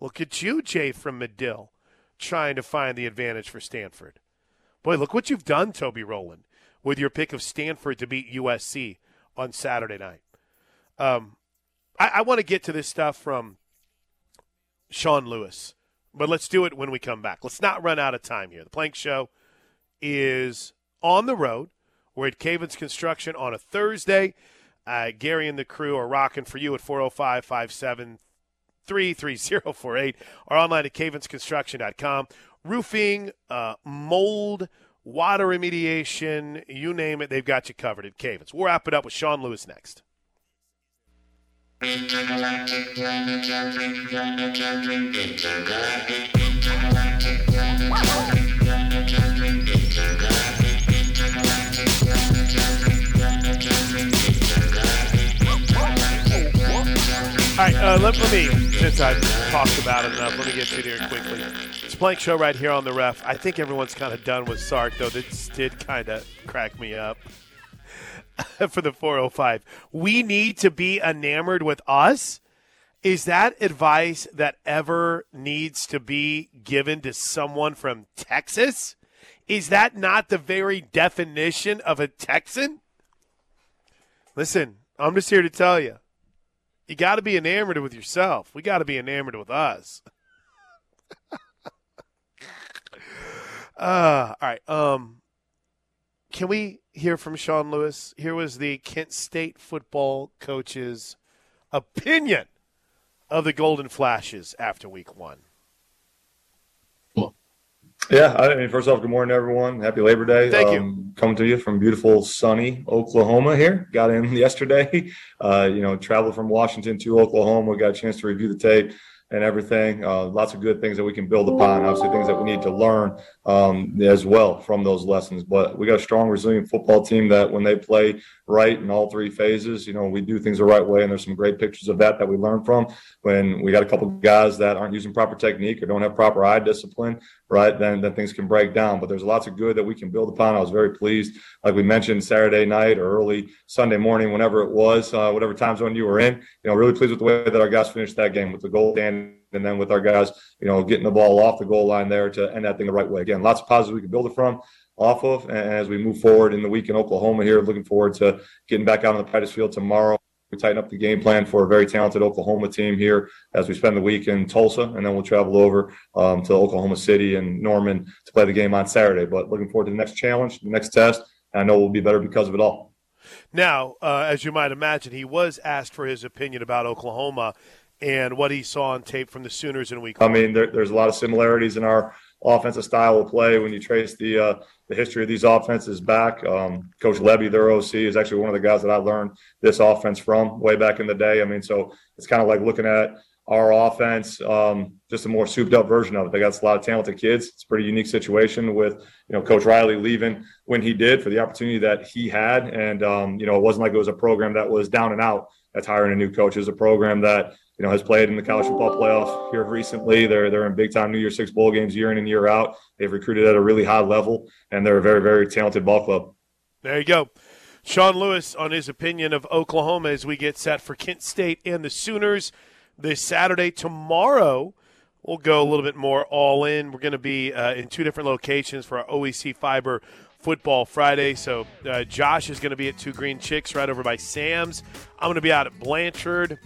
Look at you, Jay from Medill, trying to find the advantage for Stanford. Boy, look what you've done, Toby Rowland, with your pick of Stanford to beat USC on Saturday night. Um, I, I want to get to this stuff from Sean Lewis, but let's do it when we come back. Let's not run out of time here. The Plank Show is on the road. We're at Cavens Construction on a Thursday. Uh, Gary and the crew are rocking for you at 405 573 3048 or online at cavensconstruction.com. Roofing, uh, mold, water remediation, you name it, they've got you covered at Cavens. We'll wrap it up with Sean Lewis next. All right, uh, let, let me, since I've talked about it enough, let me get to it here quickly. It's a Plank Show right here on the ref. I think everyone's kind of done with Sark, though. This did kind of crack me up for the 405. We need to be enamored with us. Is that advice that ever needs to be given to someone from Texas? Is that not the very definition of a Texan? Listen, I'm just here to tell you. You got to be enamored with yourself. We got to be enamored with us. uh, all right. Um, can we hear from Sean Lewis? Here was the Kent State football coach's opinion of the Golden Flashes after week one. Yeah, I mean, first off, good morning, everyone. Happy Labor Day. Thank you. um, Coming to you from beautiful, sunny Oklahoma here. Got in yesterday. Uh, you know, traveled from Washington to Oklahoma. We got a chance to review the tape. and everything. Uh, lots of good things that we can build upon. Obviously, things that we need to learn um, as well from those lessons. But we got a strong, resilient football team that when they play right in all three phases, you know, we do things the right way. And there's some great pictures of that that we learn from. When we got a couple guys that aren't using proper technique or don't have proper eye discipline, right, then then things can break down. But there's lots of good that we can build upon. I was very pleased, like we mentioned, Saturday night or early Sunday morning, whenever it was, uh, whatever time zone you were in. You know, really pleased with the way that our guys finished that game with the goal and and then with our guys, you know, getting the ball off the goal line there to end that thing the right way. Again, lots of positives we can build it from off of. And as we move forward in the week in Oklahoma here, looking forward to getting back out on the practice field tomorrow. We tighten up the game plan for a very talented Oklahoma team here as we spend the week in Tulsa, and then we'll travel over um, to Oklahoma City and Norman to play the game on Saturday. But looking forward to the next challenge, the next test. I know we'll be better because of it all. Now, uh, as you might imagine, he was asked for his opinion about Oklahoma and what he saw on tape from the Sooners in week. I mean, there, there's a lot of similarities in our offensive style of play when you trace the uh, the history of these offenses back. Um, Coach Lebby, their OC, is actually one of the guys that I learned this offense from way back in the day. I mean, so it's kind of like looking at our offense, um, just a more souped up version of it. They got a lot of talented kids. It's a pretty unique situation with you know Coach Riley leaving when he did for the opportunity that he had, and um, you know it wasn't like it was a program that was down and out. That's hiring a new coach. It was a program that you know, has played in the college football playoff here recently. They're they're in big time New Year Six bowl games year in and year out. They've recruited at a really high level, and they're a very very talented ball club. There you go. Sean Lewis on his opinion of Oklahoma as we get set for Kent State and the Sooners this Saturday. Tomorrow, we'll go a little bit more all in. We're going to be uh, in two different locations for our OEC Fiber Football Friday. So uh, Josh is going to be at Two Green Chicks right over by Sam's. I'm going to be out at Blanchard.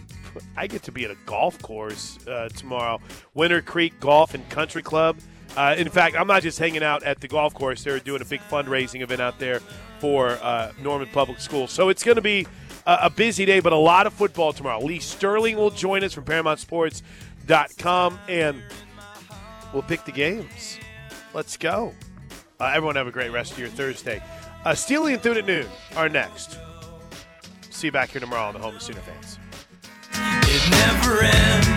I get to be at a golf course uh, tomorrow, Winter Creek Golf and Country Club. Uh, in fact, I'm not just hanging out at the golf course. They're doing a big fundraising event out there for uh, Norman Public Schools. So it's going to be a, a, busy day, but a lot of football tomorrow. Lee Sterling will join us from ParamountSports.com, and we'll pick the games. Let's go. Uh, everyone have a great rest of your Thursday. Uh, Steely and Thune at noon are next. See you back here tomorrow on the Home of Sooner fans. It never ends,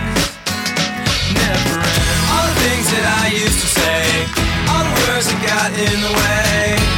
never ends. All the things that I used to say, all the words that got in the way.